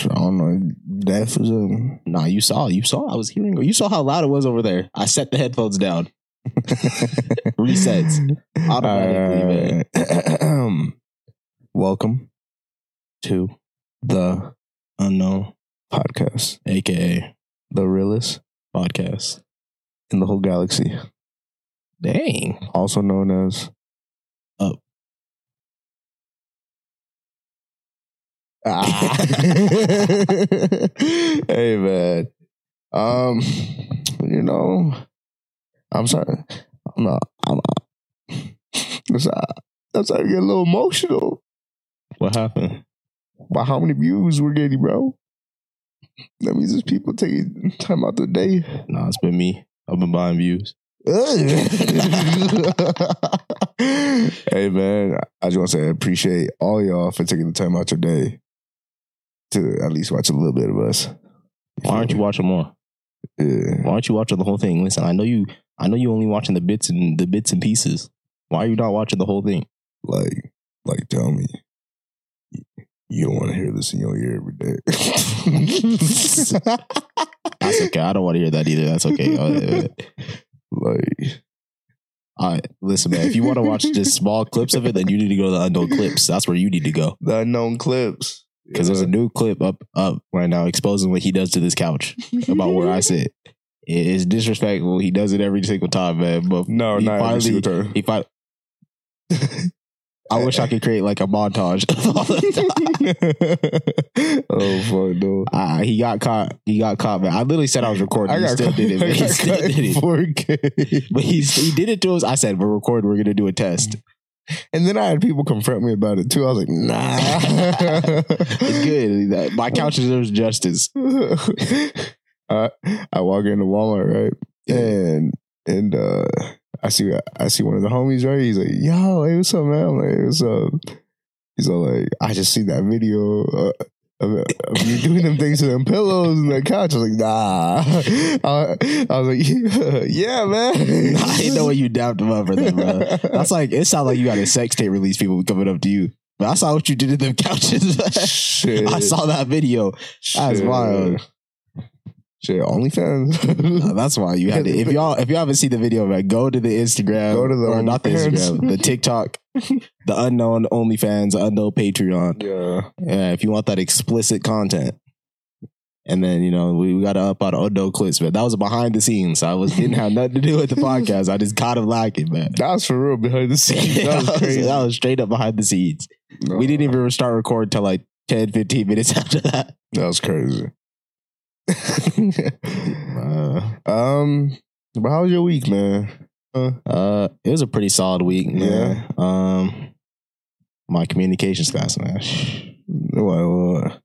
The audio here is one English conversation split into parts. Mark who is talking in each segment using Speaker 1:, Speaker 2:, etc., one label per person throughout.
Speaker 1: I don't know. Death is a
Speaker 2: Nah, you saw, you saw. I was hearing. You saw how loud it was over there. I set the headphones down. Resets automatically, man.
Speaker 1: Welcome
Speaker 2: to
Speaker 1: the
Speaker 2: unknown,
Speaker 1: podcast,
Speaker 2: aka
Speaker 1: the realest
Speaker 2: podcast.
Speaker 1: in the whole galaxy,
Speaker 2: Dang,
Speaker 1: also known as
Speaker 2: Up.
Speaker 1: Ah. hey man, um, you know, I'm sorry, I'm not, I'm not. I'm sorry, I'm sorry to get a little emotional
Speaker 2: what happened?
Speaker 1: by how many views we're getting, bro. That means there's people taking time out the day.
Speaker 2: Nah, it's been me. I've been buying views.
Speaker 1: hey man, I just want to say I appreciate all y'all for taking the time out your day to at least watch a little bit of us.
Speaker 2: Why aren't you watching more?
Speaker 1: Yeah.
Speaker 2: Why aren't you watching the whole thing? Listen, I know you. I know you only watching the bits and the bits and pieces. Why are you not watching the whole thing?
Speaker 1: Like, like, tell me, you don't want to hear this in your ear every day.
Speaker 2: That's okay. I don't want to hear that either. That's okay.
Speaker 1: Like,
Speaker 2: All right, listen, man. If you want to watch just small clips of it, then you need to go to the unknown clips. That's where you need to go
Speaker 1: the unknown clips.
Speaker 2: Because there's a new clip up up right now exposing what he does to this couch about where I sit. It is disrespectful. He does it every single time, man. But
Speaker 1: no,
Speaker 2: he
Speaker 1: not every
Speaker 2: finally-
Speaker 1: single time.
Speaker 2: He fi- I wish I could create like a montage of all the time.
Speaker 1: oh fuck no.
Speaker 2: Ah, he got caught. He got caught, man. I literally said I was recording.
Speaker 1: I
Speaker 2: he still
Speaker 1: caught-
Speaker 2: did it. Man. He still did it.
Speaker 1: 4K.
Speaker 2: But he's, he did it to us. I said, "We're recording. We're gonna do a test."
Speaker 1: And then I had people confront me about it too. I was like, nah.
Speaker 2: It's good. My couch deserves justice.
Speaker 1: I, I walk into Walmart, right? And and uh I see I see one of the homies, right? He's like, yo, hey, what's up, man? I'm like, what's up? He's all like, I just see that video uh, of, of you doing them things to them pillows and the couch. I was like, nah. I, I was like, yeah, man.
Speaker 2: I didn't know what you dapped him up for that, bro. That's like it sounds like you got a sex tape release. People coming up to you. But I saw what you did to them couches.
Speaker 1: Shit.
Speaker 2: I saw that video. That's wild.
Speaker 1: Shit, OnlyFans.
Speaker 2: Uh, That's why you had to. If y'all if y'all haven't seen the video, man, go to the Instagram.
Speaker 1: Go to the
Speaker 2: or not the Instagram, the TikTok, the unknown OnlyFans, unknown Patreon.
Speaker 1: yeah.
Speaker 2: Yeah, if you want that explicit content. And then, you know, we, we got to up out Odo clips, but that was behind the scenes. So I was didn't have nothing to do with the podcast. I just caught him lacking, man.
Speaker 1: That was for real behind the scenes. That was crazy.
Speaker 2: that was straight up behind the scenes. We didn't even start recording till like 10, 15 minutes after that.
Speaker 1: That was crazy.
Speaker 2: Uh,
Speaker 1: um, but how was your week, man?
Speaker 2: uh, it was a pretty solid week, man. Um, my communications class, man.
Speaker 1: What, what?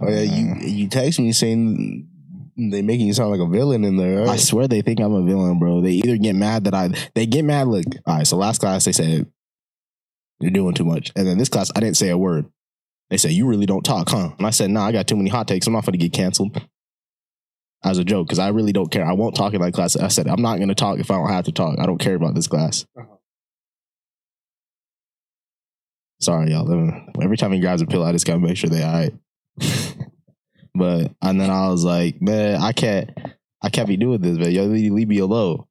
Speaker 1: Oh yeah, you you text me saying they making you sound like a villain in there. Right?
Speaker 2: I swear they think I'm a villain, bro. They either get mad that I they get mad. Look, all right. So last class they said you're doing too much, and then this class I didn't say a word. They said you really don't talk, huh? And I said, Nah, I got too many hot takes. I'm not going to get canceled. As a joke, because I really don't care. I won't talk in that class. I said I'm not going to talk if I don't have to talk. I don't care about this class. Sorry, y'all. Every time he grabs a pill, I just gotta make sure they all right. but and then I was like, man, I can't, I can't be doing this, man. Yo, leave, leave me alone.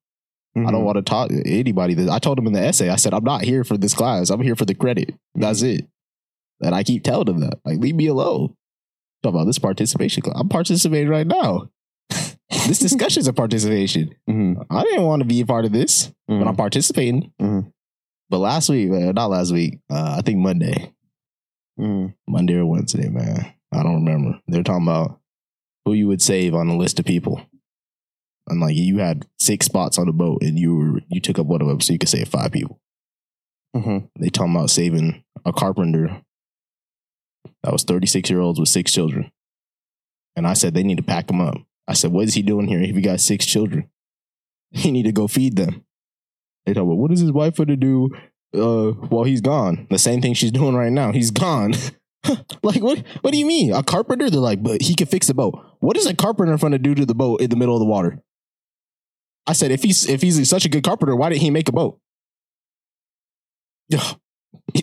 Speaker 2: I
Speaker 1: Mm-hmm.
Speaker 2: don't want to talk to anybody. That I told him in the essay. I said I'm not here for this class. I'm here for the credit. That's it. And I keep telling him that. Like, leave me alone. Talk about this participation class. I'm participating right now. This discussion is a participation.
Speaker 1: Mm-hmm.
Speaker 2: I didn't want to be a part of this, but I'm participating.
Speaker 1: Mhm.
Speaker 2: But last week, man, not last week. Uh, I think Monday,
Speaker 1: Mm-hmm.
Speaker 2: Monday or Wednesday, man. I don't remember. They're talking about who you would save on a list of people. And like you had six spots on the boat and you were you took up one of them so you could save five people.
Speaker 1: Mm-hmm.
Speaker 2: They talking about saving a carpenter that was 36 year olds with six children. And I said they need to pack them up. I said, what is he doing here if he got six children? He need to go feed them. They talk about what is his wife going to do uh, while he's gone? The same thing she's doing right now. He's gone. like what? What do you mean? A carpenter? They're like, but he can fix the boat. What is a carpenter going to do to the boat in the middle of the water? I said, if he's if he's such a good carpenter, why didn't he make a boat?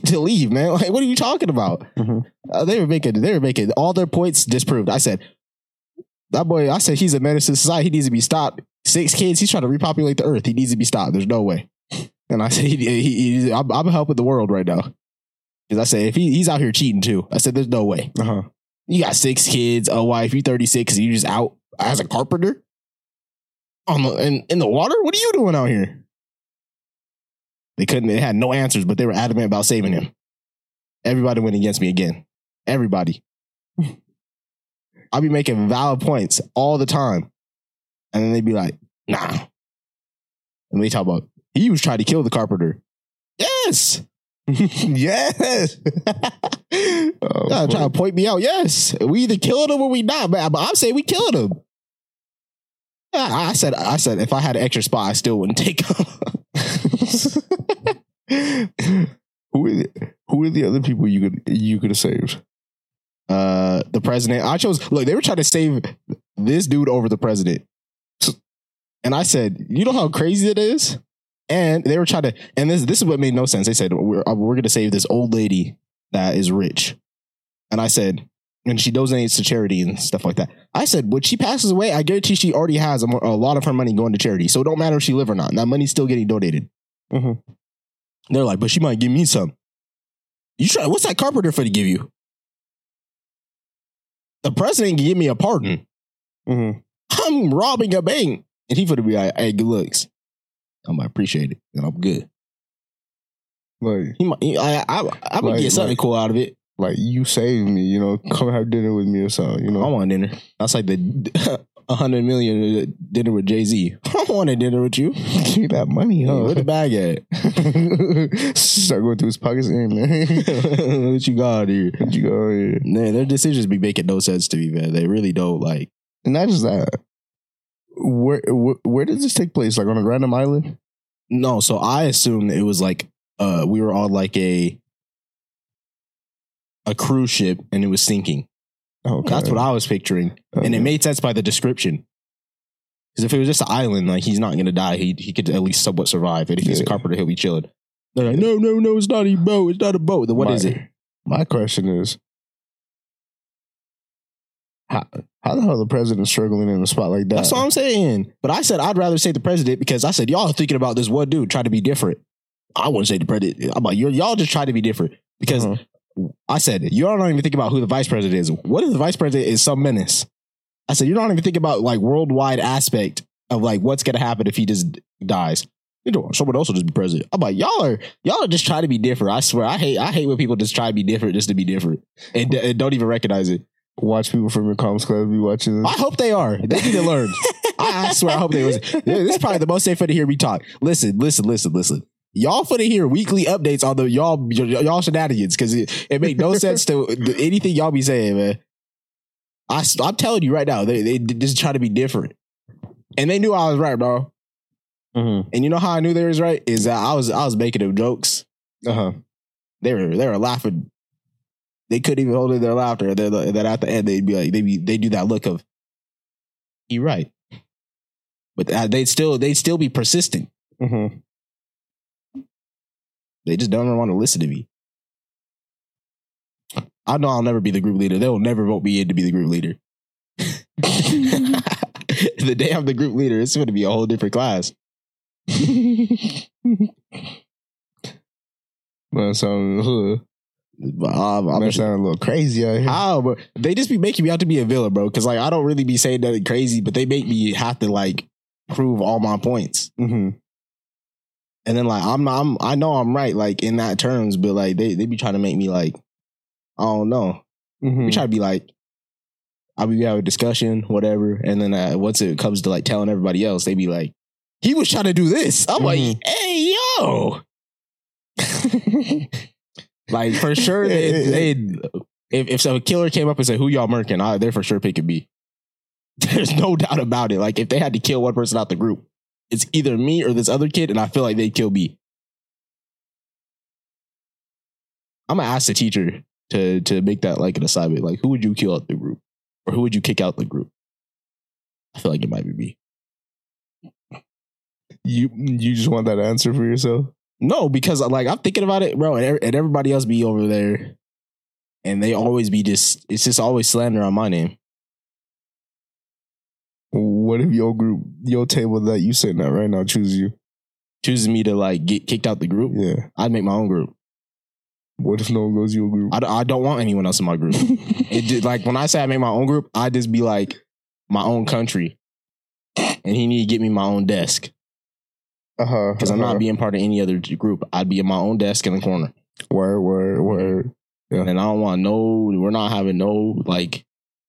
Speaker 2: to leave, man. Like, what are you talking about?
Speaker 1: Mhm.
Speaker 2: Uh, they were making they were making all their points disproved. I said that boy. I said he's a menace to society. He needs to be stopped. Six kids. He's trying to repopulate the earth. He needs to be stopped. There's no way. And I said he, he, he I'm, I'm helping the world right now. Because I said if he, he's out here cheating too. I said there's no way.
Speaker 1: Uh huh.
Speaker 2: You got six kids, a wife. You 36. And you just out as a carpenter on the in, in the water. What are you doing out here? They couldn't. They had no answers, but they were adamant about saving him. Everybody went against me again. Everybody. I'll be making valid points all the time, and then they'd be like, "Nah." And they talk about he was trying to kill the carpenter. Yes.
Speaker 1: yes. oh,
Speaker 2: Yeah, trying to point me out. Yes, we either killed him or we not. But I'm saying we killed him. Yeah, I said, I said, if I had an extra spot, I still wouldn't take him.
Speaker 1: who are the, who are the other people you could you could have saved?
Speaker 2: Uh, the president. I chose. Look, they were trying to save this dude over the president, and I said, you know how crazy it is. And they were trying to, and this this is what made no sense. They said we're uh, we're going to save this old lady that is rich, and I said, and she donates to charity and stuff like that. I said, when she passes away, I guarantee she already has a, a lot of her money going to charity, so it don't matter if she live or not. That money's still getting donated.
Speaker 1: Mhm.
Speaker 2: They're like, but she might give me some. You try. What's that carpenter for to give you? The president can give me a pardon.
Speaker 1: Mm-hmm.
Speaker 2: I'm robbing a bank, and he for to be like, "Hey, good looks." I'm like, appreciate it, and I'm good.
Speaker 1: Like
Speaker 2: He might, he- I, I, I would
Speaker 1: Like-
Speaker 2: get something
Speaker 1: like-
Speaker 2: cool out of it.
Speaker 1: like you saved me. You know, come have dinner with me or something. You know.
Speaker 2: I want dinner. That's like the a hundred million dinner with Jay Z. I don't want a dinner with you.
Speaker 1: Give me that money, huh?
Speaker 2: Where the bag at?
Speaker 1: Start going through his pockets man.
Speaker 2: what you got here?
Speaker 1: Where'd you got here?
Speaker 2: Man, their decisions be making no sense to me, man. They really don't. Like,
Speaker 1: And not just that. Where, where where did this take place? Like on a random island?
Speaker 2: no. So I assumed it was like, uh, we were on like a a cruise ship, and it was sinking.
Speaker 1: Okay.
Speaker 2: That's what I was picturing. and it made sense by the description. Because if it was just an island, like he's not gonna die, he he could at least somewhat survive. And if he's a carpenter, he'll be chilling. They're like, no, no, no, it's not a boat. It's not a boat. Then what
Speaker 1: my,
Speaker 2: is it?
Speaker 1: My question is, how how the hell the president struggling in a spot like that?
Speaker 2: That's what I'm saying. But I said I'd rather say the president because I said y'all are thinking about this one dude trying to be different. I wouldn't say the president. I'm like, y'all just try to be different because
Speaker 1: Uh-huh.
Speaker 2: I said y'all don't even think about who the vice president is. What if the vice president is some menace? I said you don't even think about like worldwide aspect of like what's gonna happen if he just dies. You know, someone else will just be president. I'm like, y'all are y'all are just trying to be different. I swear, I hate I hate when people just try to be different just to be different and, and don't even recognize it.
Speaker 1: Watch people from your comms club be watching
Speaker 2: I hope they are. They need to learn. I, I swear, I hope they was. This is probably the most safe for to hear me talk. Listen, listen, listen, listen. Y'all for to hear weekly updates on the y'all y'all shenanigans because it, it make no sense to anything y'all be saying, man. I, I'm telling you right now, they they just try to be different, and they knew I was right, bro.
Speaker 1: Mm-hmm.
Speaker 2: And you know how I knew they was right is that I was I was making them jokes.
Speaker 1: Uh huh.
Speaker 2: They were they were laughing. They couldn't even hold in their laughter. Then then at the end they'd be like they be they do that look of, you right, but uh, they'd still they'd still be persistent.
Speaker 1: Mm-hmm.
Speaker 2: They just don't want to listen to me. I know I'll never be the group leader. They'll never vote me in to be the group leader. the day I'm the group leader, it's going to be a whole different class.
Speaker 1: Man, sound,
Speaker 2: But, um, I'm just,
Speaker 1: sound a little crazy out here.
Speaker 2: how, bro? They just be making me out to be a villain, bro. Because like I don't really be saying nothing crazy, but they make me have to like prove all my points.
Speaker 1: Mm-hmm.
Speaker 2: And then like I'm I'm I know I'm right like in that terms, but like they they be trying to make me like I don't know.
Speaker 1: Mm-hmm.
Speaker 2: We try to be like I we have a discussion, whatever, and then uh, once it comes to like telling everybody else, they be like, he was trying to do this. I'm like,
Speaker 1: Mhm.
Speaker 2: hey yo, like for sure they they if if some killer came up and said who y'all murking, I they're for sure picking me. There's no doubt about it. Like if they had to kill one person out the group, it's either me or this other kid, and I feel like they'd kill me. I'm gonna ask the teacher to to make that like an assignment. Like, who would you kill out the group, or who would you kick out the group? I feel like it might be me.
Speaker 1: You you just want that answer for yourself?
Speaker 2: No, because like I'm thinking about it, bro, and, and everybody else be over there, and they always be just it's just always slander on my name.
Speaker 1: What if your group, your table that you sitting at right now, chooses you?
Speaker 2: Chooses me to like get kicked out the group.
Speaker 1: Yeah.
Speaker 2: I'd make my own group.
Speaker 1: What if no one goes to your group?
Speaker 2: I, d- I don't want anyone else in my group. It just, like when I say I make my own group, I just be like my own country, and he need to get me my own desk
Speaker 1: uh huh.
Speaker 2: because I'm not being part of any other group. I'd be in my own desk in the corner,
Speaker 1: Word, word, word.
Speaker 2: and I don't want no. We're not having no like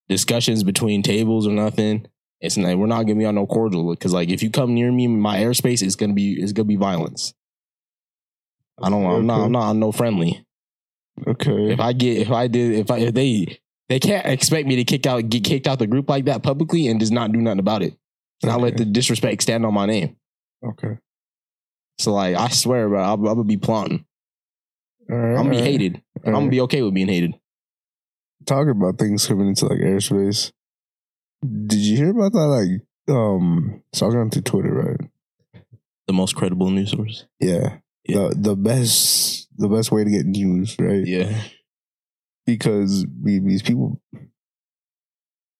Speaker 2: discussions between tables or nothing. It's not. We're not gonna be on no cordial because like if you come near me in my airspace, it's gonna be it's gonna be violence. I don't. want I'm not. I'm not. I'm no friendly.
Speaker 1: Okay.
Speaker 2: If I get, if I did, if I, if they, they can't expect me to kick out, get kicked out the group like that publicly and just not do nothing about it. Not let the disrespect stand on my name.
Speaker 1: Okay.
Speaker 2: So like, I swear, bro, I'm, I'm gonna be plotting.
Speaker 1: Right.
Speaker 2: I'm gonna be
Speaker 1: right,
Speaker 2: hated.
Speaker 1: all
Speaker 2: I'm gonna be okay with being hated.
Speaker 1: talking about things coming into like airspace. Did you hear about that? Like, um, so I was going through Twitter, right?
Speaker 2: The most credible news source.
Speaker 1: Yeah.
Speaker 2: Yeah.
Speaker 1: The the best the best way to get news, right?
Speaker 2: Yeah.
Speaker 1: Because we, these people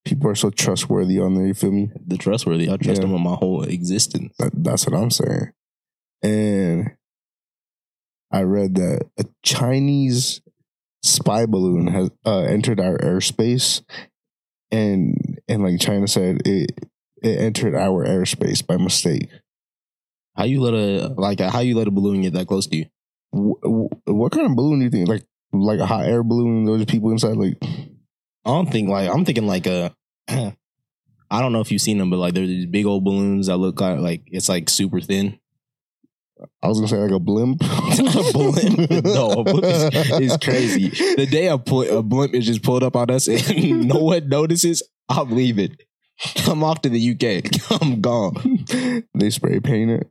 Speaker 1: people are so trustworthy on there. You feel me?
Speaker 2: The trustworthy. I trust
Speaker 1: Yeah.
Speaker 2: them with my whole existence.
Speaker 1: That, that's what I'm saying. And I read that a Chinese spy balloon has uh, entered our airspace, and and like China said, it it entered our airspace by mistake.
Speaker 2: How you let a like a, how you let a balloon get that close to you?
Speaker 1: Wh- wh- what kind of balloon do you think? Like like a hot air balloon? Those people inside? Like
Speaker 2: I don't think like I'm thinking like a. I don't know if you've seen them, but like there's these big old balloons that look like it's like super thin.
Speaker 1: I was gonna say like a blimp.
Speaker 2: a blimp. No, a blimp is, is crazy. The day a, a blimp is just pulled up on us and no one notices, I'm leaving. I'm off to the UK. I'm gone.
Speaker 1: they spray paint it,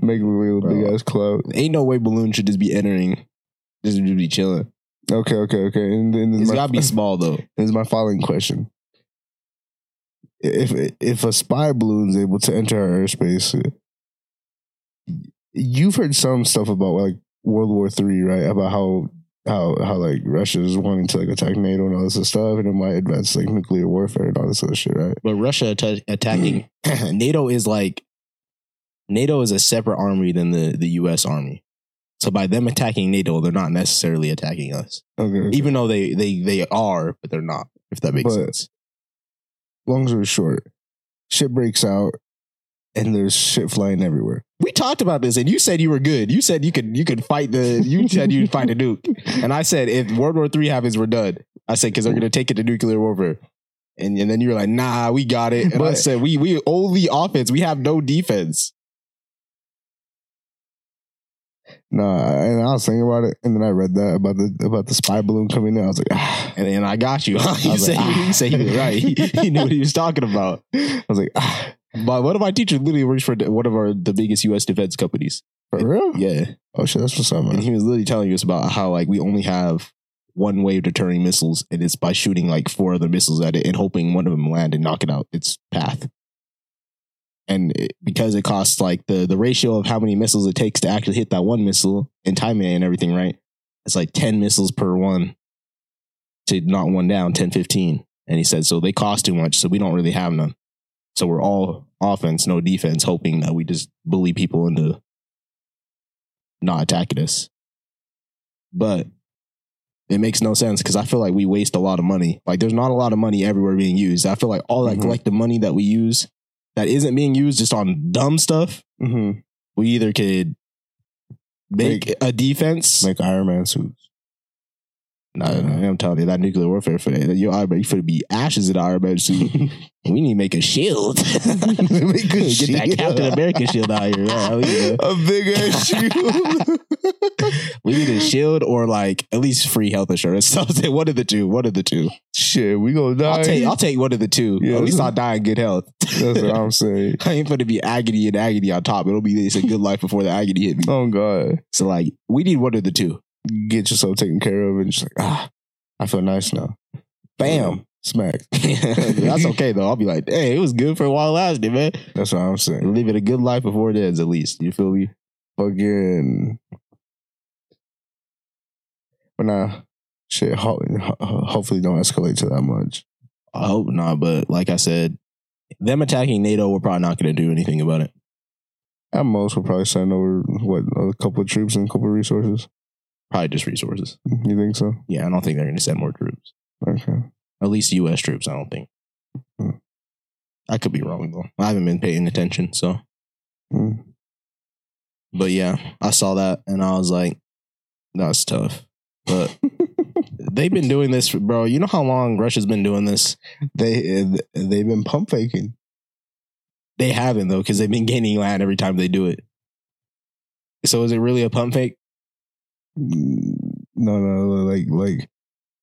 Speaker 1: make it a real big ass cloud.
Speaker 2: Ain't no way balloon should just be entering. Just just be chilling.
Speaker 1: Okay, okay, okay. And then
Speaker 2: It's
Speaker 1: my-
Speaker 2: gotta be small though.
Speaker 1: This is my following question. If if a spy balloon is able to enter our airspace, you've heard some stuff about like World War Three, right? About how how how like Russia is wanting to like attack NATO and all this stuff, and it might advance like nuclear warfare and all this other shit, right?
Speaker 2: But Russia atta- attacking NATO is like NATO is a separate army than the, the US army. So by them attacking NATO, they're not necessarily attacking us.
Speaker 1: Okay. okay.
Speaker 2: Even though they they they are, but they're not, if that makes
Speaker 1: But-
Speaker 2: sense.
Speaker 1: Long story short, shit breaks out, and there's shit flying everywhere.
Speaker 2: We talked about this and you said you were good. You said you could you could fight the you said you'd fight a nuke. And I said if World War Three happens, we're done. I said because they're gonna take it to nuclear warfare. And, and then you were like, nah, we got it. And I
Speaker 1: But-
Speaker 2: said, we we only offense. We have no defense.
Speaker 1: Nah, and I was thinking about it, and then I read that about the about the spy balloon coming in. I was like, ah.
Speaker 2: And then I got you. you
Speaker 1: was
Speaker 2: said
Speaker 1: like,
Speaker 2: you said he was right. He, he knew what he was talking about.
Speaker 1: I was like, ah,
Speaker 2: But one of my teachers literally works for one of our the biggest U.S. defense companies.
Speaker 1: for real?
Speaker 2: Yeah,
Speaker 1: Oh shit, that's what's up,
Speaker 2: and he was literally telling us about how like we only have one way of deterring missiles, and it's by shooting like four other missiles at it and hoping one of them land and knock it out its path. And it, because it costs like the the ratio of how many missiles it takes to actually hit that one missile and timing it and everything, right? It's like 10 missiles per one to knock one down, 10, 15. And he said, so they cost too much, so we don't really have none. So we're all offense, no defense, hoping that we just bully people into not attacking us. But it makes no sense because I feel like we waste a lot of money. Like there's not a lot of money everywhere being used. I feel like all that
Speaker 1: Mhm.
Speaker 2: collective money that we use that isn't being used just on dumb stuff,
Speaker 1: Mm-hmm.
Speaker 2: we either could make,
Speaker 1: Make-
Speaker 2: a defense.
Speaker 1: Like Iron Man suits.
Speaker 2: Nah, I'm telling you, that nuclear warfare for that, your Man, you finna be ashes in Man suit. we need to make a shield.
Speaker 1: Make a
Speaker 2: Get that. Captain America shield out here. Yeah, we, need a,
Speaker 1: A big ass shield.
Speaker 2: we need a shield or like at least free health insurance. So I'll say one of the two. One of the two.
Speaker 1: Shit, we gonna die.
Speaker 2: I'll take I'll take one of the two.
Speaker 1: Yeah.
Speaker 2: At least I'll die in good health.
Speaker 1: That's what I'm saying.
Speaker 2: I ain't gonna be agony and agony on top. It'll be it's a good life before the agony hit me.
Speaker 1: Oh god,
Speaker 2: So like we need one of the two.
Speaker 1: Get yourself taken care of, and just like ah, I feel nice now. Bam, smack.
Speaker 2: That's okay though. I'll be like, hey, it was good for a while lasting, man.
Speaker 1: That's what I'm saying.
Speaker 2: Living a good life before it ends, at least. You feel me?
Speaker 1: fucking. But nah, shit. Ho- hopefully, don't escalate to that much.
Speaker 2: I hope not, but like I said, them attacking NATO, we're probably not going to do anything about it.
Speaker 1: At most, we'll probably send over what a couple of troops and a couple of resources.
Speaker 2: Probably just resources.
Speaker 1: You think so?
Speaker 2: Yeah, I don't think they're going to send more troops.
Speaker 1: Okay.
Speaker 2: At least U.S. troops, I don't think.
Speaker 1: Hmm.
Speaker 2: I could be wrong though. I haven't been paying attention, so.
Speaker 1: Mm.
Speaker 2: But yeah, I saw that and I was like, that's tough. But they've been doing this, bro. You know how long Russia's been doing this?
Speaker 1: They they've been pump faking.
Speaker 2: They haven't though, because they've been gaining land every time they do it. So is it really a pump fake?
Speaker 1: No, no, like like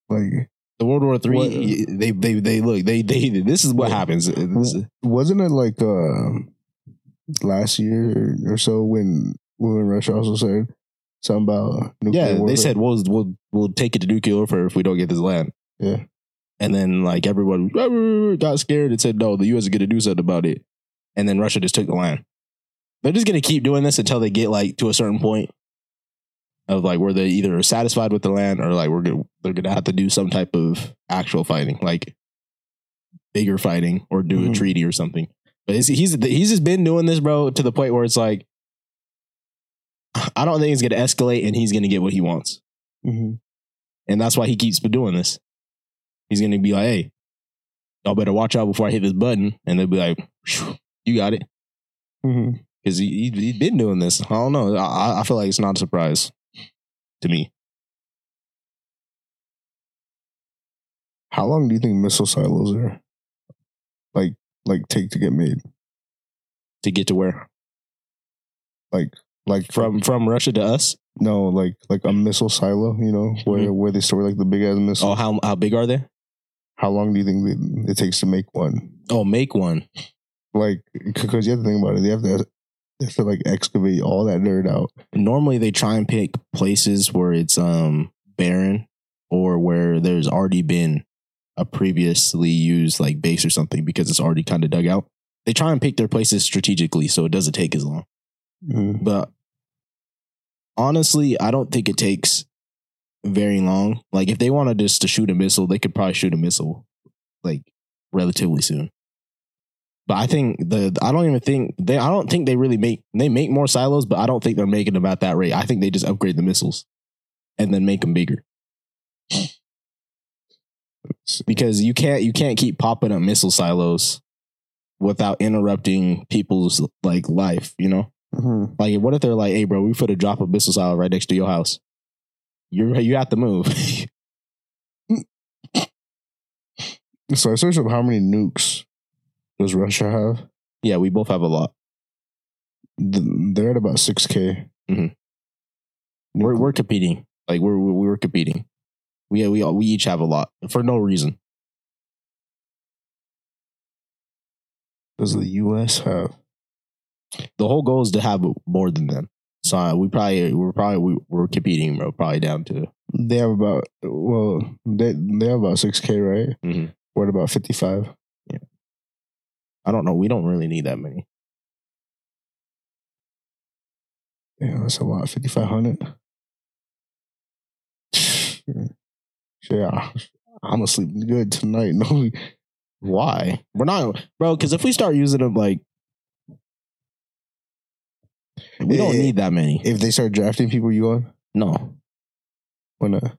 Speaker 1: like
Speaker 2: The World War Three,
Speaker 1: What-
Speaker 2: they they they look they they. This is what
Speaker 1: What-
Speaker 2: happens. This
Speaker 1: wasn't it like uh last year or so when when Russia also said something about nuclear
Speaker 2: yeah, they said we'll we'll we'll take it to nuclear warfare if we don't get this land.
Speaker 1: yeah
Speaker 2: And then like everyone got scared and said no, the U.S. is going to do something about it. And then Russia just took the land. They're just going to keep doing this until they get like to a certain point of like where they either are satisfied with the land or like we're gonna, they're to have to do some type of actual fighting, like bigger fighting or do a
Speaker 1: Mhm.
Speaker 2: treaty or something. But he's he's just been doing this, bro, to the point where it's like I don't think it's to escalate and he's to get what he wants.
Speaker 1: hmm
Speaker 2: And that's why he keeps doing this. He's to be like, hey, y'all better watch out before I hit this button. And they'll be like, you got it. Because he, he, he's been doing this. I don't know. I, I feel like it's not a surprise to me.
Speaker 1: How long do you think missile silos are like like take to get made?
Speaker 2: To get to where?
Speaker 1: Like like
Speaker 2: From from Russia to us?
Speaker 1: no like like a missile silo, you know, where where they store like the big ass missiles.
Speaker 2: Mm-hmm. Oh, how how big are they?
Speaker 1: How long do you think it, it takes to make one?
Speaker 2: Oh, make one.
Speaker 1: Like because you have to think about it, they have to they have to like excavate all that dirt out.
Speaker 2: Normally they try and pick places where it's um barren or where there's already been a previously used like base or something because it's already kind of dug out. They try and pick their places strategically so it doesn't take as long.
Speaker 1: Mhm.
Speaker 2: But honestly, I don't think it takes very long. Like if they wanted just to shoot a missile, they could probably shoot a missile like relatively soon. But I think the I don't even think they I don't think they really make they make more silos, but I don't think they're making them at that rate. I think they just upgrade the missiles and then make them bigger because you can't you can't keep popping up missile silos without interrupting people's like life, you know?
Speaker 1: Mhm.
Speaker 2: Like, what if they're like, "Hey, bro, we put a drop of missile silo right next to your house. You're you have to move."
Speaker 1: So I searched up how many nukes does Russia have.
Speaker 2: yeah, we both have a lot.
Speaker 1: They're at about six k.
Speaker 2: Mhm. We're we're competing. Like we're we we're competing. We we all, we each have a lot for no reason.
Speaker 1: Does the U.S. have?
Speaker 2: The whole goal is to have more than them. So uh, we probably we're probably we, we're competing, bro. Probably down to
Speaker 1: They have about well, they they have about six k, right?
Speaker 2: Mhm.
Speaker 1: We're at about fifty five.
Speaker 2: I don't know. We don't really need that many.
Speaker 1: Yeah, that's a lot. Fifty five hundred. Yeah, I'm gonna sleep good tonight. No,
Speaker 2: Why? We're not, bro. Because if we start using them, like we don't
Speaker 1: Eh,
Speaker 2: need that many.
Speaker 1: if they start drafting people, you on?
Speaker 2: No,
Speaker 1: Why not?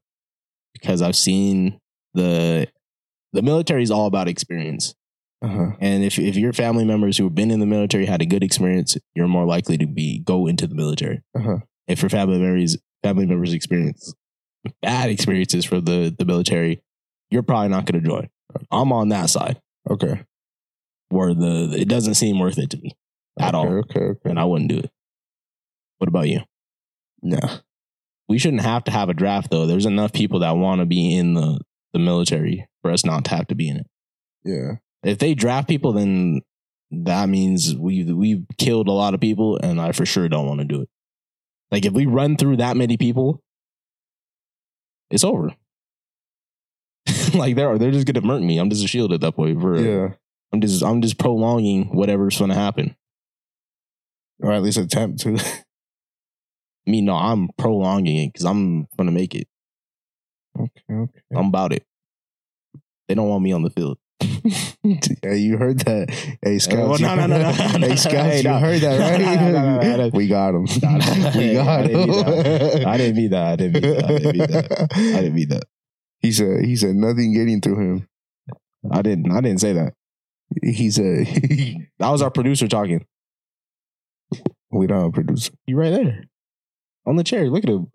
Speaker 2: because I've seen the the military is all about experience.
Speaker 1: Uh-huh.
Speaker 2: And if if your family members who have been in the military had a good experience, you're more likely to be go into the military.
Speaker 1: Uh-huh.
Speaker 2: If your family members family members experience bad experiences for the the military, you're probably not going to join. I'm on that side
Speaker 1: Okay.
Speaker 2: where the it doesn't seem worth it to me at
Speaker 1: okay,
Speaker 2: all,
Speaker 1: Okay. Okay.
Speaker 2: and I wouldn't do it. What about you?
Speaker 1: No.
Speaker 2: We shouldn't have to have a draft though. There's enough people that want to be in the the military for us not to have to be in it.
Speaker 1: Yeah.
Speaker 2: If they draft people, then that means we we've killed a lot of people, and I for sure don't want to do it. Like if we run through that many people, it's over. like they're they're just gonna murk me. I'm just a shield at that point. For
Speaker 1: Yeah.
Speaker 2: I'm just I'm just prolonging whatever's gonna happen.
Speaker 1: Or at least attempt to.
Speaker 2: I mean, no, I'm prolonging it because I'm gonna make it.
Speaker 1: Okay, okay.
Speaker 2: I'm about it. They don't want me on the field.
Speaker 1: yeah, you heard that. Hey, Scouts.
Speaker 2: Oh, well, no, no, no, no, no.
Speaker 1: hey, Scouts,
Speaker 2: Hey,
Speaker 1: you heard that, right? We got him. We got
Speaker 2: I didn't mean
Speaker 1: him.
Speaker 2: I didn't mean that. I didn't mean that. I didn't mean that. I didn't mean that.
Speaker 1: He said, he said nothing getting through him.
Speaker 2: I didn't. I didn't say that.
Speaker 1: He said,
Speaker 2: That was our producer talking.
Speaker 1: we don't have a producer.
Speaker 2: He right there on the chair. Look at him.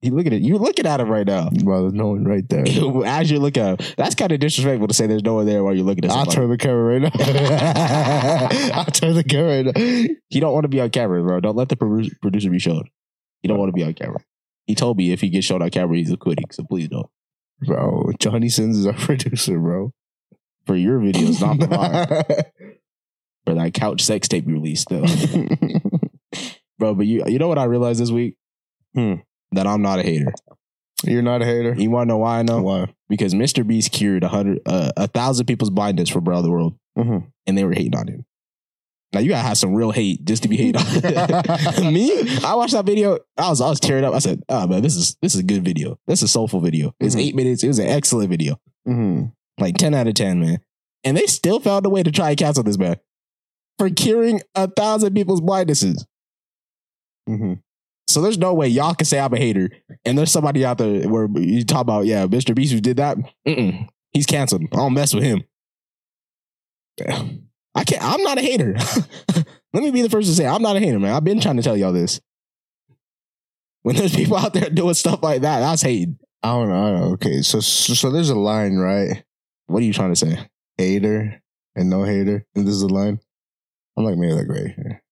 Speaker 2: He look at it. You looking at him right now.
Speaker 1: Well, there's no one right there.
Speaker 2: As you look at him, that's kind of disrespectful to say there's no one there while you're looking at
Speaker 1: someone.
Speaker 2: I'll
Speaker 1: turn the camera right now. I'll turn the camera right now.
Speaker 2: He don't want to be on camera, bro. Don't let the producer be shown. He don't want to be on camera. He told me if he gets shown on camera, he's quitting. So please don't.
Speaker 1: Bro, Johnny Sins is our producer, bro.
Speaker 2: For your videos, not for mine. For that couch sex tape you released, though, bro. But you, you know what I realized this week?
Speaker 1: Hmm.
Speaker 2: That I'm not a hater.
Speaker 1: You're not a hater?
Speaker 2: You want to know why I know?
Speaker 1: Why?
Speaker 2: Because Mr. Beast cured a hundred, uh, a thousand people's blindness from around the world,
Speaker 1: Mhm.
Speaker 2: and they were hating on him. Now you gotta have some real hate just to be hated on. Me, I watched that video. I was I was tearing up. I said, "Oh man, this is this is a good video. This is a soulful video. It's
Speaker 1: Mhm.
Speaker 2: eight minutes. It was an excellent video.
Speaker 1: hmm
Speaker 2: Like ten out of ten, man." And they still found a way to try and cancel this man for curing a thousand people's blindnesses.
Speaker 1: hmm
Speaker 2: So there's no way y'all can say I'm a hater, and there's somebody out there where you talk about, yeah, Mr. Beast who did that. Mm-mm. He's canceled. I don't mess with him. I can't. I'm not a hater. Let me be the first to say I'm not a hater, man. I've been trying to tell y'all this. When there's people out there doing stuff like that, that's hating.
Speaker 1: I don't know. Okay, so, so so there's a line, right?
Speaker 2: What are you trying to say?
Speaker 1: Hater and no hater, and this is the line. I'm like maybe like right here.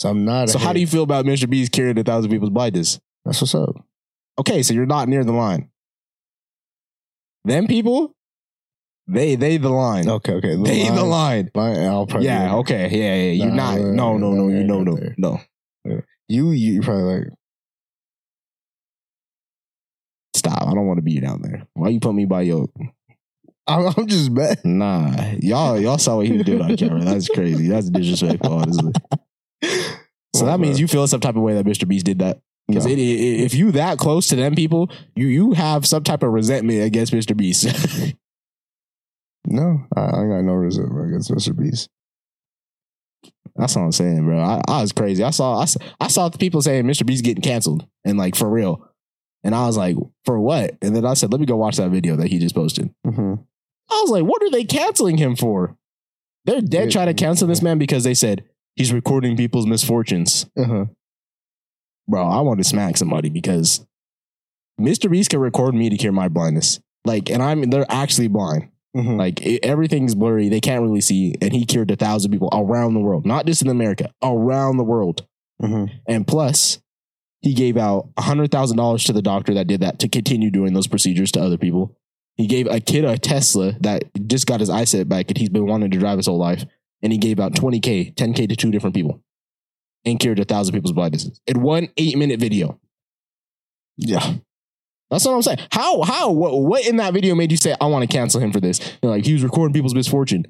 Speaker 1: So I'm not.
Speaker 2: So how do you feel about Mr. Beast curing a thousand people's blindness?
Speaker 1: That's what's up.
Speaker 2: Okay, so you're not near the line. Them people, they they the line.
Speaker 1: Okay, okay. The
Speaker 2: they the line.
Speaker 1: line, I'll probably
Speaker 2: Yeah, okay, yeah, yeah. You're
Speaker 1: Nah,
Speaker 2: not. No, no, no, you no, no, no.
Speaker 1: You, you you probably like.
Speaker 2: Stop. I don't want to be down there. Why you put me by your
Speaker 1: I'm, I'm just mad.
Speaker 2: nah? Y'all y'all saw what he was doing on camera. That's crazy. That's disrespectful, honestly. So that means you feel some type of way that Mr. Beast did that. Because
Speaker 1: No.
Speaker 2: if you that close to them people, you you have some type of resentment against Mr. Beast.
Speaker 1: No, I, I got no resentment against Mr. Beast.
Speaker 2: That's what I'm saying, bro. I, I was crazy. I saw I, saw- I saw the people saying Mr. Beast getting canceled and like for real. And I was like, for what? And then I said, let me go watch that video that he just posted.
Speaker 1: Mm-hmm.
Speaker 2: I was like, what are they canceling him for? They're dead trying to cancel this man because they said he's recording people's misfortunes.
Speaker 1: Uh-huh.
Speaker 2: Bro, I want to smack somebody because Mr. Beast can record me to cure my blindness. Like, and I'm they're actually blind.
Speaker 1: Mm-hmm.
Speaker 2: Like it, everything's blurry. They can't really see. And he cured a thousand people around the world, not just in America, around the world.
Speaker 1: Mm-hmm.
Speaker 2: And plus, he gave out a hundred thousand dollars to the doctor that did that to continue doing those procedures to other people. He gave a kid a Tesla that just got his eyesight back and he's been wanting to drive his whole life. And he gave out 20K, 10K to two different people and cured a thousand people's blindnesses in one eight minute video.
Speaker 1: Yeah.
Speaker 2: That's what I'm saying. How, how, what, what in that video made you say, I want to cancel him for this? You're like, he was recording people's misfortune.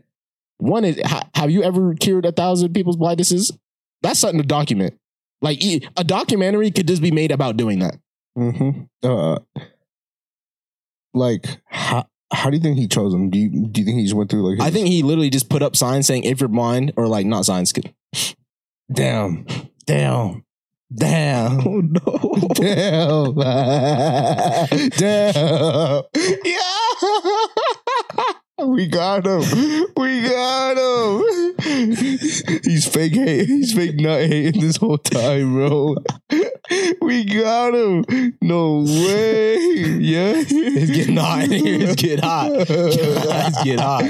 Speaker 2: One is, ha, have you ever cured a thousand people's blindnesses? That's something to document. Like, a documentary could just be made about doing that.
Speaker 1: Mm-hmm. Uh, like how how do you think he chose them? Do you do you think he just went through like?
Speaker 2: I think he literally just put up signs saying, if you're blind, or like, not signs.
Speaker 1: damn, damn, damn.
Speaker 2: Oh, no.
Speaker 1: Damn. Damn. Yeah. We got him. We got him. He's fake hate. He's fake nut hating this whole time, bro. We got him. No way. Yeah.
Speaker 2: It's getting hot here. It's getting hot. It's getting hot.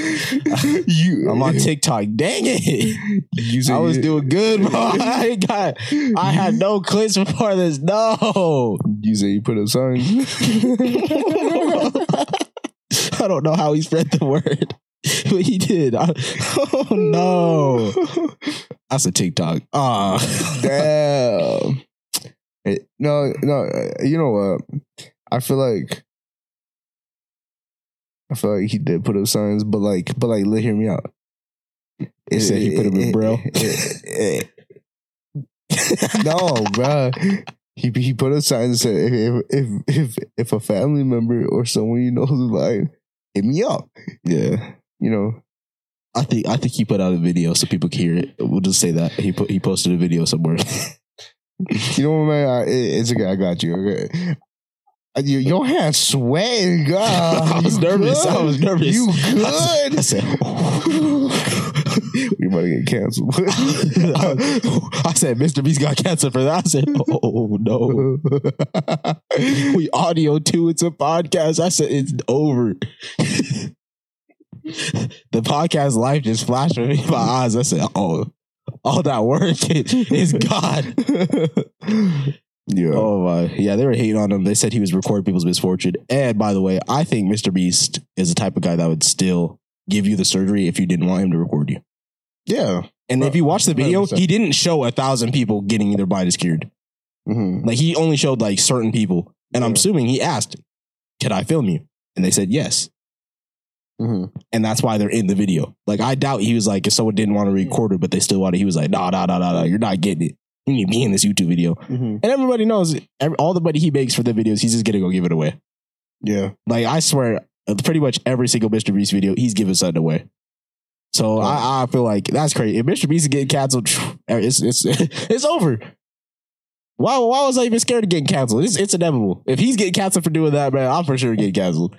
Speaker 1: You,
Speaker 2: I'm on TikTok. Dang it.
Speaker 1: You
Speaker 2: I was doing good, bro. I got, I had no clips before this. No.
Speaker 1: You say you put up signs.
Speaker 2: I don't know how he spread the word, but he did. I- oh no, that's a TikTok. Ah,
Speaker 1: Damn. It- no, no. uh, You know what? I feel like I feel like he did put up signs, but like, but like, let hear me out.
Speaker 2: You said he put 'em in Braille?
Speaker 1: It- eh, no, bro. He he put a sign and said if if if if a family member or someone you know is lying, hit me up.
Speaker 2: Yeah.
Speaker 1: You know,
Speaker 2: I think I think he put out a video so people can hear it. We'll just say that he put he posted a video somewhere.
Speaker 1: you know what, man? I, it, it's okay. I got you. Okay. Uh, Your, your hands sweating, God.
Speaker 2: I was nervous. I was nervous.
Speaker 1: You good?
Speaker 2: I
Speaker 1: good?
Speaker 2: said,
Speaker 1: we about to get canceled.
Speaker 2: I said, Mr. Beast got canceled for that. I said, oh no. we audio too. It's a podcast. I said, it's over. the podcast life just flashed in my eyes. I said, oh, all that work is God.
Speaker 1: yeah.
Speaker 2: Oh my, yeah, they were hating on him. They said he was recording people's misfortune. And by the way, I think Mr. Beast is the type of guy that would still give you the surgery if you didn't want him to record you.
Speaker 1: Yeah.
Speaker 2: And if you watch the video,
Speaker 1: 100%.
Speaker 2: he didn't show a thousand people getting their blindness cured.
Speaker 1: hmm
Speaker 2: Like he only showed like certain people. And I'm assuming he asked, "Can I film you?" And they said yes.
Speaker 1: Hmm
Speaker 2: And that's why they're in the video. Like I doubt he was like, if someone didn't want to record it, but they still wanted, he was like, "Nah, nah, nah, nah, nah. You're not getting it. You need to be in this YouTube video."
Speaker 1: hmm
Speaker 2: And everybody knows every, all the money he makes for the videos, he's just gonna go give it away.
Speaker 1: Yeah.
Speaker 2: Like I swear, uh, pretty much every single Mr. Beast video, he's giving something away. So I, I feel like that's crazy. If Mr. Beast is getting canceled, it's it's it's over. Why why was I even scared of getting canceled? It's it's inevitable. If he's getting canceled for doing that, man, I'm for sure getting canceled.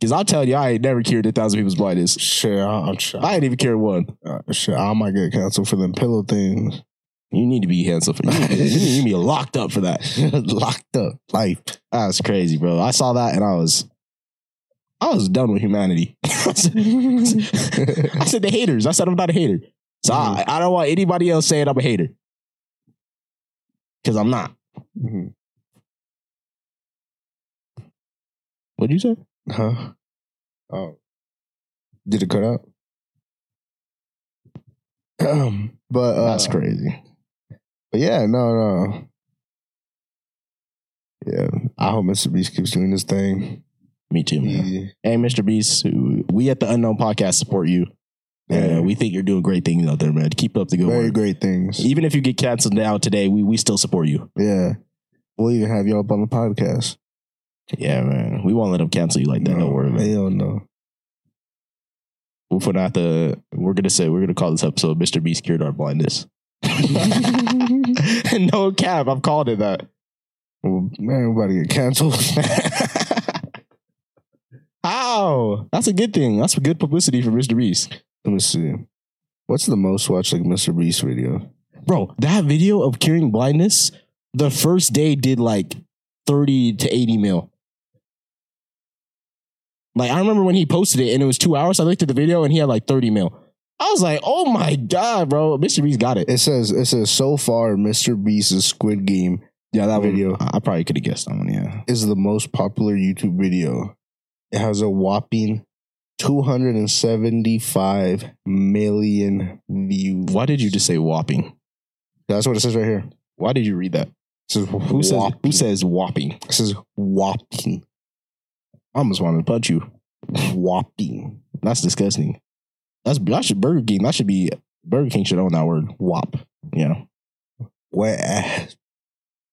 Speaker 2: Because I'm telling you, I ain't never cured a thousand people's blindness.
Speaker 1: Shit, I- I'm sure.
Speaker 2: I ain't even cured one.
Speaker 1: Uh, shit, I might get canceled for them pillow things.
Speaker 2: You need to be canceled for need, you need to be locked up for that.
Speaker 1: Locked up life.
Speaker 2: That's crazy, bro. I saw that and I was I was done with humanity. I said, I said the haters. I said I'm not a hater. So I, I don't want anybody else saying I'm a hater. Because I'm not.
Speaker 1: Mhm.
Speaker 2: What'd you say?
Speaker 1: Huh? Oh. Did it cut out? Um, but uh,
Speaker 2: That's crazy.
Speaker 1: But yeah, no, no. Yeah, I hope Mr. Beast keeps doing this thing.
Speaker 2: Me too, man.
Speaker 1: He-
Speaker 2: Hey, Mr. Beast, we at the Unknown Podcast support you.
Speaker 1: Yeah.
Speaker 2: Yeah, we think you're doing great things out there, man. Keep up the good
Speaker 1: very
Speaker 2: work.
Speaker 1: great things.
Speaker 2: Even if you get canceled now today, we, we still support you.
Speaker 1: Yeah, we'll even have you up on the podcast.
Speaker 2: Yeah, man. We won't let them cancel you like that. Don't worry, man.
Speaker 1: Hell no.
Speaker 2: We'll put out the. We're gonna say we're gonna call this episode "Mr. Beast cured our blindness." no cap, I've called it that.
Speaker 1: Well, man, we're about to get canceled.
Speaker 2: How? That's a good thing. That's good publicity for Mr. Beast,
Speaker 1: Let me see. What's the most watched like Mr. Beast video?
Speaker 2: bro. That video of curing blindness, the first day did like thirty to eighty mil. Like I remember when he posted it and it was two hours. I looked at the video and he had like thirty mil. I was like, oh my god, bro, Mr. Beast got it.
Speaker 1: It says it says so far Mr. Beast's Squid Game
Speaker 2: Yeah, that
Speaker 1: video.
Speaker 2: I I probably could have guessed that one. Yeah.
Speaker 1: is the most popular YouTube video. It has a whopping 275 million views.
Speaker 2: Why did you just say whopping?
Speaker 1: That's what it says right here.
Speaker 2: Why did you read that?
Speaker 1: It says
Speaker 2: Who says
Speaker 1: whopping.
Speaker 2: who says whopping?
Speaker 1: It says whopping.
Speaker 2: I almost wanted to punch you.
Speaker 1: Whopping.
Speaker 2: That's disgusting. That's that should Burger King. That should be Burger King should own that word. Whop. Yeah.
Speaker 1: Wet ass.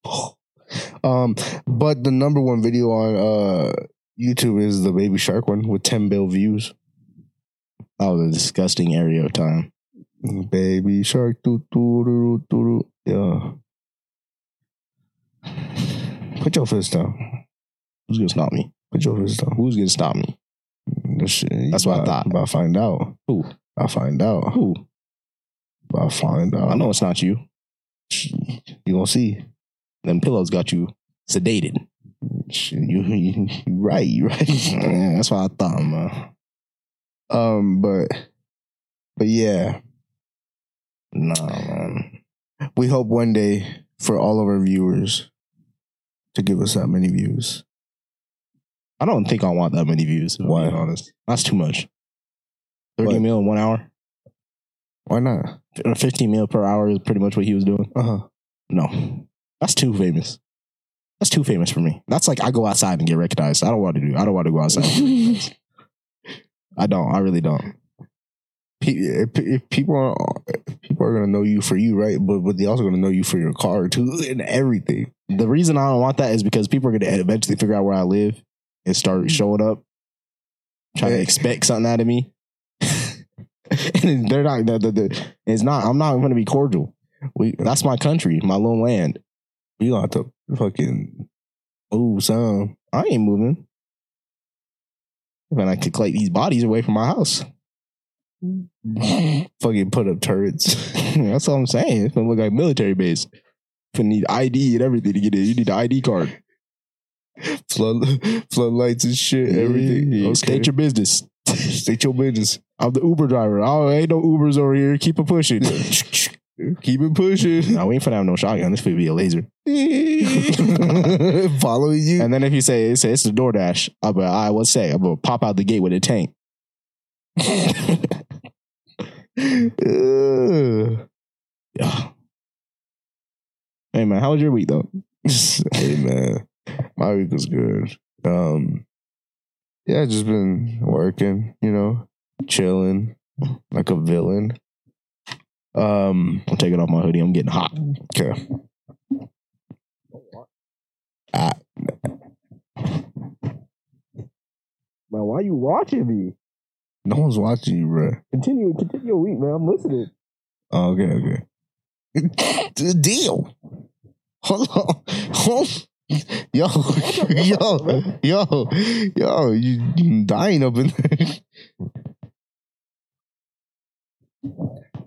Speaker 1: Um, but the number one video on uh YouTube is the Baby Shark one with 10 bill views.
Speaker 2: Was a disgusting area of time.
Speaker 1: Baby Shark, doo doo doo. Yeah. Put your fist down.
Speaker 2: Who's gonna stop me?
Speaker 1: Put your fist down.
Speaker 2: Who's gonna stop me?
Speaker 1: Shit,
Speaker 2: That's what I thought.
Speaker 1: About to find out.
Speaker 2: Who?
Speaker 1: I'll find out.
Speaker 2: Who?
Speaker 1: About to find out.
Speaker 2: I know it's not you.
Speaker 1: You gonna see.
Speaker 2: Them pillows got you sedated.
Speaker 1: Shit, You, you, you right, you right.
Speaker 2: Yeah, that's what I thought, man.
Speaker 1: um, but but yeah,
Speaker 2: Nah, man.
Speaker 1: we hope one day for all of our viewers to give us that many views.
Speaker 2: I don't think I want that many views. To
Speaker 1: Why?
Speaker 2: be honest, that's too much. Thirty
Speaker 1: What?
Speaker 2: mil in one hour,
Speaker 1: Why not?
Speaker 2: or fifteen mil per hour is pretty much what he was doing.
Speaker 1: Uh huh.
Speaker 2: No, that's too famous. That's too famous for me. That's like I go outside and get recognized. I don't want to do. I don't want to go outside. I don't. I really don't.
Speaker 1: If, if people are if people people are gonna know you for you, right? But but they also gonna know you for your car too and everything.
Speaker 2: The reason I don't want that is because people are going to eventually figure out where I live and start mm. showing up, trying to expect something out of me. and they're not. The, the, the, it's not. I'm not going to be cordial. We. That's my country, my little land.
Speaker 1: You gonna have to fucking move some.
Speaker 2: I ain't moving. When I could collect these bodies away from my house. Mm.
Speaker 1: fucking put up turrets.
Speaker 2: That's all I'm saying. It's gonna look like military base. You need ID and everything to get in. You need the ID card.
Speaker 1: Flood floodlights and shit, everything.
Speaker 2: Yeah,
Speaker 1: Okay.
Speaker 2: State your business.
Speaker 1: State your business.
Speaker 2: I'm the Uber driver. Oh, ain't no Ubers over here. Keep it pushing.
Speaker 1: Keep it pushing.
Speaker 2: no, we ain't finna have no shotgun. This could be a laser.
Speaker 1: Following you.
Speaker 2: And then if you say it's, it's the DoorDash, I'll be like, all right, what's say? I'm gonna pop out the gate with a tank. Yeah. Hey man, how was your week though?
Speaker 1: hey man, my week was good. Um, yeah, just been working, you know, chilling like a villain. Um,
Speaker 2: I'm taking off my hoodie. I'm getting hot.
Speaker 1: okay. Ah,
Speaker 2: Man, why you watching me?
Speaker 1: no one's watching you, bro.
Speaker 2: Continue, continue your week, man. I'm listening.
Speaker 1: Oh, okay, okay. the deal. Hold on. Hold Yo, yo, yo, yo, you, you dying up in there.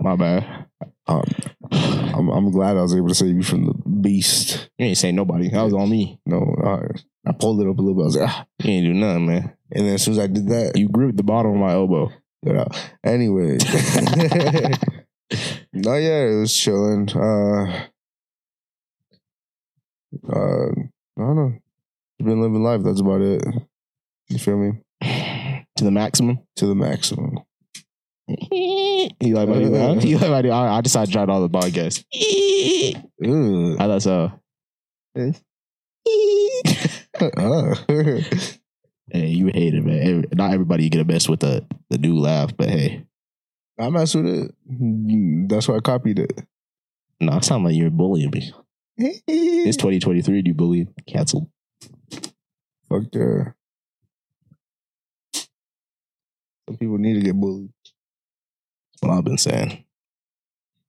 Speaker 2: My bad.
Speaker 1: Um, I'm, I'm glad I was able to save you from the beast.
Speaker 2: You ain't saying nobody. That was on me.
Speaker 1: No, I, I pulled it up a little bit. I was like, ah.
Speaker 2: You ain't do nothing, man.
Speaker 1: and then as soon as I did that,
Speaker 2: You gripped the bottom of my elbow.
Speaker 1: out. Anyway, no, yeah, it was chilling. Uh, uh, I don't know. You've Been living life. That's about it. You feel me?
Speaker 2: To the maximum.
Speaker 1: To the maximum.
Speaker 2: you like my new man? You like my new, I, I decided to try all the podcasts.
Speaker 1: Ugh.
Speaker 2: How that's uh
Speaker 1: Uh.
Speaker 2: Hey, you hate it, man. Every- not everybody you get a mess with the the new laugh, but hey.
Speaker 1: I messed with it. That's why I copied it.
Speaker 2: No, it sound like you're bullying me. It's 2023, Do you bullied. Cancelled.
Speaker 1: Fuck yeah. Some people need to get bullied.
Speaker 2: That's what I've been saying.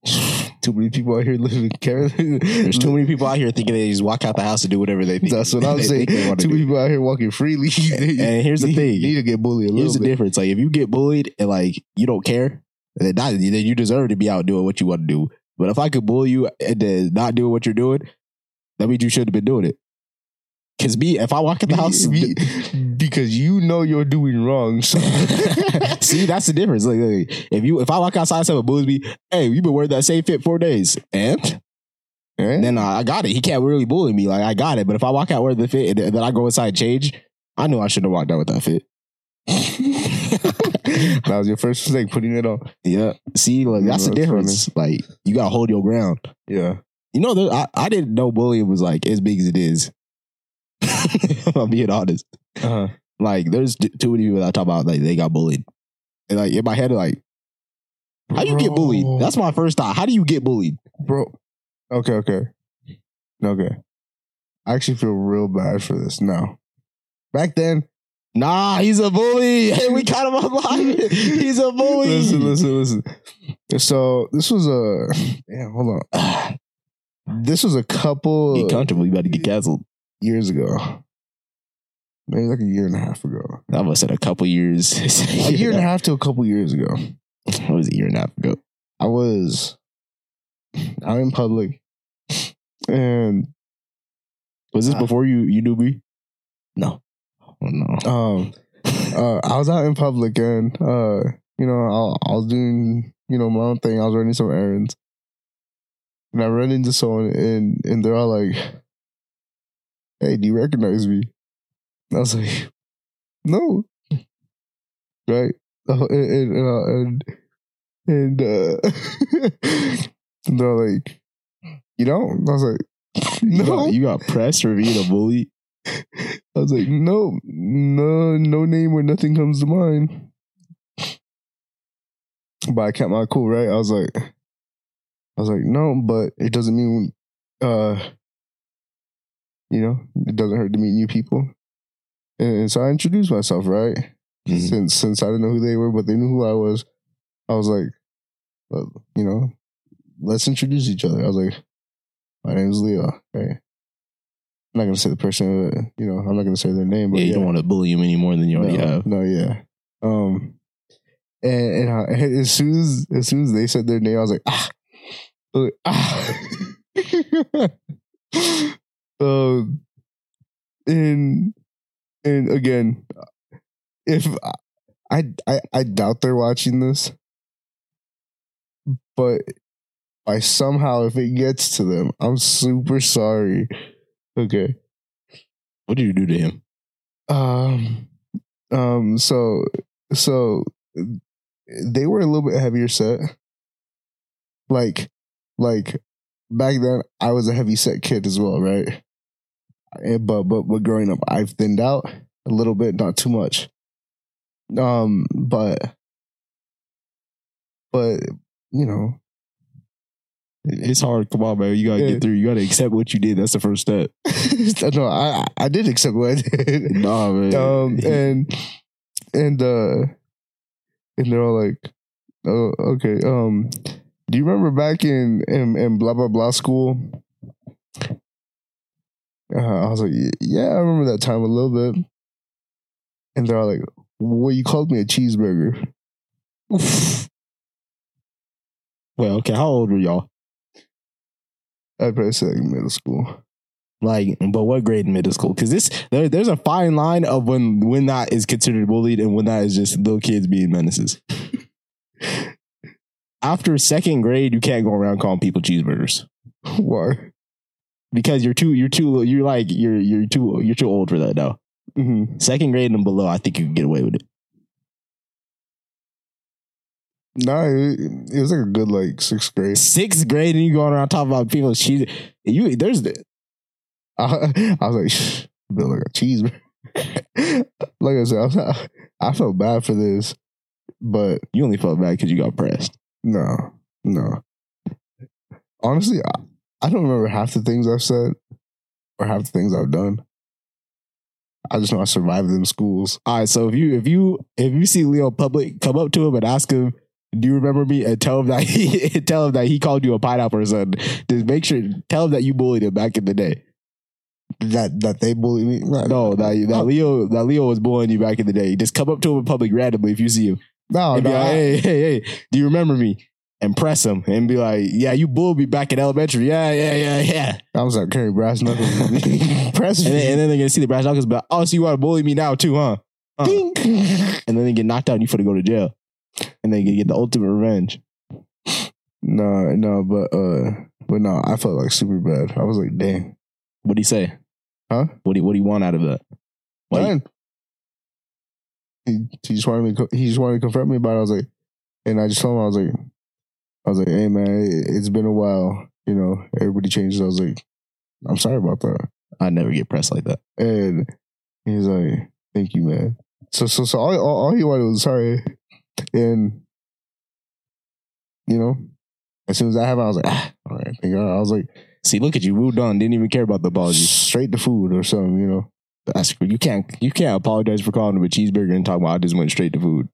Speaker 1: Too many people out here living care.
Speaker 2: There's too many people out here thinking they just walk out the house and do whatever they think.
Speaker 1: That's what I'm saying. Too many people out here walking freely.
Speaker 2: And here's the thing.
Speaker 1: Need to get bullied a
Speaker 2: Here's the
Speaker 1: bit.
Speaker 2: difference. Like if you get bullied and like you don't care, then, not, then you deserve to be out doing what you want to do. But if I could bully you and then not doing what you're doing, that means you should have been doing it. Cause me, if I walk in the house,
Speaker 1: Be- because you know you're doing wrong. So.
Speaker 2: see, that's the difference. Like, like, if you, if I walk outside, someone bullies me, hey, you've been wearing that same fit four days, and then I, I got it. He can't really bully me. Like I got it. But if I walk out wearing the fit and then I go inside and change, I know I shouldn't have walked out with that fit.
Speaker 1: that was your first mistake, putting it on.
Speaker 2: Yeah. See, like that's the
Speaker 1: That's
Speaker 2: difference. Like you gotta hold your ground.
Speaker 1: Yeah.
Speaker 2: You know, there, I, I didn't know bullying was like as big as it is. if I'm being honest.
Speaker 1: Uh-huh.
Speaker 2: Like, there's t- too many people that talk about like they got bullied. And like in my head, like, how you get bullied? That's my first thought. How do you get bullied?
Speaker 1: bro. Okay, okay, okay. I actually feel real bad for this now. Back then,
Speaker 2: Nah, he's a bully. Hey, we caught him alive. He's a bully.
Speaker 1: listen, listen, listen. So this was a damn. Hold on. This was a couple
Speaker 2: Get comfortable. You about to get canceled.
Speaker 1: years ago, maybe like a year and a half ago.
Speaker 2: I must said a couple years.
Speaker 1: A year and a half to a couple years ago.
Speaker 2: What was a year and a half ago?
Speaker 1: I was out in public, and
Speaker 2: Was this
Speaker 1: Ah.
Speaker 2: before you you knew me?
Speaker 1: No.
Speaker 2: Oh no.
Speaker 1: um, uh, I was out in public, and uh, you know, I, I was doing you know my own thing. I was running some errands, and I run into someone, and and they're all like, "Hey, do you recognize me?" And I was like, "No." Right. Uh, and and uh, and, and uh, and they're like, "You don't?" I was like,
Speaker 2: You
Speaker 1: "No."
Speaker 2: got, you got pressed for being a bully.
Speaker 1: I was like, no, no, no name or nothing comes to mind. But I kept my cool, right? I was like, I was like, no, but it doesn't mean, uh, you know, it doesn't hurt to meet new people. And, and so I introduced myself, right?
Speaker 2: Mhm.
Speaker 1: Since since I didn't know who they were, but they knew who I was. I was like, well, you know, let's introduce each other. I was like, my name is Leo. Okay. I'm not gonna say the person, uh, you know, I'm not gonna say their name, but
Speaker 2: Yeah, you don't want to bully him any more than you already
Speaker 1: no,
Speaker 2: have.
Speaker 1: No, yeah. Um, and, and, I, and as soon as as soon as they said their name, I was like, ah, was like, ah. um, and and again, if I I I doubt they're watching this, but I somehow if it gets to them, I'm super sorry. Okay.
Speaker 2: What did you do to him?
Speaker 1: Um, um, so, so they were a little bit heavier set. Like, like back then, I was a heavy set kid as well, right? And, but, but, but growing up, I've thinned out a little bit, not too much. Um, but, but, you know,
Speaker 2: It's hard. Come on, man. You gotta get through. You gotta accept what you did. That's the first step.
Speaker 1: no, I, I did accept what I did.
Speaker 2: Nah, man.
Speaker 1: um and and uh and they're all like oh okay um do you remember back in in, in blah blah blah school uh, i was like yeah i remember that time a little bit and they're all like well you called me a cheeseburger
Speaker 2: well, okay. How old were y'all?
Speaker 1: I'd probably say like middle school
Speaker 2: Like, but what grade in middle school? Because this there, there's a fine line of when when that is considered bullied and when that is just little kids being menaces. After second grade, you can't go around calling people cheeseburgers
Speaker 1: why
Speaker 2: because you're too you're too you're like you're you're too you're too old for that now.
Speaker 1: mm-hmm.
Speaker 2: Second grade and below, I think you can get away with it.
Speaker 1: Nah it, it was like a good like sixth grade
Speaker 2: Sixth grade and you going around talking about people cheese. You there's
Speaker 1: I, I was like, "Shh, built like a cheeseburger. like I said, I, was, I felt bad for this, but
Speaker 2: you only felt bad because you got pressed.
Speaker 1: no, no. Honestly, I, I don't remember half the things I've said or half the things I've done. I just know I survived them schools.
Speaker 2: All right, so if you if you if you see Leo public, come up to him and ask him, "Do you remember me?" and tell him that he tell him that he called you a pineapple or something. Just make sure tell him that you bullied him back in the day.
Speaker 1: That that they bullied me.
Speaker 2: No, that that Leo that Leo was bullying you back in the day. Just come up to him in public randomly if you see him
Speaker 1: no, no.
Speaker 2: like, "Hey, hey, hey, do you remember me?" And press him and be like, "Yeah, you bullied me back in elementary. Yeah, yeah, yeah, yeah."
Speaker 1: I was like carrying brass knuckles. Press
Speaker 2: And then, and then they're gonna see the brass knuckles, but oh, so you want to bully me now too, huh? Huh. And then they get knocked out. and You for to go to jail, and they get the ultimate revenge.
Speaker 1: No, no, but uh, but no, I felt like super bad. I was like, dang,
Speaker 2: What do you say?
Speaker 1: Huh?
Speaker 2: What do you, what do you want out of that?
Speaker 1: Fine. He, he just wanted me. to He just wanted to confront me about. it. I was like, and I just told him I was like, I was like, hey man, it, it's been a while. You know, everybody changes. I was like, I'm sorry about that.
Speaker 2: I never get pressed like that.
Speaker 1: And he's like, thank you, man. So so so all all, all he wanted was sorry, and you know, as soon as that happened, I was like, ah, all right, thank God. I was like,
Speaker 2: See, look at you, moved on, didn't even care about the apology.
Speaker 1: straight to food or something, you know.
Speaker 2: That's you can't you can't apologize for calling him a cheeseburger and talk about I just went straight to food.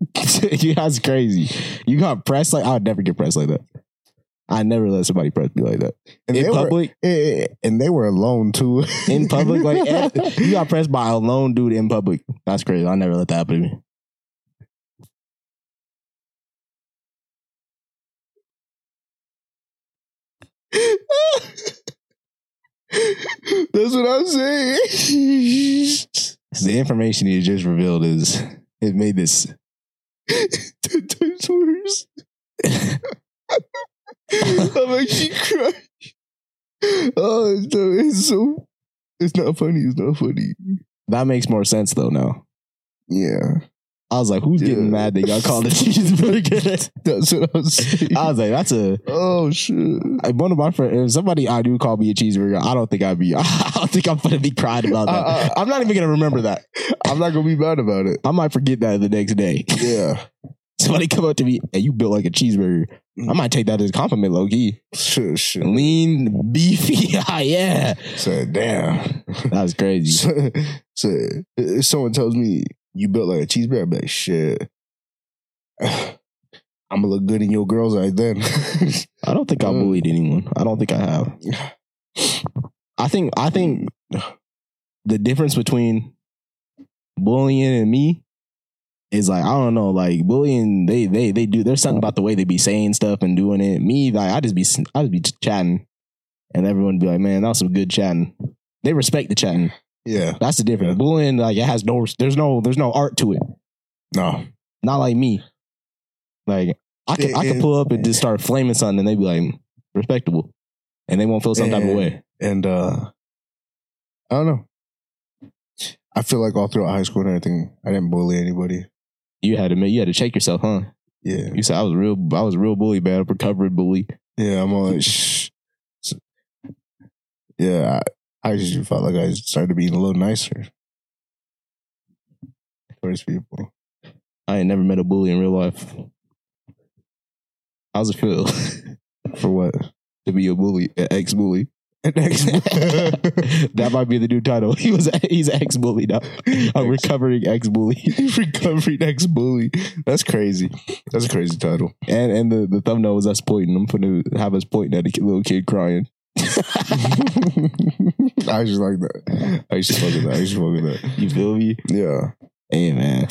Speaker 2: that's crazy. You got pressed like I would never get pressed like that. I never let somebody press me like that
Speaker 1: And
Speaker 2: in
Speaker 1: they were,
Speaker 2: public.
Speaker 1: eh, eh, and they were alone too.
Speaker 2: In public, like eh, you got pressed by a lone dude in public. That's crazy. I never let that happen to me.
Speaker 1: That's what I'm saying.
Speaker 2: The information you just revealed is it made this.
Speaker 1: Ten times worse. I'm actually crying. Oh, it's it's so. It's not funny. It's not funny.
Speaker 2: That makes more sense though. Now
Speaker 1: Yeah,
Speaker 2: I was like, who's getting
Speaker 1: Yeah.
Speaker 2: mad they got called a cheeseburger?
Speaker 1: that's what I was saying.
Speaker 2: I was like, that's a
Speaker 1: oh shit.
Speaker 2: One of my friends. If somebody I do call me a cheeseburger, I don't think I'd be. I don't think I'm gonna be crying about that.
Speaker 1: Uh, uh,
Speaker 2: I'm not even gonna remember that.
Speaker 1: I'm not gonna be mad about it.
Speaker 2: I might forget that the next day.
Speaker 1: Yeah.
Speaker 2: Somebody come up to me and you built like a cheeseburger. I might take that as a compliment, low key.
Speaker 1: Shit, shit.
Speaker 2: Lean, beefy. yeah.
Speaker 1: Said, damn.
Speaker 2: That was crazy.
Speaker 1: so, so if someone tells me you built like a cheeseburger, like, shit. I'm gonna look good in your girl's eyes then.
Speaker 2: I don't think I
Speaker 1: Mm.
Speaker 2: bullied anyone. I don't think I have. I think I think the difference between bullying and me is like I don't know, like bullying they they they do there's something about the way they be saying stuff and doing it. Me like I just be I just be chatting and everyone be like, man, that was some good chatting. They respect the chatting.
Speaker 1: Yeah.
Speaker 2: That's the difference.
Speaker 1: Yeah.
Speaker 2: Bullying like it has no there's no there's no art to it.
Speaker 1: No.
Speaker 2: Not like me. Like I can I can pull up and just start flaming something and they'd be like respectable. And they won't feel some type of way.
Speaker 1: And uh I don't know. I feel like all throughout high school and everything, I didn't bully anybody.
Speaker 2: You had to admit, you had to check yourself, huh?
Speaker 1: Yeah.
Speaker 2: You said I was real, I was a real bully, bad recovered bully.
Speaker 1: Yeah, I'm all like, shh. Yeah, I, just felt like I started being a little nicer towards people.
Speaker 2: I ain't never met a bully in real life. How's it feel
Speaker 1: For what?
Speaker 2: to be a bully, an ex bully?
Speaker 1: An ex-
Speaker 2: that might be the new title. He was, he's ex bully now, a recovering ex bully,
Speaker 1: Recovering ex bully. That's crazy. That's a crazy title.
Speaker 2: and and the, the thumbnail was us pointing. I'm gonna have us pointing at a little kid crying.
Speaker 1: I just like that. I just to fuck with that. I just to fuck with that.
Speaker 2: You feel me?
Speaker 1: Yeah.
Speaker 2: Hey man,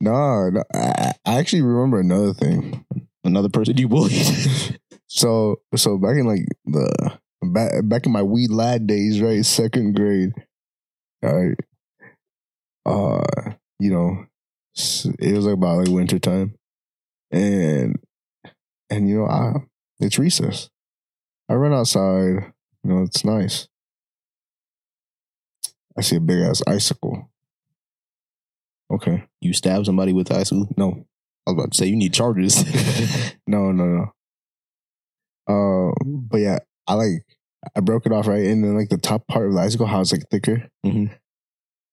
Speaker 1: No, no I, I actually remember another thing.
Speaker 2: another person you bullied.
Speaker 1: So so back in like the back back in my wee lad days, right? Second grade. All right. Uh, you know, it was about like winter time. And and you know, I it's recess. I run outside, you know, it's nice. I see a big ass icicle. Okay.
Speaker 2: you stab somebody with icicle?
Speaker 1: No.
Speaker 2: I was about to say you need charges.
Speaker 1: No, no, no. Uh, but yeah, I like I broke it off right, and then like the top part of the icicle, how it's like thicker. Hmm.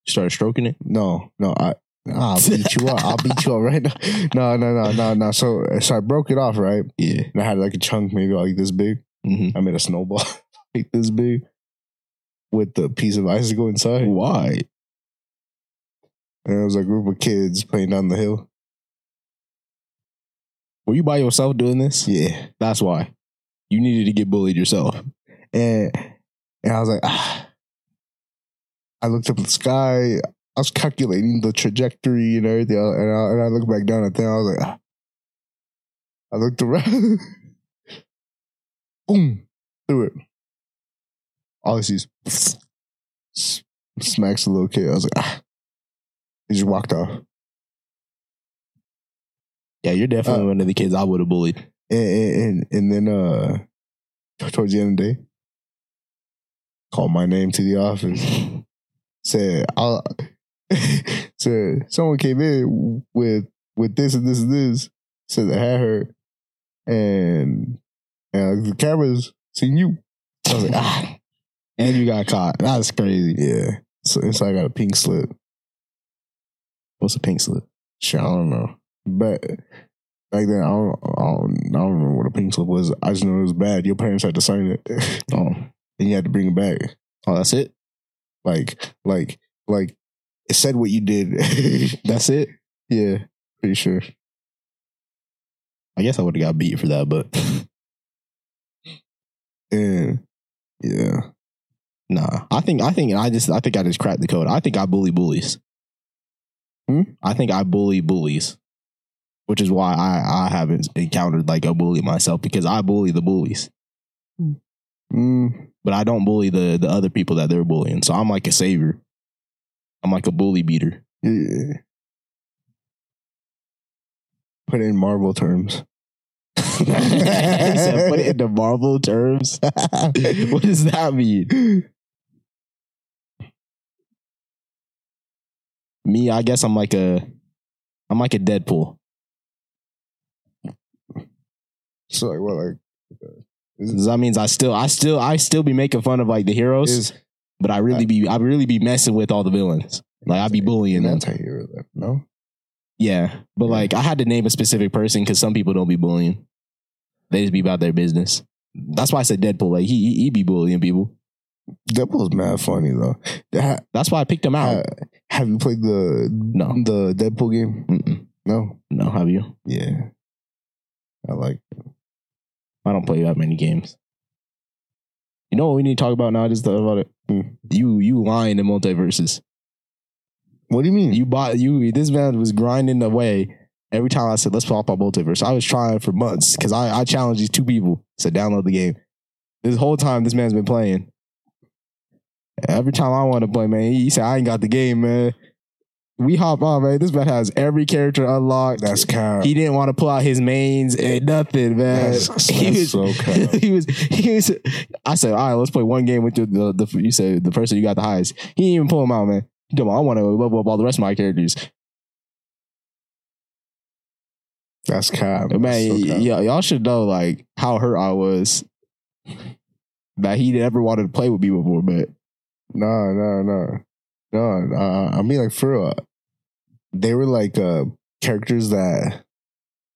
Speaker 2: Started stroking it.
Speaker 1: No, no, I I'll beat you up. I'll beat you up right now. No, no, no, no, no. So so I broke it off right,
Speaker 2: Yeah.
Speaker 1: and I had like a chunk maybe like this big.
Speaker 2: Hmm
Speaker 1: I made a snowball like this big with the piece of icicle inside,
Speaker 2: Why?
Speaker 1: and it was a group of kids playing down the hill.
Speaker 2: Were you by yourself doing this?
Speaker 1: Yeah,
Speaker 2: That's why. You needed to get bullied yourself.
Speaker 1: and and I was like, ah. I looked up at the sky. I was calculating the trajectory and everything, and I, and I looked back down at them. I was like, ah. I looked around, boom, threw it. All I see is s- smacks the little kid. I was like, ah. He just walked off,
Speaker 2: Yeah, you're definitely
Speaker 1: Uh,
Speaker 2: one of the kids I would have bullied.
Speaker 1: and and, and, then uh, towards the end of the day, called my name to the office. said, I'll, said someone came in with with this and this and this. Said they had her, and and the cameras seen you. I was like, ah,
Speaker 2: and you got caught. That's crazy.
Speaker 1: yeah. So, so I got a pink slip.
Speaker 2: What's a pink slip?
Speaker 1: I don't know, but back then I don't, I don't, I don't remember what a pink slip was. I just know it was bad. Your parents had to sign it,
Speaker 2: Oh,
Speaker 1: and you had to bring it back.
Speaker 2: oh, that's it.
Speaker 1: Like, like, like it said what you did.
Speaker 2: That's it.
Speaker 1: yeah, pretty sure.
Speaker 2: I guess I would have got beat for that, but
Speaker 1: And yeah,
Speaker 2: nah. I think I think I just I think I just cracked the code. I think I bully bullies.
Speaker 1: Hmm?
Speaker 2: I think I bully bullies, which is why I I haven't encountered like a bully myself because I bully the bullies,
Speaker 1: mm,
Speaker 2: but I don't bully the the other people that they're bullying. So I'm like a savior. I'm like a bully beater.
Speaker 1: yeah. Put it in Marvel terms.
Speaker 2: Said, "Put it into Marvel terms." what does that mean? Me, I guess I'm like a, I'm like a Deadpool.
Speaker 1: so like what like uh,
Speaker 2: So that means I still, I still, I still be making fun of like the heroes,
Speaker 1: is
Speaker 2: but I really be, I really be messing with all the villains. Like I be bullying them.
Speaker 1: anti-hero no?
Speaker 2: Yeah, but like I had to name a specific person because some people don't be bullying. They just be about their business. That's why I said Deadpool. Like he he, he be bullying people.
Speaker 1: Deadpool's mad funny though. Ha-
Speaker 2: That's why I picked him out.
Speaker 1: ha- have you played the
Speaker 2: No.
Speaker 1: the Deadpool game?
Speaker 2: Mm-mm.
Speaker 1: No.
Speaker 2: No, have you?
Speaker 1: Yeah. I like.
Speaker 2: I don't play that many games. You know what we need to talk about now? Just thought about it.
Speaker 1: Hmm.
Speaker 2: You you lying in MultiVersus.
Speaker 1: What do you mean?
Speaker 2: You bought you. This man was grinding away. Every time I said let's pop up multiverse, I was trying for months because I I challenged these two people to download the game. This whole time, this man's been playing. Every time I want to play, man, he said I ain't got the game, man. We hop on, man. This man has every character unlocked.
Speaker 1: That's cap.
Speaker 2: He didn't want to pull out his mains and nothing, man.
Speaker 1: That's-
Speaker 2: he was,
Speaker 1: so cap.
Speaker 2: he was, he was. I said, all right, let's play one game with the, the, the you said the person you got the highest. He didn't even pull him out, man. Come on, I want to level up all the rest of my characters,
Speaker 1: That's cap.
Speaker 2: man.
Speaker 1: That's so cap.
Speaker 2: y- y'all should know like how hurt I was that he never wanted to play with me before, but
Speaker 1: No, no, no, no. Uh, I mean, like for real, they were like uh characters that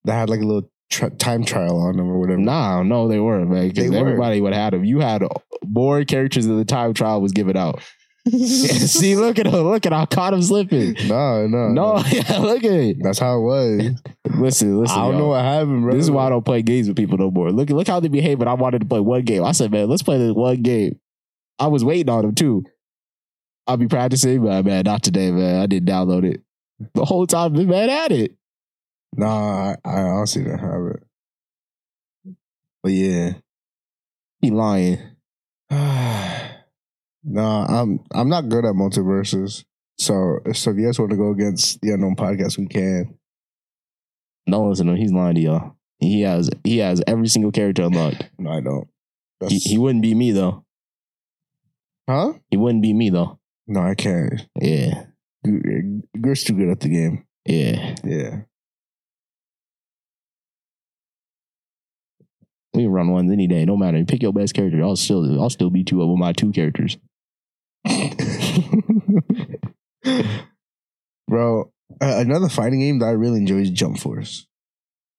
Speaker 1: that had like a little tri- time trial on them or whatever.
Speaker 2: nah, no, they weren't, man. Because
Speaker 1: They were.
Speaker 2: everybody would have had him. You had more characters than the time trial was given out. See, look at him. Look at how I caught him slipping.
Speaker 1: no, no,
Speaker 2: No, yeah, look at it.
Speaker 1: That's how it was.
Speaker 2: Listen, listen.
Speaker 1: I don't
Speaker 2: y'all.
Speaker 1: know what happened, bro.
Speaker 2: This is why I don't play games with people no more. Look, look how they behave. But I wanted to play one game. I said, man, let's play this one game. I was waiting on them too. I'll be practicing, but man, not today, man. I didn't download it. The whole time this man had it.
Speaker 1: Nah, I, I honestly don't have it. But yeah.
Speaker 2: He lying.
Speaker 1: no, I'm I'm not good at MultiVersus. So so if you guys want to go against the unknown podcast, we can.
Speaker 2: No, listen to him. He's lying to y'all. He has he has every single character unlocked.
Speaker 1: No, I don't.
Speaker 2: He, he wouldn't be me though.
Speaker 1: huh?
Speaker 2: He wouldn't be me though.
Speaker 1: No, I can't.
Speaker 2: Yeah,
Speaker 1: You- You're too good at the game.
Speaker 2: yeah.
Speaker 1: Yeah.
Speaker 2: We can run one any day. No matter. Pick your best character. I'll still I'll still beat you up with my two characters.
Speaker 1: Bro, uh, another fighting game that I really enjoy is Jump Force.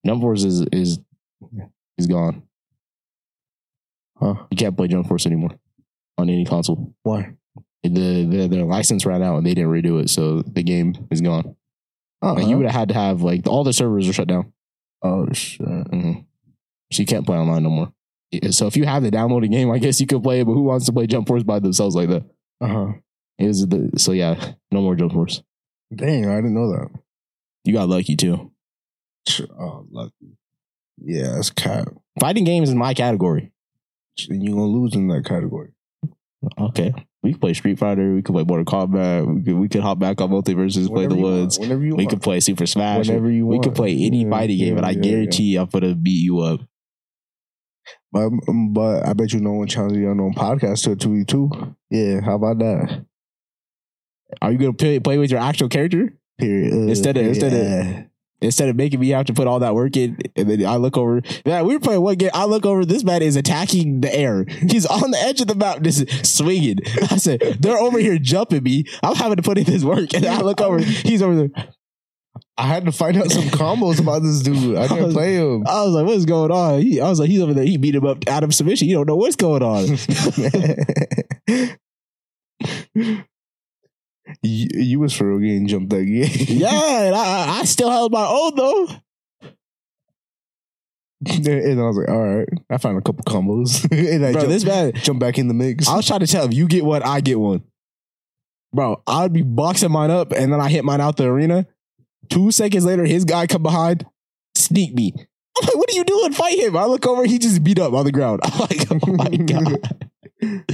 Speaker 2: Jump Force is is is gone.
Speaker 1: Huh?
Speaker 2: You can't play Jump Force anymore on any console.
Speaker 1: Why?
Speaker 2: The, the their license ran out and they didn't redo it, so the game is gone.
Speaker 1: Uh-huh.
Speaker 2: Like you would have had to have like all the servers are shut down,
Speaker 1: oh shit.
Speaker 2: hmm so you can't play online no more. So if you have the downloaded game, I guess you could play it. But who wants to play Jump Force by themselves like that?
Speaker 1: Uh huh.
Speaker 2: It was the so yeah, no more Jump Force.
Speaker 1: Dang, I didn't know that.
Speaker 2: You got lucky too.
Speaker 1: Oh, lucky. Yeah, it's cap.
Speaker 2: Fighting games is my category.
Speaker 1: And you gonna lose in that category.
Speaker 2: Okay, we could play Street Fighter. We could play Mortal Kombat. We could we could hop back on MultiVersus, play the
Speaker 1: you want,
Speaker 2: woods.
Speaker 1: Whenever you
Speaker 2: We
Speaker 1: want.
Speaker 2: could play Super Smash.
Speaker 1: Whenever you
Speaker 2: We
Speaker 1: want.
Speaker 2: could play any
Speaker 1: Yeah,
Speaker 2: fighting game,
Speaker 1: yeah,
Speaker 2: and I
Speaker 1: yeah,
Speaker 2: guarantee I'm gonna beat you up.
Speaker 1: But, but I bet you no one challenged the unknown podcast to a two v two. Yeah, how about that?
Speaker 2: Are you gonna play, play with your actual character
Speaker 1: Period. Uh,
Speaker 2: Instead of- instead of- instead of making me have to put all that work in? And then I look over. Man, we were playing one game. I look over. This man is attacking the air. He's on the edge of the mountain, just swinging. I said, "They're over here jumping me. I'm having to put in this work." And I look over. He's over there.
Speaker 1: I had to find out some combos about this dude. I didn't play him.
Speaker 2: I was like, "What's going on?" He, I was like, "He's over there. He beat him up out of submission. You don't know what's going on."
Speaker 1: you, you was for real getting jumped that game.
Speaker 2: yeah, and I, I still held my own though.
Speaker 1: and I was like, all right. I found a couple combos. and I
Speaker 2: Bro,
Speaker 1: jumped,
Speaker 2: this man,
Speaker 1: jumped back in the mix.
Speaker 2: I was trying to tell him, you get one, I get one. Bro, I'd be boxing mine up and then I hit mine out the arena. Two seconds later, his guy come behind, sneak me. I'm like, what are you doing? Fight him. I look over, he just beat up on the ground. I'm like, oh my God.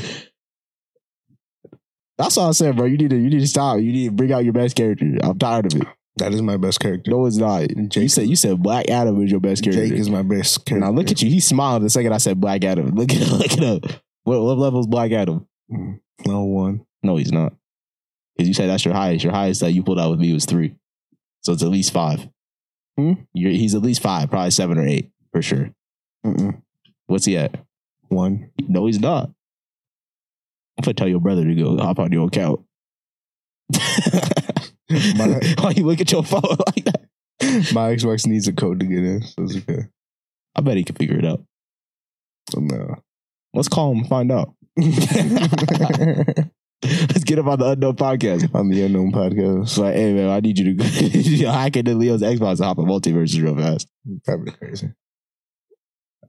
Speaker 2: That's all I said, bro. You need to you need to stop. You need to bring out your best character. I'm tired of it.
Speaker 1: that is my best character.
Speaker 2: No, it's not. You said you said Black Adam is your best character.
Speaker 1: Jake is my best character.
Speaker 2: now look at you. He smiled the second I said Black Adam. Look at look at up. What, what level is Black Adam? Mm.
Speaker 1: No one.
Speaker 2: No, he's not. Because you said that's your highest. Your highest that you pulled out with me was three. So it's at least five.
Speaker 1: Hmm?
Speaker 2: He's at least five, probably seven or eight for sure.
Speaker 1: Mm-mm.
Speaker 2: What's he at?
Speaker 1: One.
Speaker 2: No, he's not. I'm gonna tell your brother to go hop on your account.
Speaker 1: My-
Speaker 2: Why you look at your phone like that?
Speaker 1: My Xbox needs a code to get in, so it's okay.
Speaker 2: I bet he can figure it out.
Speaker 1: No.
Speaker 2: Let's call him and find out. Let's get him on the unknown podcast.
Speaker 1: On the unknown podcast.
Speaker 2: It's like, hey man, I need you to hack into Leo's Xbox and hop in MultiVersus real fast.
Speaker 1: That'd be crazy.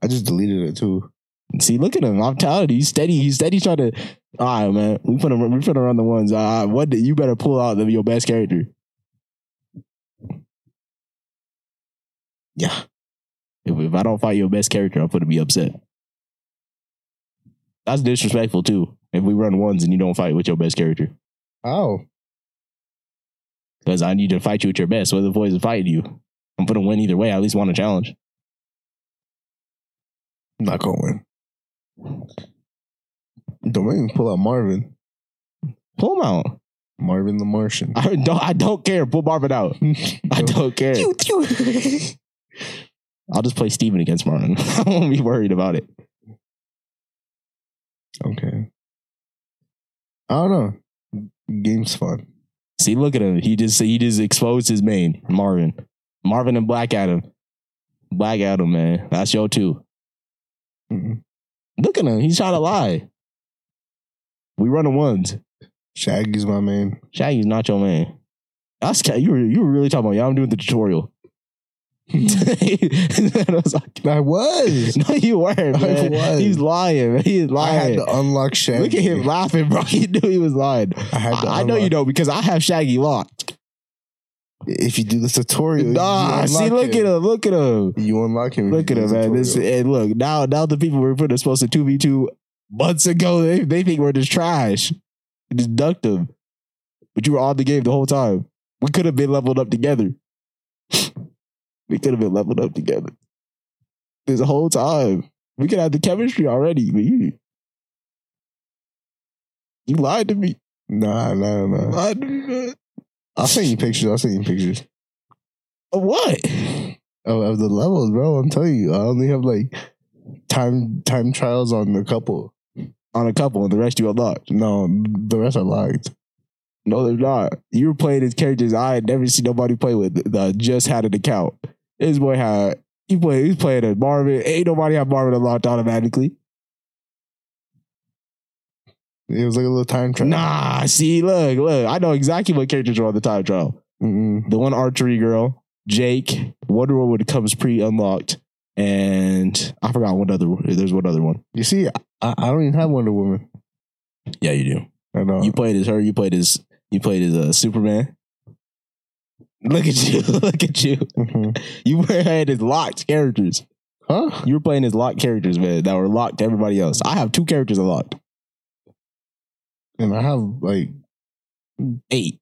Speaker 1: I just deleted it too.
Speaker 2: See, look at him. I'm telling you, he's steady. He's steady trying to. All right, man. We put him. We put him on the ones. Uh, what? You better pull out your best character. Yeah. If, if I don't fight your best character, I'm going to be upset. That's disrespectful too. If we run ones and you don't fight with your best character,
Speaker 1: Oh.
Speaker 2: because I need to fight you at your best. Whether the boys are fighting you, I'm going to win either way. I at least want a challenge.
Speaker 1: I'm not gonna win. Don't make me pull out Marvin.
Speaker 2: Pull him out.
Speaker 1: Marvin the Martian.
Speaker 2: I don't. I don't care. Pull Marvin out. I don't care. I'll just play Steven against Marvin. I won't be worried about it.
Speaker 1: Okay. I don't know. Game's fun.
Speaker 2: See, look at him. He just he just exposed his main Marvin, Marvin and Black Adam. Black Adam, man, that's your two.
Speaker 1: Mm-mm.
Speaker 2: Look at him. He's trying to lie. We running ones.
Speaker 1: Shaggy's my man.
Speaker 2: Shaggy's not your man. That's you were you were really talking about. Yeah, I'm doing the tutorial. I was like,
Speaker 1: I was.
Speaker 2: no, you weren't.
Speaker 1: I
Speaker 2: Man.
Speaker 1: was.
Speaker 2: He's lying. He's
Speaker 1: I had
Speaker 2: lying.
Speaker 1: to unlock Shaggy.
Speaker 2: Look at him laughing, bro. He knew he was lying.
Speaker 1: I had to
Speaker 2: I, I know you know because I have Shaggy locked.
Speaker 1: If you do the tutorial, you
Speaker 2: Nah, see, look at him. Look at him.
Speaker 1: You unlock him.
Speaker 2: Look at him, man. This and look now. Now the people we're putting supposed to two v two months ago. They they think we're just trash. Just ducked them, but you were on the game the whole time. We could have been leveled up together. We could have been leveled up together this whole time. We could have the chemistry already, but you you lied to me.
Speaker 1: Nah, nah,
Speaker 2: You
Speaker 1: nah.
Speaker 2: lied to me, man.
Speaker 1: I'll send you pictures. I'll send you pictures
Speaker 2: Of What?
Speaker 1: of, of the levels, bro. I'm telling you, I only have like time time trials on a couple.
Speaker 2: On a couple, and the rest you are unlocked.
Speaker 1: No, the rest are locked.
Speaker 2: No, they're not. You were playing as characters I had never seen nobody play with. That just had an account. This boy had he played. He's playing as Marvin. Ain't nobody have Marvin unlocked automatically.
Speaker 1: It was like a little time trial.
Speaker 2: Nah, see, look, look. I know exactly what characters are on the time trial.
Speaker 1: Mm-mm.
Speaker 2: The one archery girl, Jake, Wonder Woman comes pre-unlocked, and I forgot one other. There's one other one.
Speaker 1: You see, I, I don't even have Wonder Woman.
Speaker 2: Yeah, you do.
Speaker 1: I know.
Speaker 2: You played as her. You played as you played as uh, Superman. Look at you. Look at you.
Speaker 1: Mhm.
Speaker 2: You had as locked characters.
Speaker 1: Huh?
Speaker 2: You were playing as locked characters, man, that were locked to everybody else. I have two characters unlocked.
Speaker 1: And I have like
Speaker 2: Eight.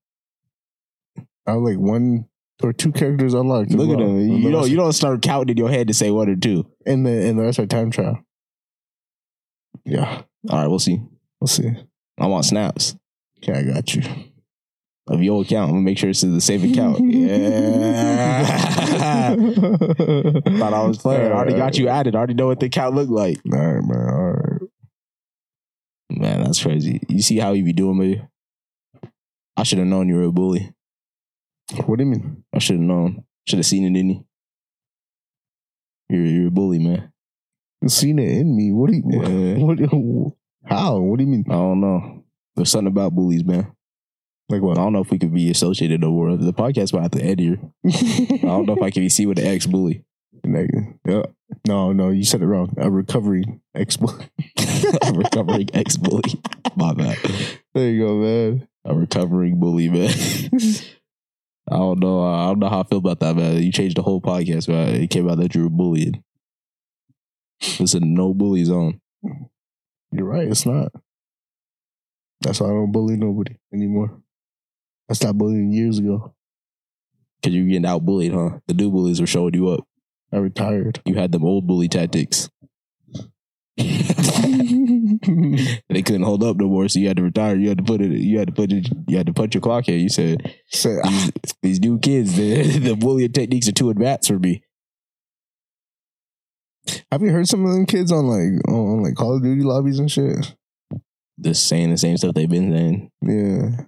Speaker 1: I have like one or two characters unlocked.
Speaker 2: Look at them. You don't you don't start counting in your head to say one or two.
Speaker 1: and the and the rest are time trial. Yeah,
Speaker 2: All right, we'll see.
Speaker 1: we'll see.
Speaker 2: I want snaps
Speaker 1: Okay, I got you.
Speaker 2: Of your account. I'm gonna make sure it's the same account. Yeah. Thought I was playing. I already got you added. I already know what the account looked like.
Speaker 1: All right, man. All right.
Speaker 2: Man, that's crazy. You see how you be doing me? I should have known you were a bully.
Speaker 1: What do you mean?
Speaker 2: I should have known. Should have seen it in you. You're you're a bully, man.
Speaker 1: You seen it in me. What do you?
Speaker 2: Yeah.
Speaker 1: What? what how? What do you mean?
Speaker 2: I don't know. There's something about bullies, man.
Speaker 1: Like what?
Speaker 2: I don't know if we could be associated no more. The podcast might have to end here. I don't know if I can be seen with an ex bully.
Speaker 1: Yeah. No, no, you said it wrong. A recovering ex. Bully.
Speaker 2: a recovering ex bully. My bad.
Speaker 1: there you go, man.
Speaker 2: A recovering bully, man. I don't know. I don't know how I feel about that, man. You changed the whole podcast, man. It came out that you were bullying. It's a no bully zone.
Speaker 1: You're right. It's not. That's why I don't bully nobody anymore. I stopped bullying years ago.
Speaker 2: Cause you're getting out bullied, huh? The new bullies were showing you up.
Speaker 1: I retired.
Speaker 2: You had them old bully tactics. they couldn't hold up no more, so you had to retire. You had to put it. You had to put it. You had to put your clock in. You said
Speaker 1: Say,
Speaker 2: these, these new kids, the, the bullying techniques are too advanced for me.
Speaker 1: have you heard some of them kids on like on like Call of Duty lobbies and shit?
Speaker 2: Just saying the same stuff they've been saying.
Speaker 1: Yeah,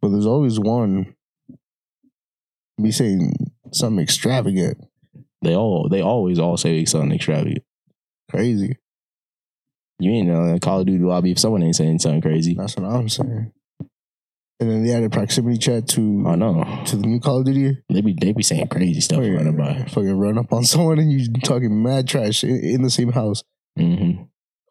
Speaker 1: but there's always one be saying something extravagant.
Speaker 2: They all they always all say something extravagant.
Speaker 1: Crazy.
Speaker 2: You ain't know in the Call of Duty lobby if someone ain't saying something crazy.
Speaker 1: That's what I'm saying. And then they added proximity chat to
Speaker 2: I know.
Speaker 1: to the new Call of Duty.
Speaker 2: They be they be saying crazy stuff
Speaker 1: Fucking-
Speaker 2: running by.
Speaker 1: Fucking run up on someone and you talking mad trash in, in the same house.
Speaker 2: hmm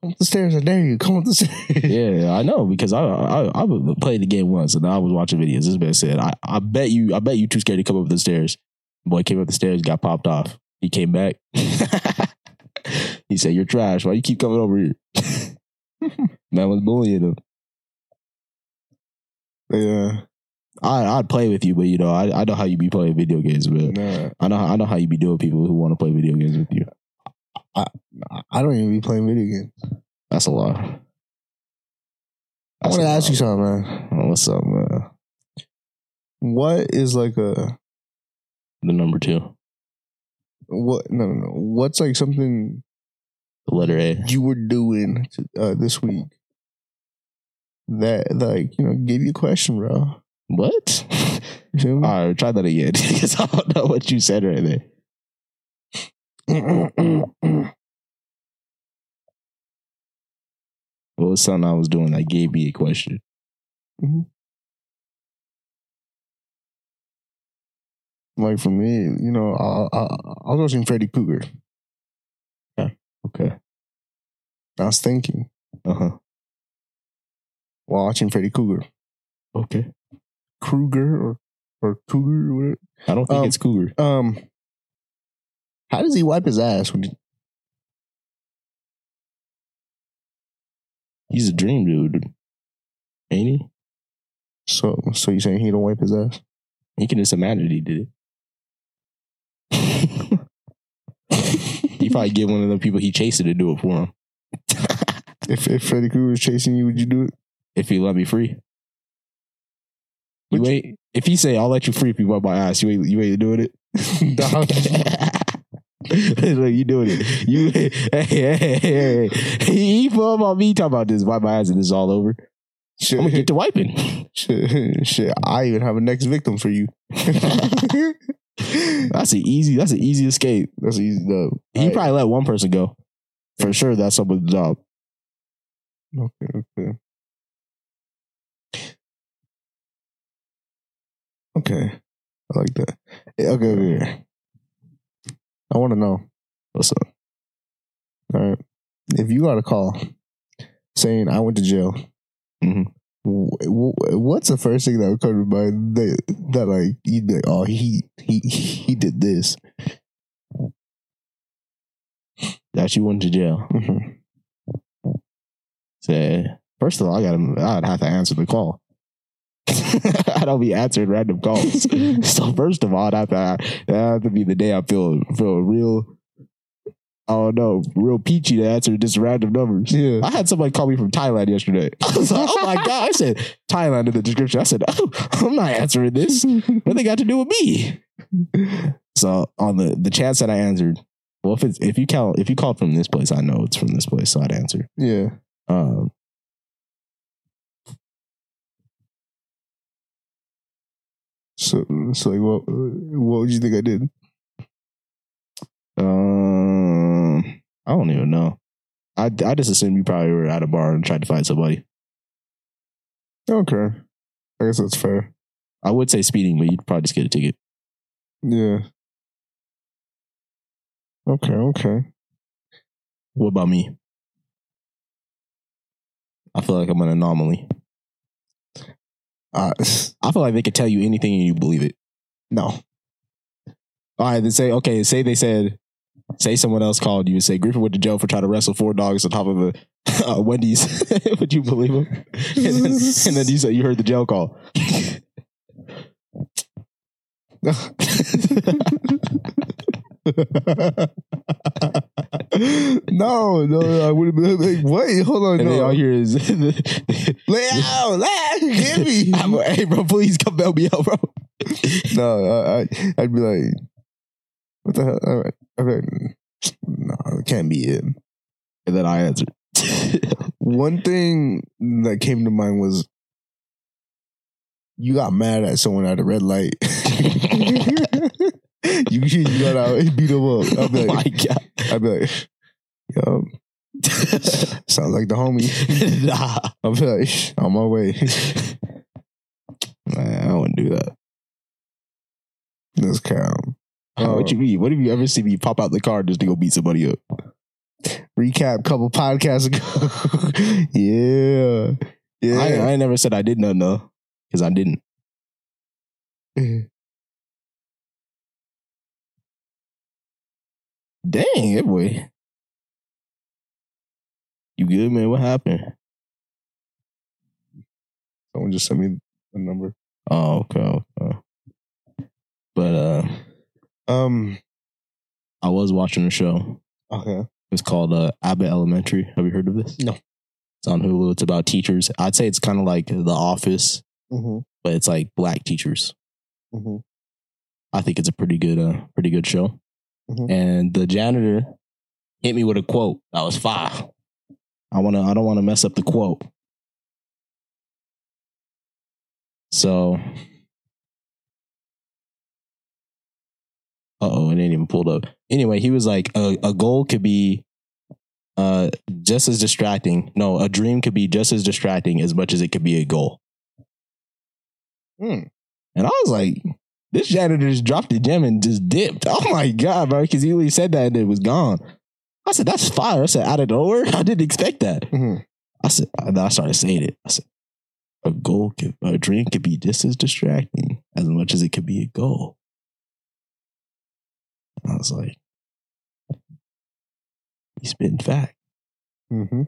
Speaker 1: Come up the stairs, I dare you. Come up the stairs.
Speaker 2: Yeah, I know because I I I would play the game once and I was watching videos. This man said, I, I bet you I bet you too scared to come up the stairs. Boy came up the stairs, got popped off. He came back. he said, You're trash. Why you keep coming over here? man was bullying him.
Speaker 1: yeah.
Speaker 2: I I'd play with you, but you know, I, I know how you be playing video games, man.
Speaker 1: Nah,
Speaker 2: I know I know how you be doing people who want to play video games with you.
Speaker 1: I I don't even be playing video games.
Speaker 2: That's a lot.
Speaker 1: I want to ask you something, man.
Speaker 2: Oh, What's up, man?
Speaker 1: What is like a
Speaker 2: The number two,
Speaker 1: what? No, no, no. What's like something
Speaker 2: the letter A.
Speaker 1: you were doing to, uh, this week that like you know gave you a question, bro?
Speaker 2: What? All right, try that again because I don't know what you said right there. What was something I was doing that gave me a question?
Speaker 1: like for me, you know, I, I, I was watching Freddy Cougar.
Speaker 2: Okay.
Speaker 1: I was thinking
Speaker 2: Uh huh.
Speaker 1: while watching Freddy Cougar,
Speaker 2: Okay.
Speaker 1: Kruger or or Cougar or whatever.
Speaker 2: I don't think
Speaker 1: Um,
Speaker 2: it's cougar.
Speaker 1: Um, how does he wipe his ass when he,
Speaker 2: He's a dream dude, ain't he?
Speaker 1: so so you saying he don't wipe his ass?
Speaker 2: He can just imagine he did it. he probably get one of the people he chasing to do it for him.
Speaker 1: If if Freddy Krueger was chasing you, would you do it?
Speaker 2: if he let me free. You
Speaker 1: you-
Speaker 2: ain't if he say I'll let you free if you wipe my ass, you ain't you ain't doing it. Look, you doing it. You hey, hey, hey, hey. He put up on me talking about this, wipe my ass and this is all over. I'm gonna get to wiping.
Speaker 1: shit, shit. I even have a next victim for you.
Speaker 2: That's an easy that's an easy escape.
Speaker 1: That's easy though.
Speaker 2: He
Speaker 1: Alright.
Speaker 2: probably let one person go. For sure that's someone's job.
Speaker 1: Okay, okay. Okay. I like that. Okay, okay. I want to know.
Speaker 2: What's up?
Speaker 1: All right. If you got a call saying I went to jail,
Speaker 2: Mhm.
Speaker 1: wh- what's the first thing that would come to mind that, that like you'd be like, oh, he he he did this.
Speaker 2: That you went to jail.
Speaker 1: Mhm.
Speaker 2: Say, first of all, I gotta I'd have to answer the call. I don't be answering random calls. so first of all, have to that have to be the day I feel feel real. I don't know, real peachy to answer just random numbers.
Speaker 1: Yeah.
Speaker 2: I had somebody call me from Thailand yesterday. I was like, oh my God. I said Thailand in the description. I said, oh, I'm not answering this. What they got to do with me? So on the the chance that I answered, well, if it's if you count if you called from this place, I know it's from this place, so I'd answer.
Speaker 1: yeah.
Speaker 2: Um,
Speaker 1: So, so like, what what would you think I did?
Speaker 2: um, I don't even know. I I just assumed you probably were at a bar and tried to find somebody.
Speaker 1: Okay. I guess that's fair.
Speaker 2: I would say speeding, but you'd probably just get a ticket.
Speaker 1: Yeah. Okay, okay.
Speaker 2: What about me? I feel like I'm an anomaly.
Speaker 1: Uh,
Speaker 2: I feel like they could tell you anything and you believe it.
Speaker 1: no.
Speaker 2: All right, then say okay. Say they said, say someone else called you and say Griffin went to jail for trying to wrestle four dogs on top of a, a Wendy's. Would you believe him? And then, and then you said you heard the jail call.
Speaker 1: No, no, I would have been like, wait, hold on,
Speaker 2: And all
Speaker 1: no.
Speaker 2: you hear is,
Speaker 1: Lay out, lay, give me.
Speaker 2: I'm like, hey bro, please come bail me out, bro.
Speaker 1: no, I, I, I'd be like, what the hell? All right, okay, no, it can't be it.
Speaker 2: And then I answered.
Speaker 1: One thing that came to mind was you got mad at someone at a red light. you you got out and beat him up. I'll
Speaker 2: oh my
Speaker 1: like,
Speaker 2: god.
Speaker 1: I'll be like, yo, sounds like the homie.
Speaker 2: nah.
Speaker 1: I'll be like, on my way.
Speaker 2: Man, I wouldn't do that.
Speaker 1: Let's count.
Speaker 2: Oh, what you mean? What have you ever seen me pop out the car just to go beat somebody up?
Speaker 1: Recap couple podcasts ago. yeah. Yeah.
Speaker 2: I, I never said I did nothing though, because I didn't. Mm. Dang, it boy. You good, man? What happened?
Speaker 1: Someone just sent me a number.
Speaker 2: Oh, okay. okay. But uh
Speaker 1: Um.
Speaker 2: I was watching a show.
Speaker 1: Okay.
Speaker 2: It's called uh, Abbott Elementary. Have you heard of this?
Speaker 1: No.
Speaker 2: It's on Hulu. It's about teachers. I'd say it's kind of like The Office,
Speaker 1: Mm-hmm.
Speaker 2: but it's like black teachers.
Speaker 1: Mm-hmm.
Speaker 2: I think it's a pretty good, uh, pretty good show.
Speaker 1: Mhm.
Speaker 2: And the janitor hit me with a quote that was five. I wanna, I don't want to mess up the quote. So, uh oh, it ain't even pulled up. Anyway, he was like, a, a goal could be uh just as distracting. No, a dream could be just as distracting as much as it could be a goal.
Speaker 1: Hmm.
Speaker 2: And I was like, this janitor just dropped the gem and just dipped. Oh my God, bro. Because he only said that and it was gone. I said, that's fire. I said, out of nowhere. I didn't expect that.
Speaker 1: Mm-hmm.
Speaker 2: I said, then I started saying it. I said, a goal, could, a dream could be just as distracting as much as it could be a goal. I was like, he's spitting fact.
Speaker 1: Mm-hmm.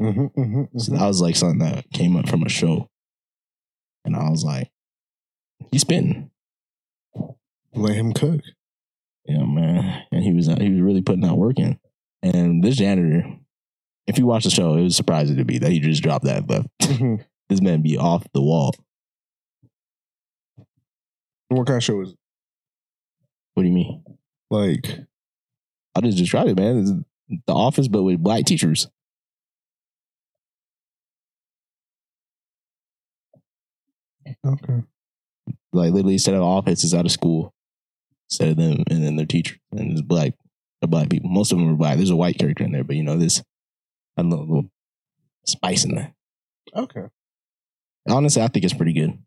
Speaker 1: Mm-hmm. Mm-hmm.
Speaker 2: So that was like something that came up from a show. And I was like, he's spitting.
Speaker 1: Let him cook.
Speaker 2: Yeah, man. And he was he was really putting out work in. And this janitor, if you watch the show, it was surprising to me that he just dropped that. But
Speaker 1: Mhm.
Speaker 2: this man be off the wall.
Speaker 1: what kind of show is it?
Speaker 2: What do you mean?
Speaker 1: Like,
Speaker 2: I just described it, man. It's the office, but with black teachers.
Speaker 1: okay.
Speaker 2: Like literally, instead of office, is out of school. Instead of them, and then their teacher and it's black, they're black people. Most of them are black. There's a white character in there, but you know, there's a little, little spice in there.
Speaker 1: Okay.
Speaker 2: Honestly, I think it's pretty good.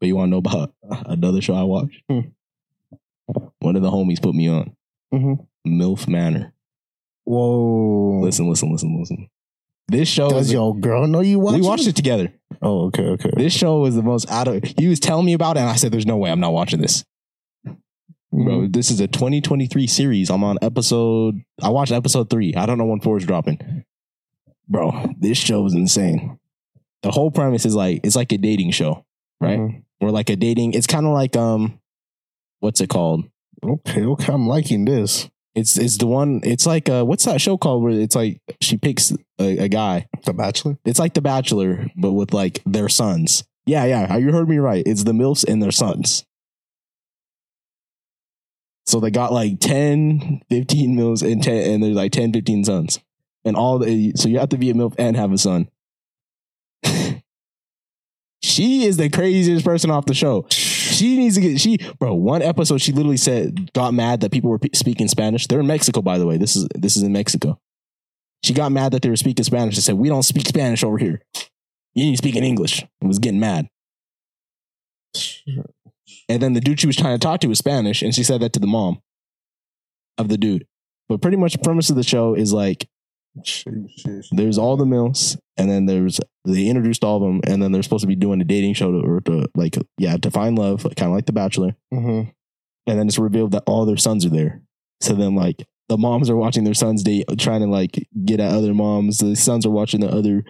Speaker 2: But you want to know about another show I watched?
Speaker 1: Hmm.
Speaker 2: One of the homies put me on
Speaker 1: Mm-hmm.
Speaker 2: MILF Manor.
Speaker 1: Whoa.
Speaker 2: Listen, listen, listen, listen. This show
Speaker 1: Does
Speaker 2: is
Speaker 1: your girl know you watch
Speaker 2: we watched it together.
Speaker 1: Oh, okay, okay.
Speaker 2: This show was the most out of. He was telling me about it, and I said, "There's no way I'm not watching this,
Speaker 1: Mm-hmm.
Speaker 2: bro." This is a 2023 series. I'm on episode. I watched episode three. I don't know when four is dropping, bro. This show is insane. The whole premise is like it's like a dating show, right?
Speaker 1: Mhm.
Speaker 2: Or like a dating. It's kind of like um, what's it called?
Speaker 1: Okay, okay. I'm liking this.
Speaker 2: It's it's the one. It's like uh, what's that show called where it's like she picks a, a guy.
Speaker 1: The Bachelor.
Speaker 2: It's like The Bachelor, but with like their sons. Yeah, yeah. You heard me right. It's the MILFs and their sons. So they got like 10, 15 MILFs and 10, and there's like 10, 15 sons. And all the, so you have to be a MILF and have a son. she is the craziest person off the show. She needs to get, she, bro, one episode, she literally said, got mad that people were pe- speaking Spanish. They're in Mexico, by the way. This is, this is in Mexico. She got mad that they were speaking Spanish and said, we don't speak Spanish over here. You need to speak in English. And was getting mad. And then the dude she was trying to talk to was Spanish, and she said that to the mom of the dude. But pretty much the premise of the show is like. There's all the mills, and then there's they introduced all of them, and then they're supposed to be doing a dating show to, or to like yeah to find love, kind of like The Bachelor.
Speaker 1: Mhm.
Speaker 2: And then it's revealed that all their sons are there. So then like the moms are watching their sons date, trying to like get at other moms. The sons are watching the other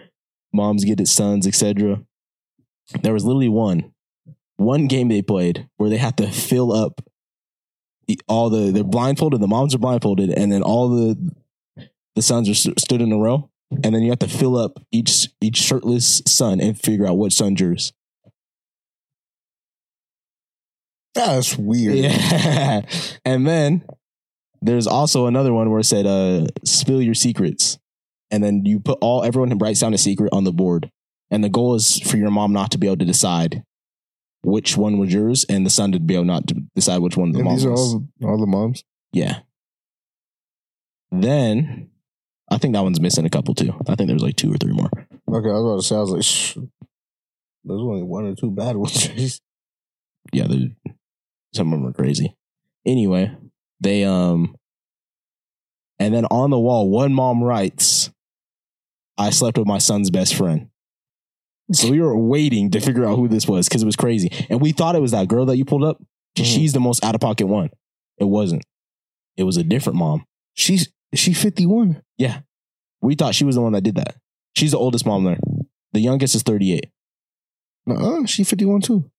Speaker 2: moms get at sons, etc. There was literally one, one game they played where they had to fill up all the they're blindfolded. The moms are blindfolded, and then all the the sons are st- stood in a row, and then you have to fill up each each shirtless son and figure out what son's yours.
Speaker 1: That's weird.
Speaker 2: Yeah. and then there's also another one where it said, uh, spill your secrets. And then you put all, everyone writes down a secret on the board. And the goal is for your mom not to be able to decide which one was yours, and the son to be able not to decide which one the
Speaker 1: And
Speaker 2: mom
Speaker 1: these are
Speaker 2: was.
Speaker 1: all, all the moms.
Speaker 2: Yeah. Then I think that one's missing a couple too. I think there's like two or three more.
Speaker 1: Okay, I was about to say, I was like, Shh. there's only one or two bad ones.
Speaker 2: Yeah, some of them are crazy. Anyway, they um and then on the wall, one mom writes, I slept with my son's best friend. So we were waiting to figure out who this was because it was crazy. And we thought it was that girl that you pulled up.
Speaker 1: Mhm.
Speaker 2: She's the most out of pocket one. It wasn't. It was a different mom.
Speaker 1: She's she 51.
Speaker 2: We thought she was the one that did that. She's the oldest mom there. The youngest is 38.
Speaker 1: Uh-uh, she 51 too.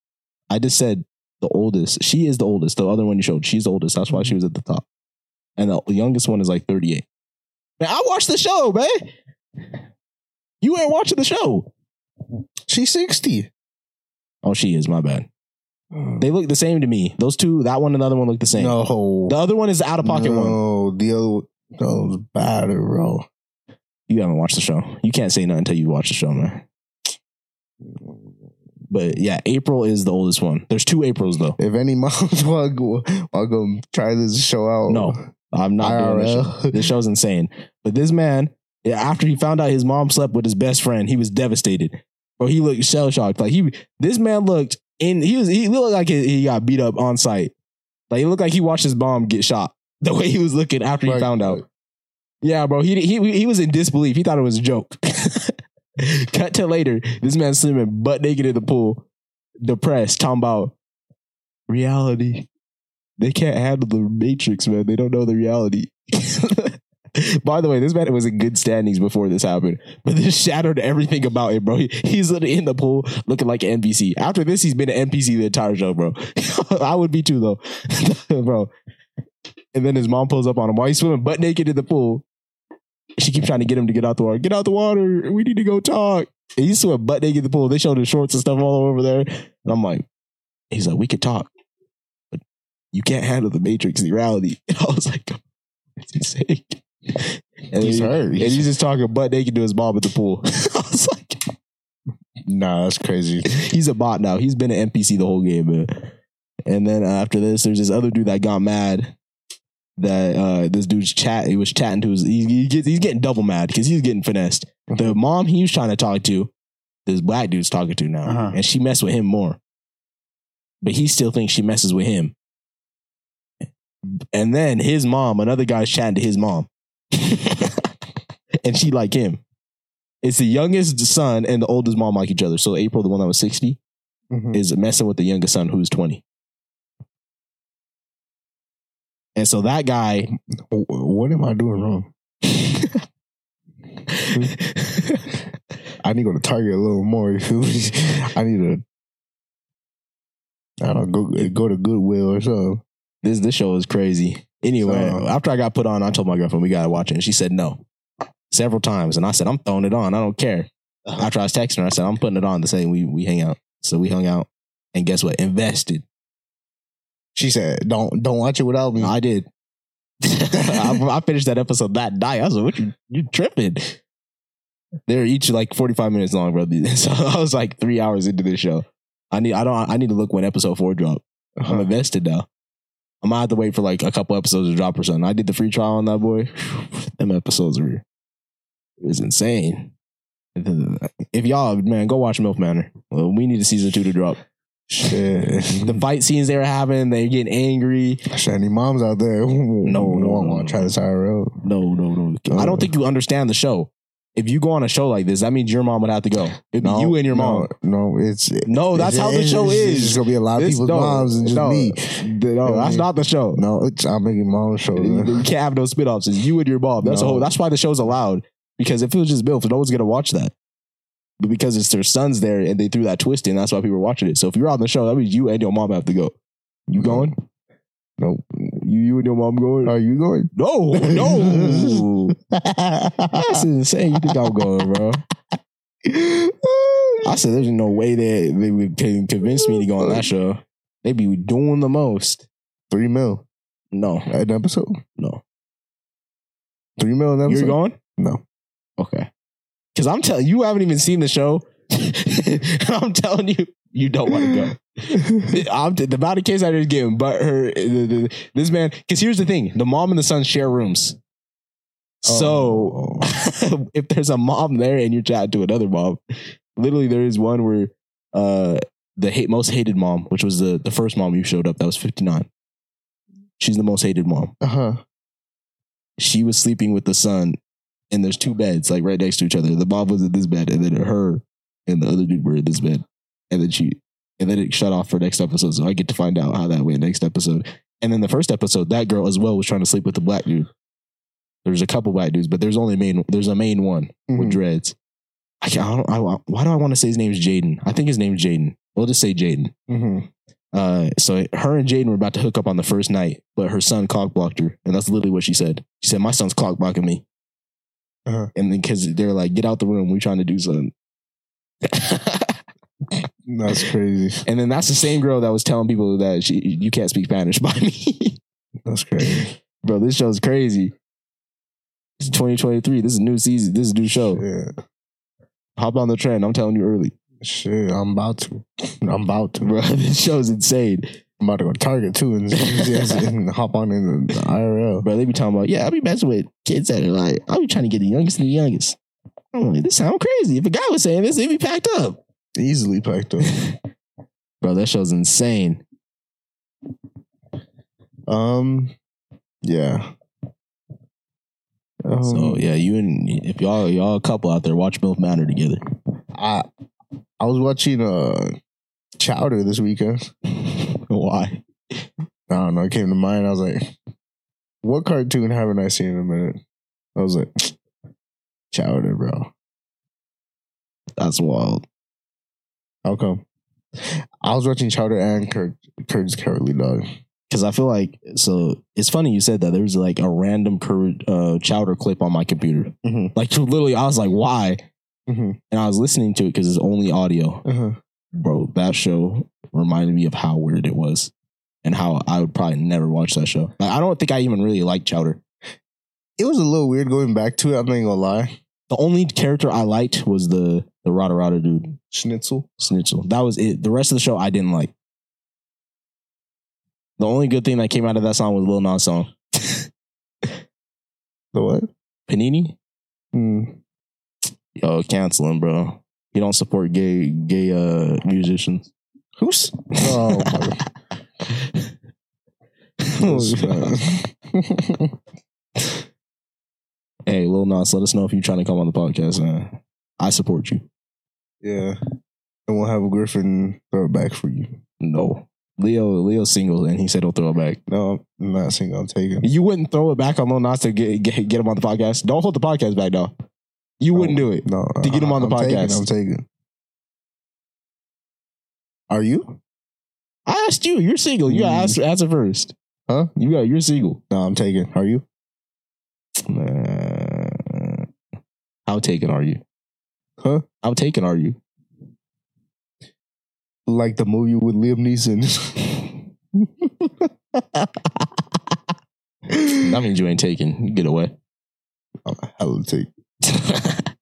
Speaker 2: I just said the oldest. She is the oldest. The other one you showed, she's the oldest. That's why she was at the top. And the youngest one is like 38. Man, I watched the show, man. You ain't watching the show.
Speaker 1: She's 60.
Speaker 2: Oh, she is. My bad. Mm. They look the same to me. Those two, that one and the other one look the same.
Speaker 1: no.
Speaker 2: The other one is the out of pocket one.
Speaker 1: no, the other was better, bro.
Speaker 2: You haven't watched the show. You can't say nothing until you watch the show, man. But yeah, April is the oldest one. There's two Aprils though.
Speaker 1: If any moms want to go, want to go try this show out,
Speaker 2: No. I'm not doing this show.
Speaker 1: IRL.
Speaker 2: This show's insane. But this man, yeah, after he found out his mom slept with his best friend, he was devastated. Bro, he looked shell shocked. Like he, this man looked in. He was. He looked like he he got beat up on site. Like he looked like he watched his mom get shot. The way he was looking after he
Speaker 1: Like-
Speaker 2: found out. Yeah, bro. He he he was in disbelief. He thought it was a joke. Cut to later. This man swimming butt naked in the pool, depressed, talking about reality. They can't handle the matrix, man. They don't know the reality. By the way, this man was in good standings before this happened, but this shattered everything about him, bro. He, he's literally in the pool looking like an NPC. After this, he's been an NPC the entire show, bro. I would be too, though, bro. And then his mom pulls up on him while he's swimming butt naked in the pool. She keeps trying to get him to get out the water. Get out the water. We need to go talk. And he's swimming butt naked in the pool. They showed his shorts and stuff all over there. And I'm like, he's like, we could talk, but you can't handle the matrix, the reality. And I was like, what's insane. And,
Speaker 1: He's
Speaker 2: he-
Speaker 1: hurt.
Speaker 2: and he's just talking butt naked to his mom at the pool. I was like,
Speaker 1: Nah, that's crazy.
Speaker 2: he's a bot now. He's been an NPC the whole game, man. And then after this, there's this other dude that got mad that uh, this dude's chat. He was chatting to his. He, he gets, he's getting double mad because he's getting finessed. The mom he was trying to talk to, this black dude's talking to now,
Speaker 1: Uh-huh.
Speaker 2: and she messed with him more. But he still thinks she messes with him. And then his mom, another guy's chatting to his mom, and she like him. It's the youngest son and the oldest mom like each other. So April, the one that was sixty,
Speaker 1: Mhm.
Speaker 2: is messing with the youngest son who's 20. And so that guy,
Speaker 1: What am I doing wrong? I need to go to Target a little more. You feel me? I need to. I don't go go to Goodwill or something.
Speaker 2: this this show is crazy. Anyway,
Speaker 1: So-
Speaker 2: after I got put on, I told my girlfriend we gotta watch it, and she said no several times, and I said I'm throwing it on. I don't care. After I was texting her, I said I'm putting it on to say we we hang out. So we hung out, and guess what? Invested.
Speaker 1: She said, "Don't don't watch it without me."
Speaker 2: I did. I, I finished that episode that night. I was like, "What you you tripping?" They're each like forty five minutes long, bro. So I was like three hours into this show. I need I don't I need to look when episode four drop. I'm
Speaker 1: Uh-huh.
Speaker 2: invested now. I'm gonna have to wait for like a couple episodes to drop or something. I did the free trial on that boy. Them episodes were it was insane. If y'all man go watch MILF Manor. Well, we need a season two to drop.
Speaker 1: Shit.
Speaker 2: The fight scenes they were having, they're getting angry.
Speaker 1: Shit, any moms out there?
Speaker 2: No, no, I
Speaker 1: want
Speaker 2: no,
Speaker 1: to try this IRL.
Speaker 2: No, no, no. I don't think you understand the show. If you go on a show like this, that means your mom would have to go. It'd be you and your mom.
Speaker 1: No, no, it's
Speaker 2: No, that's how the show
Speaker 1: it's
Speaker 2: is.
Speaker 1: just gonna be a lot of people's
Speaker 2: no,
Speaker 1: moms and just
Speaker 2: no.
Speaker 1: me.
Speaker 2: No, that's not the show.
Speaker 1: No, it's, I'm making mom show.
Speaker 2: You
Speaker 1: man.
Speaker 2: you can't have no spin-offs. It's you and your mom. That's
Speaker 1: No.
Speaker 2: whole. That's why the show's allowed. Because if it was just Bill, no one's gonna watch that. But because it's their sons there and they threw that twist in, that's why people are watching it. So if you're on the show, that means you and your mom have to go. You going?
Speaker 1: Nope.
Speaker 2: You you and your mom going?
Speaker 1: Are you going?
Speaker 2: no, no. That's insane. You think I'm going, bro? I said there's no way that they would can convince me to go on that show. They be doing the most.
Speaker 1: Three mil
Speaker 2: No,
Speaker 1: an episode.
Speaker 2: no.
Speaker 1: Three mil an episode.
Speaker 2: You're going?
Speaker 1: No.
Speaker 2: Okay. Because I'm telling you, I haven't even seen the show. I'm telling you, you don't want to go. I'm, the amount of kids out here is getting but her the- the- this man because here's the thing the mom and the son share rooms so
Speaker 1: Oh.
Speaker 2: if there's a mom there and you're chatting to another mom literally there is one where uh the hate, most hated mom which was the the first mom you showed up that was 59 she's the most hated mom
Speaker 1: uh huh.
Speaker 2: she was sleeping with the son and there's two beds like right next to each other the mom was in this bed and then her and the other dude were in this bed and then she and then it shut off for next episode so i get to find out how that went next episode and then the first episode that girl as well was trying to sleep with the black dude there's a couple black dudes but there's only main there's a main one with
Speaker 1: Mhm.
Speaker 2: dreads I can't, I don't, I, why do I want to say his name's Jaden? I think his name's Jaden. We'll just say Jaden.
Speaker 1: Mhm.
Speaker 2: Uh, so her and Jaden were about to hook up on the first night, but her son cock blocked her, and that's literally what she said. She said, "My son's cock blocking me,"
Speaker 1: Uh-huh.
Speaker 2: and then because they're like, "Get out the room, we're trying to do something."
Speaker 1: That's crazy.
Speaker 2: and then that's the same girl that was telling people that she you can't speak Spanish by me,
Speaker 1: That's crazy.
Speaker 2: bro. This show's crazy. It's 2023. This is a new season. This is a new show.
Speaker 1: Yeah.
Speaker 2: Hop on the trend. I'm telling you early,
Speaker 1: Shit, I'm about to. I'm about to.
Speaker 2: bro. This show's insane.
Speaker 1: I'm about to go Target too and, and hop on in the, the IRL.
Speaker 2: Bro, they be talking about, yeah, I be messing with kids that are like, I be trying to get the youngest and the youngest. I'm like, this sound crazy. If a guy was saying this, they'd be packed up.
Speaker 1: Easily packed up.
Speaker 2: Bro, that show's insane.
Speaker 1: Um, yeah. Um,
Speaker 2: so yeah, you and if y'all y'all a couple out there, watch MILF Manor together.
Speaker 1: I I was watching uh Chowder this weekend.
Speaker 2: Why?
Speaker 1: I don't know. It came to mind. I was like, "What cartoon haven't I seen in a minute?" I was like, "Chowder, bro."
Speaker 2: That's wild.
Speaker 1: How come? I was watching Chowder and Courage, Courage Cowardly Dog.
Speaker 2: Because I feel like so it's funny you said that. There was like a random uh, chowder clip on my computer.
Speaker 1: Mhm.
Speaker 2: Like literally, I was like, why?
Speaker 1: Mhm.
Speaker 2: And I was listening to it because it's only audio.
Speaker 1: Uh-huh.
Speaker 2: Bro, that show reminded me of how weird it was. And how I would probably never watch that show. Like, I don't think I even really liked Chowder.
Speaker 1: It was a little weird going back to it. I'm not gonna lie.
Speaker 2: The only character I liked was the the Rada Rada dude,
Speaker 1: Schnitzel.
Speaker 2: Schnitzel. That was it. The rest of the show I didn't like. The only good thing that came out of that song was Lil Nas song.
Speaker 1: The what?
Speaker 2: Panini?
Speaker 1: Hmm.
Speaker 2: Yo, cancel him, bro. He don't support gay gay uh musicians.
Speaker 1: Who's? Oh
Speaker 2: hey, Lil Nas, let us know if you're trying to come on the podcast. Man. I support you.
Speaker 1: yeah. And we'll have a Griffin throw it back for you.
Speaker 2: No. Leo Leo's single and he said he'll throw it back.
Speaker 1: No, I'm not single. I'm taking.
Speaker 2: You wouldn't throw it back on Lil Nas to get, get get him on the podcast. Don't hold the podcast back, though. You wouldn't do it.
Speaker 1: No.
Speaker 2: To get him on the
Speaker 1: I'm taking-
Speaker 2: podcast.
Speaker 1: I'm taking. Are you?
Speaker 2: I asked you. You're single. You gotta ask, answer first.
Speaker 1: Huh?
Speaker 2: You got. You're single.
Speaker 1: No, I'm taking. Are you?
Speaker 2: Uh, how taken are you?
Speaker 1: Huh?
Speaker 2: How taken are you?
Speaker 1: Like the movie with Liam Neeson.
Speaker 2: That means you ain't taken. Get away.
Speaker 1: I'm hella take.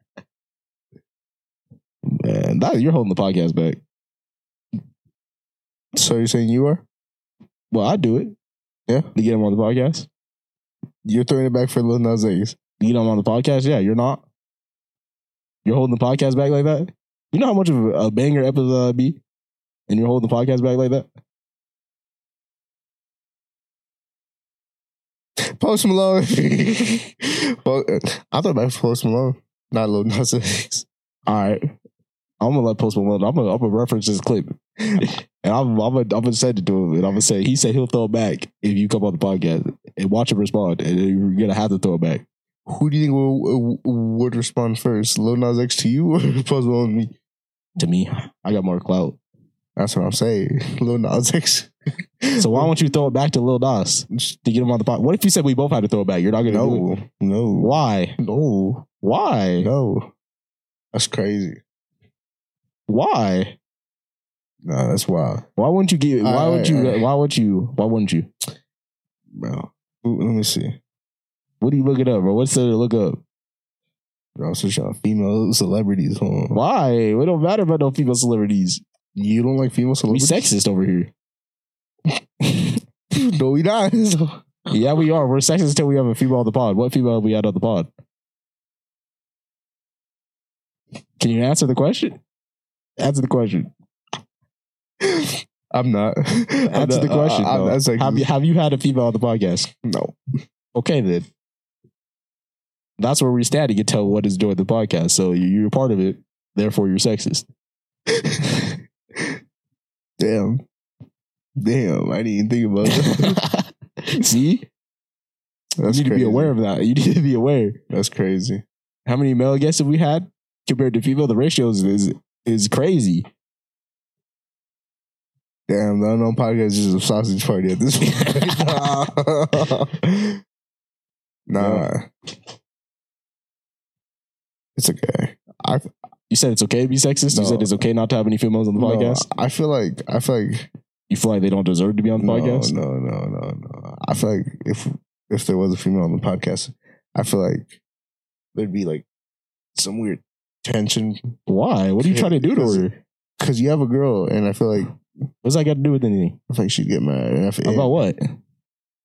Speaker 2: Man, that, you're holding the podcast back.
Speaker 1: So you're saying you are?
Speaker 2: Well, I do it.
Speaker 1: Yeah.
Speaker 2: To get him on the podcast.
Speaker 1: You're throwing it back for Lil Nas X.
Speaker 2: To get him on the podcast. Yeah, you're not. You're holding the podcast back like that. You know how much of a, a banger episode that'd be, and you're holding the podcast back like that.
Speaker 1: Post Malone. Po- uh, I thought back for Post Malone, not Lil Nas X.
Speaker 2: All right. I'm gonna let Post Malone. I'm gonna, I'm gonna reference this clip, and I'm I'm gonna, I'm gonna send it to him, and I'm gonna say he said he'll throw it back if you come on the podcast and watch him respond, and you're gonna have to throw it back.
Speaker 1: Who do you think will, would respond first? Lil Nas X to you or Post Malone to me?
Speaker 2: To me, I got more clout.
Speaker 1: That's what I'm saying. Lil Nas X.
Speaker 2: So why won't you throw it back to Lil Nas to get him on the pot? What if you said we both had to throw it back? You're not gonna do it.
Speaker 1: No, no,
Speaker 2: Why?
Speaker 1: no,
Speaker 2: Why?
Speaker 1: no. That's crazy.
Speaker 2: Why?
Speaker 1: No, that's wild,
Speaker 2: Why wouldn't you get? Why would you?
Speaker 1: right.
Speaker 2: Why would you? Why wouldn't you?
Speaker 1: bro. Let me see.
Speaker 2: What are you looking up, bro? What's there to look up?
Speaker 1: Bro, I'm searching female celebrities. Hold on.
Speaker 2: Why? It don't matter about no female celebrities.
Speaker 1: You don't like female
Speaker 2: We
Speaker 1: celebrities?
Speaker 2: sexist over here.
Speaker 1: No, we not.
Speaker 2: Yeah, we are. We're sexist until we have a female on the pod. What female have we had on the pod? Can you answer the question? Answer the question.
Speaker 1: I'm not.
Speaker 2: Answer the question.
Speaker 1: I'm,
Speaker 2: though.
Speaker 1: like
Speaker 2: have you have you had a female on the podcast?
Speaker 1: no.
Speaker 2: Okay, then. That's where we stand. You can tell what is doing the podcast. So you- you're a part of it. Therefore, you're sexist.
Speaker 1: Damn. Damn. I didn't even think about that.
Speaker 2: See,
Speaker 1: That's
Speaker 2: you need to be aware of that. You need to be aware.
Speaker 1: That's crazy.
Speaker 2: How many male guests have we had compared to female? The ratios is is crazy.
Speaker 1: Damn, the unknown podcast is a sausage party at this point. nah. It's okay. I
Speaker 2: You said it's okay to be sexist. You said it's okay not to have any females on the
Speaker 1: no,
Speaker 2: podcast.
Speaker 1: I feel like I feel like
Speaker 2: You feel like they don't deserve to be on the
Speaker 1: no,
Speaker 2: podcast.
Speaker 1: no, no, no, no. I feel like if if there was a female on the podcast, I feel like there'd be like some weird tension
Speaker 2: Why? What are you trying to do to her?
Speaker 1: because you have a girl, and I feel like
Speaker 2: What's that got to do with anything?
Speaker 1: I feel like she'd get mad. And I feel,
Speaker 2: About what?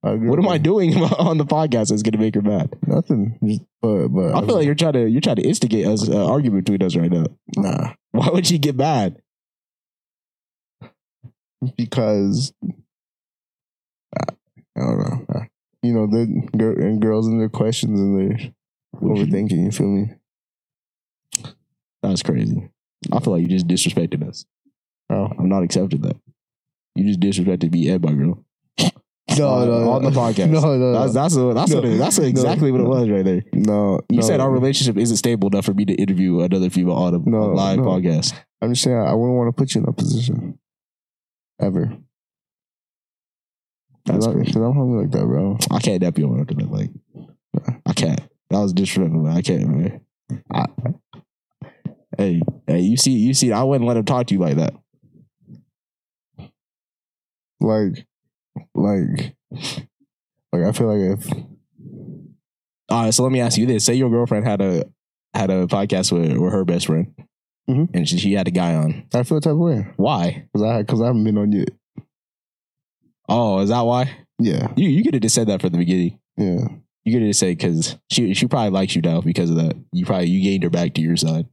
Speaker 2: What am I doing on the podcast that's going to make her mad?
Speaker 1: Nothing. Just, but but
Speaker 2: I feel like you're trying to you're trying to instigate us uh, argument between us right now.
Speaker 1: nah
Speaker 2: Why would she get mad?
Speaker 1: Because I don't know. You know, the gir- and girls and their questions and their overthinking. You feel me?
Speaker 2: That's crazy. I feel like you just disrespected us.
Speaker 1: Oh.
Speaker 2: I'm not accepting that. You just disrespected me and my girl. No, On- on the podcast.
Speaker 1: No, no, no.
Speaker 2: That's that's a, that's
Speaker 1: No.
Speaker 2: what it, that's exactly
Speaker 1: No.
Speaker 2: what it was right there.
Speaker 1: no,
Speaker 2: You
Speaker 1: no.
Speaker 2: said our relationship isn't stable enough for me to interview another female on a,
Speaker 1: No,
Speaker 2: live
Speaker 1: no.
Speaker 2: podcast.
Speaker 1: I'm just saying I wouldn't want to put you in that position ever.
Speaker 2: That's
Speaker 1: Because I'm,
Speaker 2: crazy.
Speaker 1: I'm hungry like that, bro.
Speaker 2: I can't dap you on that. Like, I can't. That was disrespectful. I can't, man. I, hey, hey, you see, you see, I wouldn't let him talk to you like that.
Speaker 1: Like, like, like I feel like if
Speaker 2: All right, so let me ask you this: Say your girlfriend had a had a podcast with, with her best friend,
Speaker 1: Mhm.
Speaker 2: and she, she had a guy on.
Speaker 1: I feel the type of way
Speaker 2: Why?
Speaker 1: because I because I haven't been on yet.
Speaker 2: Oh, is that why?
Speaker 1: Yeah,
Speaker 2: You you could have just said that from the beginning.
Speaker 1: yeah.
Speaker 2: You could have just said because she she probably likes you now because of that. You probably you gained her back to your side.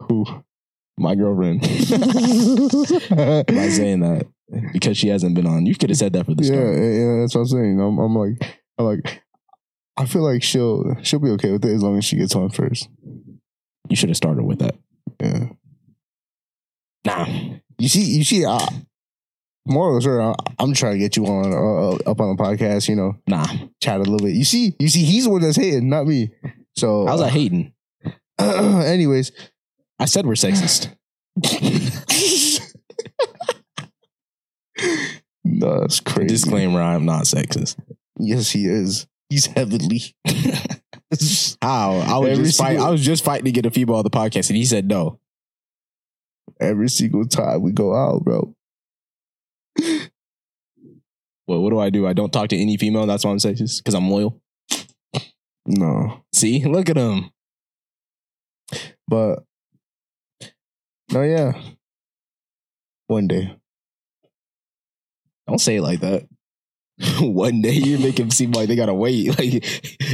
Speaker 1: Who?
Speaker 2: My girlfriend. By saying that because she hasn't been on, you could have said that for the
Speaker 1: yeah,
Speaker 2: start.
Speaker 1: yeah, that's what I'm saying. I'm, I'm like, I'm like, I feel like she'll she'll be okay with it as long as she gets on first.
Speaker 2: You should have started with that.
Speaker 1: Yeah.
Speaker 2: Nah,
Speaker 1: You see, you see, uh, moral story, I- I'm trying to get you on uh, up on the podcast. You know,
Speaker 2: nah.
Speaker 1: chat a little bit. You see, you see, he's the one that's hating, not me. So,
Speaker 2: How's that hating?
Speaker 1: anyways,
Speaker 2: I said we're sexist.
Speaker 1: no, that's crazy.
Speaker 2: Disclaimer: I am not sexist.
Speaker 1: Yes, he is. He's heavenly.
Speaker 2: How? I was
Speaker 1: Every
Speaker 2: just fighting.
Speaker 1: single-
Speaker 2: I was just fighting to get a female on the podcast, and he said no.
Speaker 1: Every single time we go out, bro.
Speaker 2: Well, what do I do? I don't talk to any female. That's why I'm sexist because I'm loyal.
Speaker 1: No,
Speaker 2: See, look at him.
Speaker 1: but no, yeah. One day,
Speaker 2: Don't say it like that. One day you make him seem like they gotta wait. Like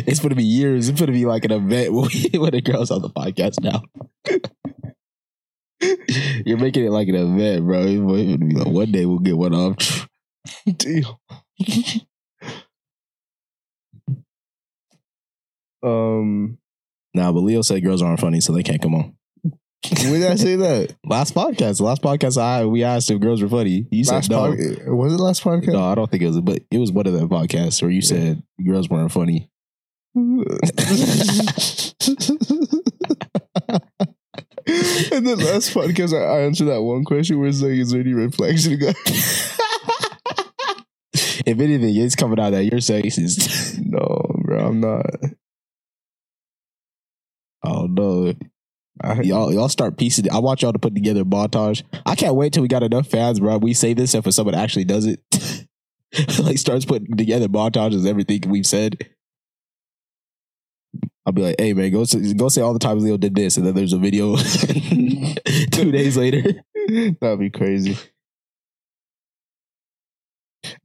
Speaker 2: it's gonna be years. It's gonna be like an event when, we, when the girls on the podcast now. You're making it like an event, bro. It's gonna be like one day we'll get one off.
Speaker 1: deal. um,
Speaker 2: Nah, but Leo said girls aren't funny, so they can't come on.
Speaker 1: When did I say that?
Speaker 2: Last podcast, last podcast, I we asked if girls were funny. You said no.
Speaker 1: pod- eh, was it last podcast?
Speaker 2: No, I don't think it was, but it was one of the podcasts where you said girls weren't funny.
Speaker 1: and the last podcast, I, I answered that one question where it's like, is there any red flags in a guy?
Speaker 2: if anything, it's coming out that you're sexist.
Speaker 1: no, bro, I'm not.
Speaker 2: I don't no,
Speaker 1: I,
Speaker 2: y'all y'all start piecing. I want y'all to put together a montage. I can't wait till we got enough fans, bro. We say this and someone actually does it. like starts putting together montages, everything we've said. I'll be like, hey man, go go say all the times Leo did this, and then there's a video two days later.
Speaker 1: That'd be crazy.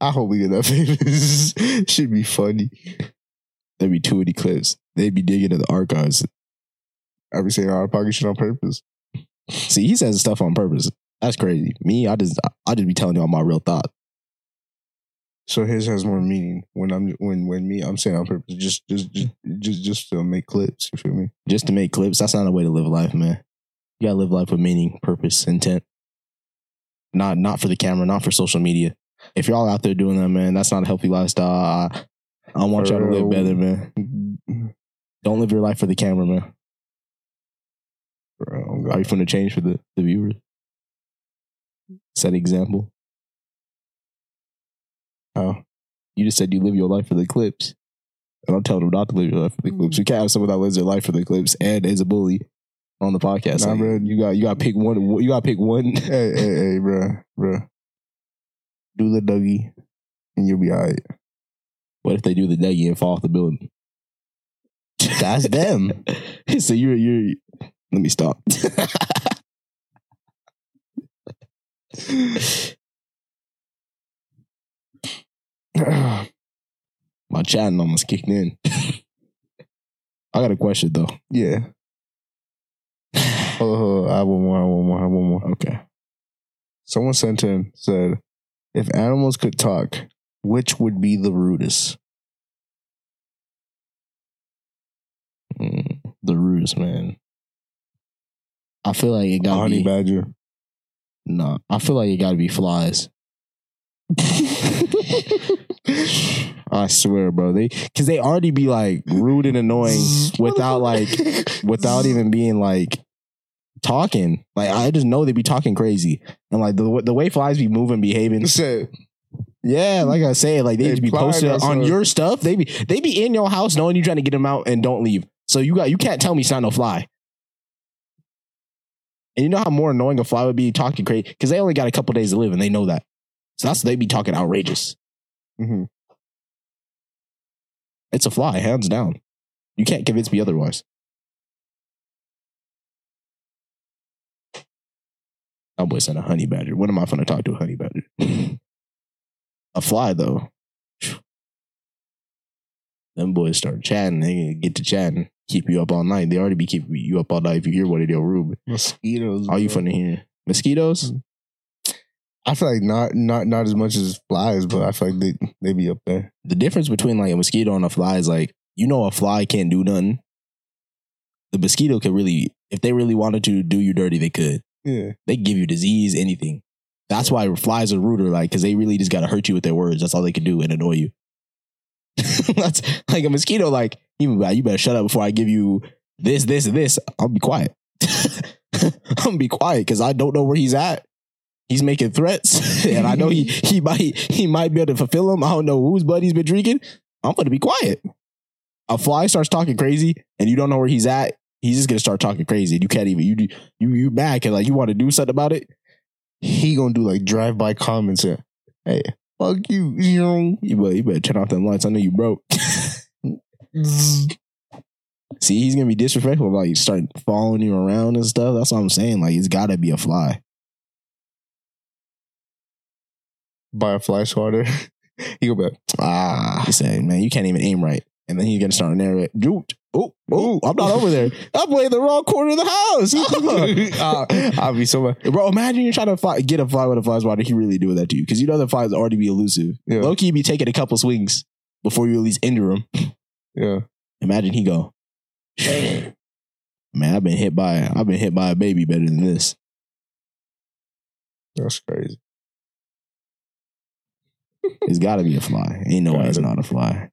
Speaker 1: I hope we get that famous. Should be funny.
Speaker 2: There'd be too many clips. They'd be digging in the archives.
Speaker 1: I be saying out of pocket shit on purpose.
Speaker 2: See, he says stuff on purpose. That's crazy. Me, I just I just be telling you all my real thoughts.
Speaker 1: So his has more meaning when I'm when when me I'm saying on purpose just just just just just to make clips. You feel me?
Speaker 2: Just to make clips, that's not a way to live life, man. You gotta live life with meaning, purpose, intent. Not not for the camera, not for social media. If you're all out there doing that, man, that's not a healthy lifestyle. I, I want y'all to live better, man. Don't live your life for the camera, man.
Speaker 1: Bro,
Speaker 2: Are you
Speaker 1: gonna-
Speaker 2: change for the, the viewers? Set example.
Speaker 1: How?
Speaker 2: You just said you live your life for the clips. And I'm telling them not to live your life for the clips. You mm-hmm. can't have someone that lives their life for the clips and is a bully on the podcast.
Speaker 1: Nah,
Speaker 2: Like,
Speaker 1: bro.
Speaker 2: You got you got to pick one. You got to pick one.
Speaker 1: hey hey hey, bro, bro. Do the Dougie, and you'll be alright.
Speaker 2: What if they do the Dougie and fall off the building?
Speaker 1: That's them.
Speaker 2: so you're you're. Let me stop. My chatting almost kicked in. I got a question though.
Speaker 1: yeah. Hold on, hold on. I have one more. I have one more. I have one more.
Speaker 2: Okay.
Speaker 1: Someone sent in said, if animals could talk, which would be the rudest?
Speaker 2: Mm, the rudest man. I feel like it got
Speaker 1: honey
Speaker 2: be
Speaker 1: badger.
Speaker 2: no. I feel like it got to be flies. I swear, bro. They because they already be like rude and annoying without like without even being like talking. Like I just know they be talking crazy and like the the way flies be moving, behaving. Yeah, like I said, like they
Speaker 1: Hey,
Speaker 2: just be posted on your stuff. They be they be in your house knowing you trying to get them out and don't leave. So you got you can't tell me it's not no fly. And you know how more annoying a fly would be talking crazy because they only got a couple days to live and they know that. So that's they'd be talking outrageous.
Speaker 1: hmm
Speaker 2: It's a fly, hands down. You can't convince me otherwise. That boy said a honey badger. When am I going to talk to a honey badger? a fly, though. Them boys start chatting. They get to chatting. Keep you up all night. They already be keeping you up all night if you hear what in your room.
Speaker 1: Mosquitoes.
Speaker 2: All you
Speaker 1: bro.
Speaker 2: fun to hear? Mosquitoes? Mm.
Speaker 1: I feel like not not not as much as flies, but I feel like they they be up there.
Speaker 2: The difference between like a mosquito and a fly is like, you know, a fly can't do nothing. The mosquito could really, if they really wanted to do you dirty, they could.
Speaker 1: Yeah.
Speaker 2: they give you disease, anything. That's why flies are ruder, like, because they really just got to hurt you with their words. That's all they can do and annoy you. That's like a mosquito, like, even uh, you better shut up before I give you this, this, and this. I'll be quiet. I'm gonna be quiet because I don't know where he's at. He's making threats, and I know he he might he might be able to fulfill them. I don't know whose blood he's been drinking. I'm gonna be quiet. A fly starts talking crazy, and you don't know where he's at. He's just gonna start talking crazy, and you can't even you you you mad because like you want to do something about it.
Speaker 1: He gonna do like drive by comments and hey, fuck you. You know.
Speaker 2: You better, you better turn off them lights. I know you broke. See, he's gonna be disrespectful about you start following you around and stuff. That's what I'm saying. Like it's gotta be a fly.
Speaker 1: Buy a fly swatter. he go back. Ah.
Speaker 2: He saying, "Man, you can't even aim right." And then he's gonna start narrate. Joot. Oh, oh, I'm not over there. I'm playing the wrong corner of the house.
Speaker 1: Ah, I'll be so mad.
Speaker 2: Bro, imagine you're trying to fly, get a fly with a fly swatter. He really doing that to you because you know the flies already be elusive.
Speaker 1: Yeah.
Speaker 2: Loki be taking a couple swings before you at least injure him.
Speaker 1: Yeah.
Speaker 2: Imagine he go, man, I've been hit by I've been hit by a baby better than this.
Speaker 1: That's crazy.
Speaker 2: It's got to be a fly. Ain't no way it's not a fly.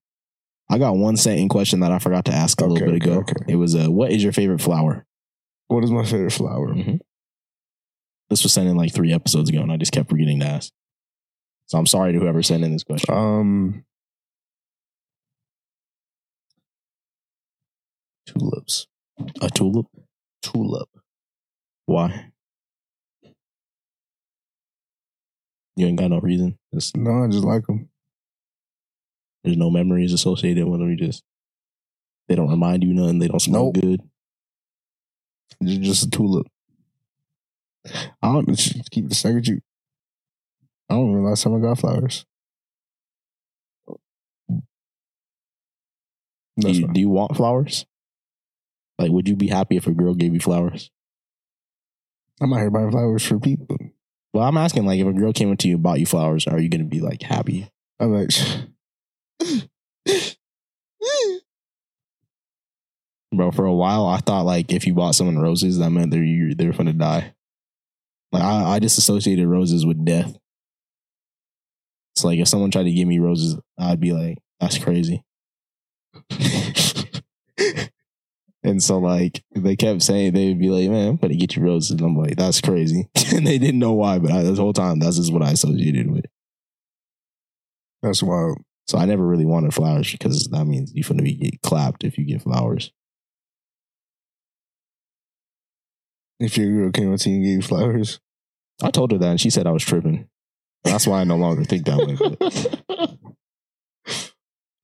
Speaker 2: I got one second question that I forgot to ask a
Speaker 1: Okay,
Speaker 2: little bit
Speaker 1: okay,
Speaker 2: ago.
Speaker 1: okay.
Speaker 2: It was, uh, what is your favorite flower?
Speaker 1: What is my favorite flower?
Speaker 2: Mhm. This was sent in like three episodes ago, and I just kept forgetting to ask. So I'm sorry to whoever sent in this question.
Speaker 1: Um tulips.
Speaker 2: a tulip?
Speaker 1: Tulip.
Speaker 2: Why? You ain't got no reason. There's,
Speaker 1: No, I just like them.
Speaker 2: There's no memories associated with them. You just They don't remind you nothing. They don't smell
Speaker 1: Nope.
Speaker 2: good.
Speaker 1: You're just a tulip. I don't just keep a secret. You, I don't remember last time I got flowers.
Speaker 2: Do you, do you want flowers? Like, would you be happy if a girl gave you flowers?
Speaker 1: I'm out here buying flowers for people.
Speaker 2: Well, I'm asking, like, if a girl came up to you and bought you flowers, are you going to be like happy?
Speaker 1: I'm like,
Speaker 2: Bro, for a while, I thought like if you bought someone roses, that meant they're they're to die. Like, I, I just associated roses with death. It's like if someone tried to give me roses, I'd be like, that's crazy. and so, like, they kept saying, they would be like, man, I'm to get you roses. And I'm like, that's crazy. and they didn't know why, but I, this whole time, that's just what I associated with.
Speaker 1: that's wild.
Speaker 2: So I never really wanted flowers because that means you're going to be get clapped if you get flowers.
Speaker 1: If your girl came up to you and gave you flowers,
Speaker 2: I told her that, and she said I was tripping. That's why I no longer think that way. But,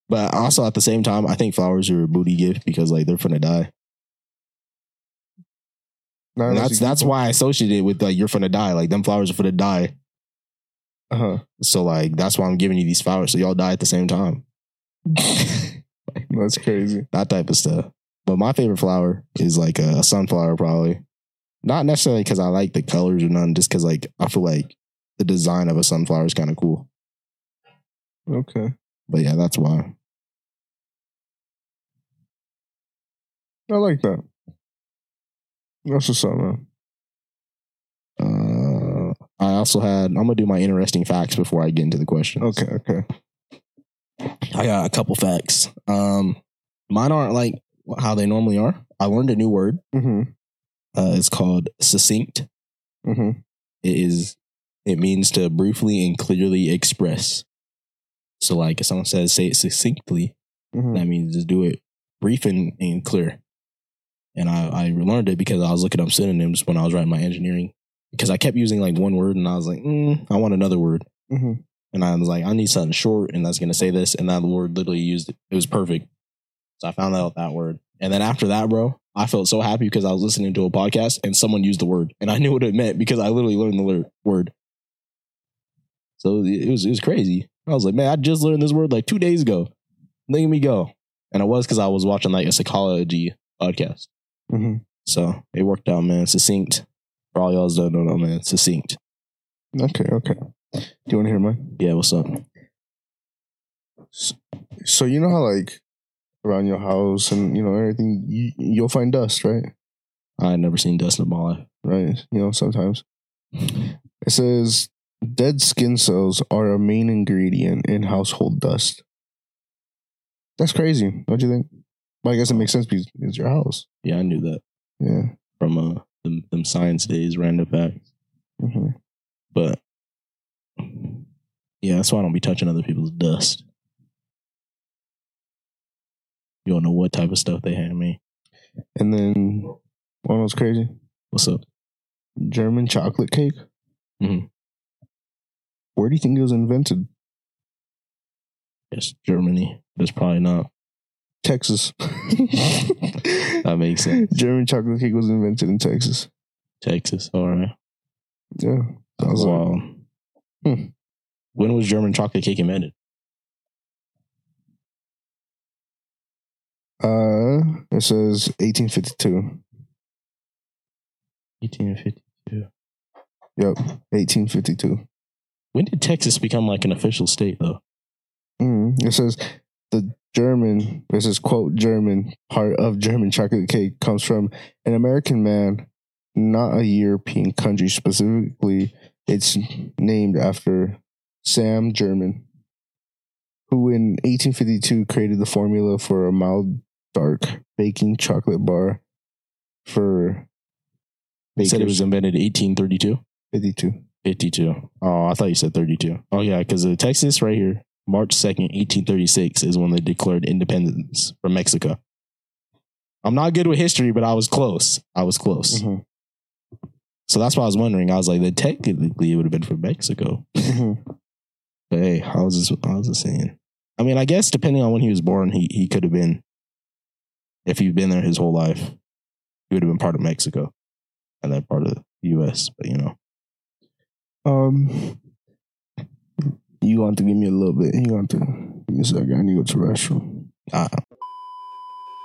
Speaker 2: but also at the same time, I think flowers are a booty gift because like they're finna die.
Speaker 1: Not
Speaker 2: And that's that's why I associate it with like you're finna die. Like them flowers are finna die.
Speaker 1: Uh-huh.
Speaker 2: So like that's why I'm giving you these flowers so y'all die at the same time.
Speaker 1: That's crazy.
Speaker 2: that type of stuff. But my favorite flower is like a, a sunflower, probably. Not necessarily because I like the colors or none, just because like I feel like the design of a sunflower is kind of cool.
Speaker 1: Okay.
Speaker 2: But yeah, that's why.
Speaker 1: I like that. That's what's up, man.
Speaker 2: Uh, I also had. I'm gonna do my interesting facts before I get into the questions.
Speaker 1: Okay, okay.
Speaker 2: I got a couple facts. Um, mine aren't like how they normally are. I learned a new word.
Speaker 1: Mm-hmm.
Speaker 2: Uh, it's called succinct.
Speaker 1: Mm-hmm.
Speaker 2: It is. It means to briefly and clearly express. So, like, if someone says "say it succinctly,"
Speaker 1: Mm-hmm.
Speaker 2: that means just do it brief and, and clear. And I, I learned it because I was looking up synonyms when I was writing my engineering. Because I kept using like one word, and I was like, mm, I want another word.
Speaker 1: Mm-hmm.
Speaker 2: And I was like, I need something short and that's going to say this. And that word literally used it. It was perfect. So I found out that word. And then after that, bro, I felt so happy because I was listening to a podcast and someone used the word and I knew what it meant because I literally learned the word. So it was, it was crazy. I was like, man, I just learned this word like two days ago. Let me go. And it was because I was watching like a psychology podcast.
Speaker 1: Mm-hmm.
Speaker 2: So it worked out, man. Succinct. For all y'all that don't know, man. Succinct.
Speaker 1: Okay, okay. Do you want to hear mine?
Speaker 2: Yeah, what's up?
Speaker 1: So you know how like around your house and you know everything, you, you'll find dust, right?
Speaker 2: I never seen dust in my life.
Speaker 1: Right. You know sometimes it says dead skin cells are a main ingredient in household dust. That's crazy. Don't you think? Well, I guess it makes sense because it's your house.
Speaker 2: Yeah, I knew that.
Speaker 1: Yeah.
Speaker 2: from uh them, them science days, random facts.
Speaker 1: hmm
Speaker 2: But yeah, that's why I don't be touching other people's dust. You don't know what type of stuff they hand me.
Speaker 1: And then one was crazy.
Speaker 2: What's up?
Speaker 1: German chocolate cake.
Speaker 2: Mhm.
Speaker 1: Where do you think it was invented?
Speaker 2: Yes, Germany. That's probably not.
Speaker 1: Texas.
Speaker 2: That makes sense.
Speaker 1: German chocolate cake was invented in Texas.
Speaker 2: Texas. All right.
Speaker 1: Yeah. Was like, Hmm.
Speaker 2: When was German chocolate cake invented?
Speaker 1: uh, it says 1852.
Speaker 2: 1852.
Speaker 1: Yep, 1852.
Speaker 2: When did Texas become like an official state, though?
Speaker 1: Mm, it says the German, this is quote German part of German chocolate cake comes from an American man, not a European country. Specifically, it's named after Sam German, who in 1852 created the formula for a mild dark baking chocolate bar for
Speaker 2: They said it was invented 1832.
Speaker 1: 52.
Speaker 2: 52. Oh, I thought you said 32. Oh, yeah, because Texas right here, March 2nd, 1836 is when they declared independence from Mexico. I'm not good with history, but I was close. I was close.
Speaker 1: Mhm.
Speaker 2: So that's why I was wondering. I was like, then technically it would have been from Mexico.
Speaker 1: Mhm.
Speaker 2: But hey, how was this? How was this saying? I mean, I guess depending on when he was born, he, he could have been If he'd been there his whole life, he would have been part of Mexico and then part of the U.S. But you know,
Speaker 1: Um, you want to give me a little bit? You want to give me a second? I need to go to the restroom.
Speaker 2: uh,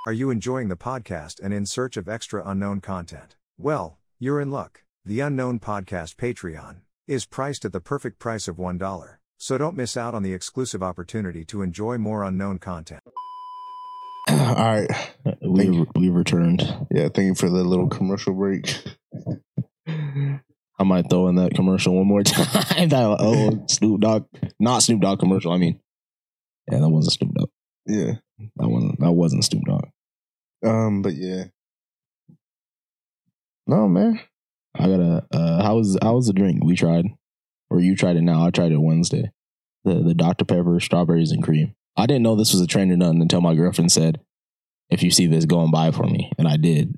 Speaker 3: Are you enjoying the podcast and in search of extra unknown content? Well, you're in luck. The Unknown Podcast Patreon is priced at the perfect price of $1. So don't miss out on the exclusive opportunity to enjoy more unknown content.
Speaker 1: All right.
Speaker 2: we
Speaker 1: Thank you.
Speaker 2: we returned.
Speaker 1: Yeah, thank you for the little commercial break.
Speaker 2: I might throw in that commercial one more time. that oh Snoop Dogg, not Snoop Dogg commercial. I mean, yeah, that wasn't Snoop Dogg.
Speaker 1: Yeah.
Speaker 2: That wasn't that wasn't Snoop Dogg.
Speaker 1: Um, but yeah. No, man.
Speaker 2: I gotta. Uh, how was how was the drink we tried, or you tried it now? I tried it Wednesday. The the Dr Pepper strawberries and cream. I didn't know this was a trend or nothing until my girlfriend said, "If you see this, go and buy it for me," and I did.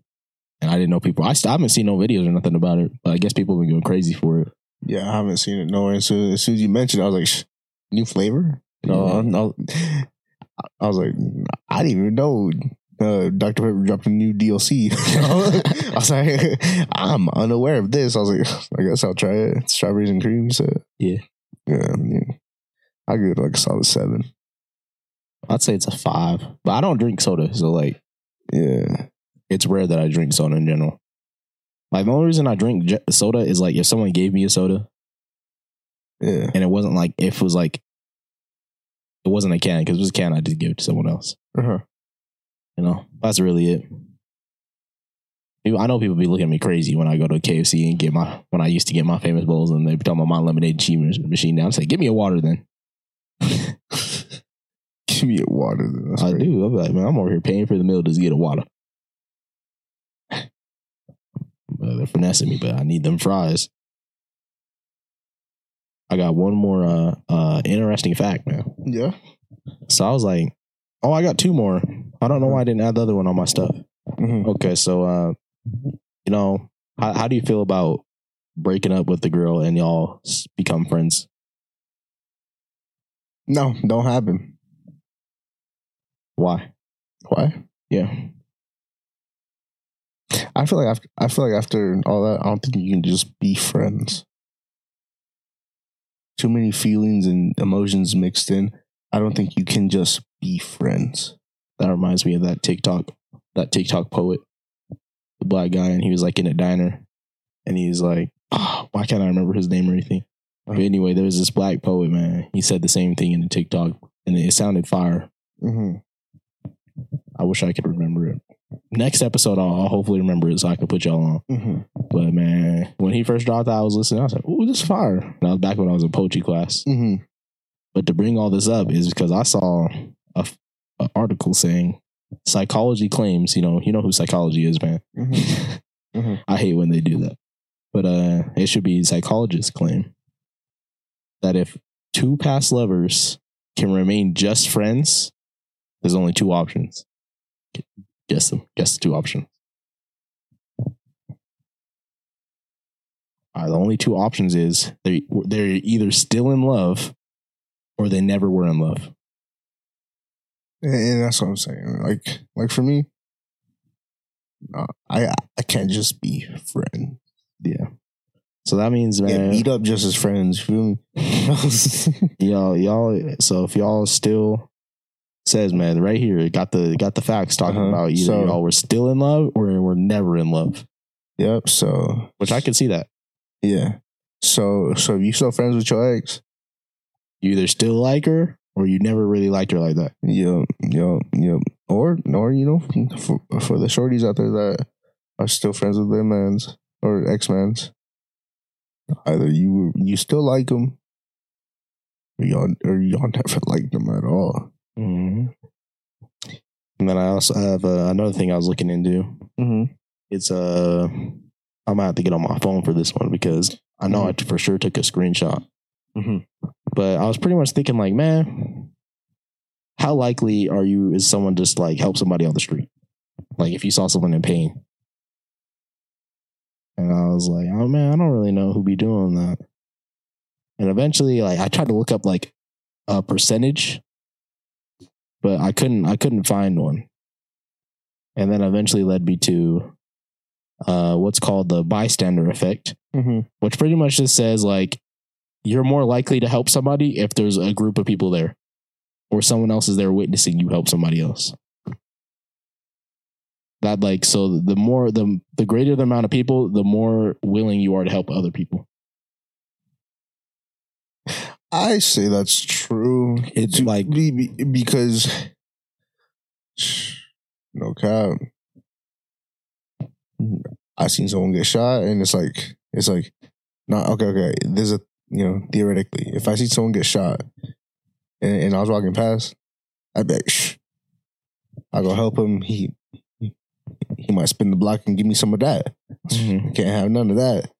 Speaker 2: And I didn't know people. I, st- I haven't seen no videos or nothing about it, but I guess people have been going crazy for it.
Speaker 1: Yeah, I haven't seen it nowhere. Soon as, soon as you mentioned, it, I was like, "New flavor?" No. I was like, I didn't even know uh, Dr Pepper dropped a new DLC. I was like, I'm unaware of this. I was like, I guess I'll try it. Strawberries and cream. You said,
Speaker 2: Yeah.
Speaker 1: yeah. I mean, I give it like a solid seven.
Speaker 2: I'd say it's a five, but I don't drink soda, so like
Speaker 1: Yeah,
Speaker 2: it's rare that I drink soda in general. Like the only reason I drink soda is like if someone gave me a soda
Speaker 1: yeah.
Speaker 2: and it wasn't like if it was like it wasn't a can because it was a can I just give it to someone else.
Speaker 1: Uh-huh.
Speaker 2: You know, that's really it. I know people be looking at me crazy when I go to KFC and get my when I used to get my famous bowls and they be talking about my lemonade machine machine now. I say, give me a water then.
Speaker 1: Give me a water. Then. That's
Speaker 2: I do. I'm like, man, I'm over here paying for the meal just to get a water. But they're finessing me, but I need them fries. I got one more uh uh interesting fact, man.
Speaker 1: Yeah.
Speaker 2: So I was like, oh, I got two more. I don't know why I didn't add the other one on my stuff.
Speaker 1: Mhm.
Speaker 2: Okay, so uh you know, how how do you feel about breaking up with the girl and y'all become friends?
Speaker 1: No, don't happen.
Speaker 2: Why?
Speaker 1: Why?
Speaker 2: Yeah.
Speaker 1: I feel like after, I feel like after all that, I don't think you can just be friends. Too many feelings and emotions mixed in. I don't think you can just be friends.
Speaker 2: That reminds me of that TikTok, that TikTok poet, the black guy, and he was like in a diner, and he's like, oh, "Why can't I remember his name or anything?" But anyway, there was this black poet, man. He said the same thing in the TikTok, and it sounded fire.
Speaker 1: Mm-hmm.
Speaker 2: I wish I could remember it. Next episode, I'll, I'll hopefully remember it so I can put y'all on.
Speaker 1: Mm-hmm.
Speaker 2: But man, when he first dropped that, I was listening. I was like, "Ooh, this is fire!" And I was back when I was in poetry class.
Speaker 1: Mm-hmm.
Speaker 2: But to bring all this up is because I saw a, a article saying psychology claims. You know, you know who psychology is, man.
Speaker 1: Mm-hmm. Mhm.
Speaker 2: I hate when they do that. But uh, it should be psychologists claim that if two past lovers can remain just friends, there's only two options. Guess them. Guess the two options. Uh, the only two options is they they're either still in love or they never were in love.
Speaker 1: And, and that's what I'm saying. Like, like for me, uh, I I can't just be friends.
Speaker 2: Yeah. So that means,
Speaker 1: Yeah,
Speaker 2: man,
Speaker 1: meet up just as friends. Feel me?
Speaker 2: y'all, y'all. So if y'all still says, man, right here, it got the got the facts talking
Speaker 1: Uh-huh.
Speaker 2: about either
Speaker 1: So-
Speaker 2: y'all were still in love or we're never in love,
Speaker 1: yep. So
Speaker 2: which I can see that.
Speaker 1: yeah. So so if you still friends with your ex,
Speaker 2: You either still like her or you never really liked her like that.
Speaker 1: Yep, yep, yep. Or, or you know, for, for the shorties out there that are still friends with their mans or ex mans, either you you still like them, or y'all or y'all never liked them at all.
Speaker 2: Mm-hmm. And then I also have uh, another thing I was looking into.
Speaker 1: Mm-hmm.
Speaker 2: It's uh, I might have to get on my phone for this one because I know I for sure took a screenshot.
Speaker 1: Mhm.
Speaker 2: But I was pretty much thinking, like, man, how likely are you is someone just like help somebody on the street? Like, if you saw someone in pain, and I was like, oh man, I don't really know who be doing that. And eventually, like, I tried to look up like a percentage, but I couldn't. I couldn't find one. and then eventually led me to uh, what's called the bystander effect,
Speaker 1: Mm-hmm.
Speaker 2: which pretty much just says like you're more likely to help somebody if there's a group of people there, or someone else is there witnessing you help somebody else. That like so the more the the greater the amount of people, the more willing you are to help other people.
Speaker 1: I say that's true.
Speaker 2: It's like
Speaker 1: be- be- because no cap. I seen someone get shot, and it's like it's like not okay. Okay, there's a you know theoretically, if I see someone get shot, and, and I was walking past, I bet shh, I go help him. He he might spin the block and give me some of that.
Speaker 2: Mhm.
Speaker 1: Can't have none of that.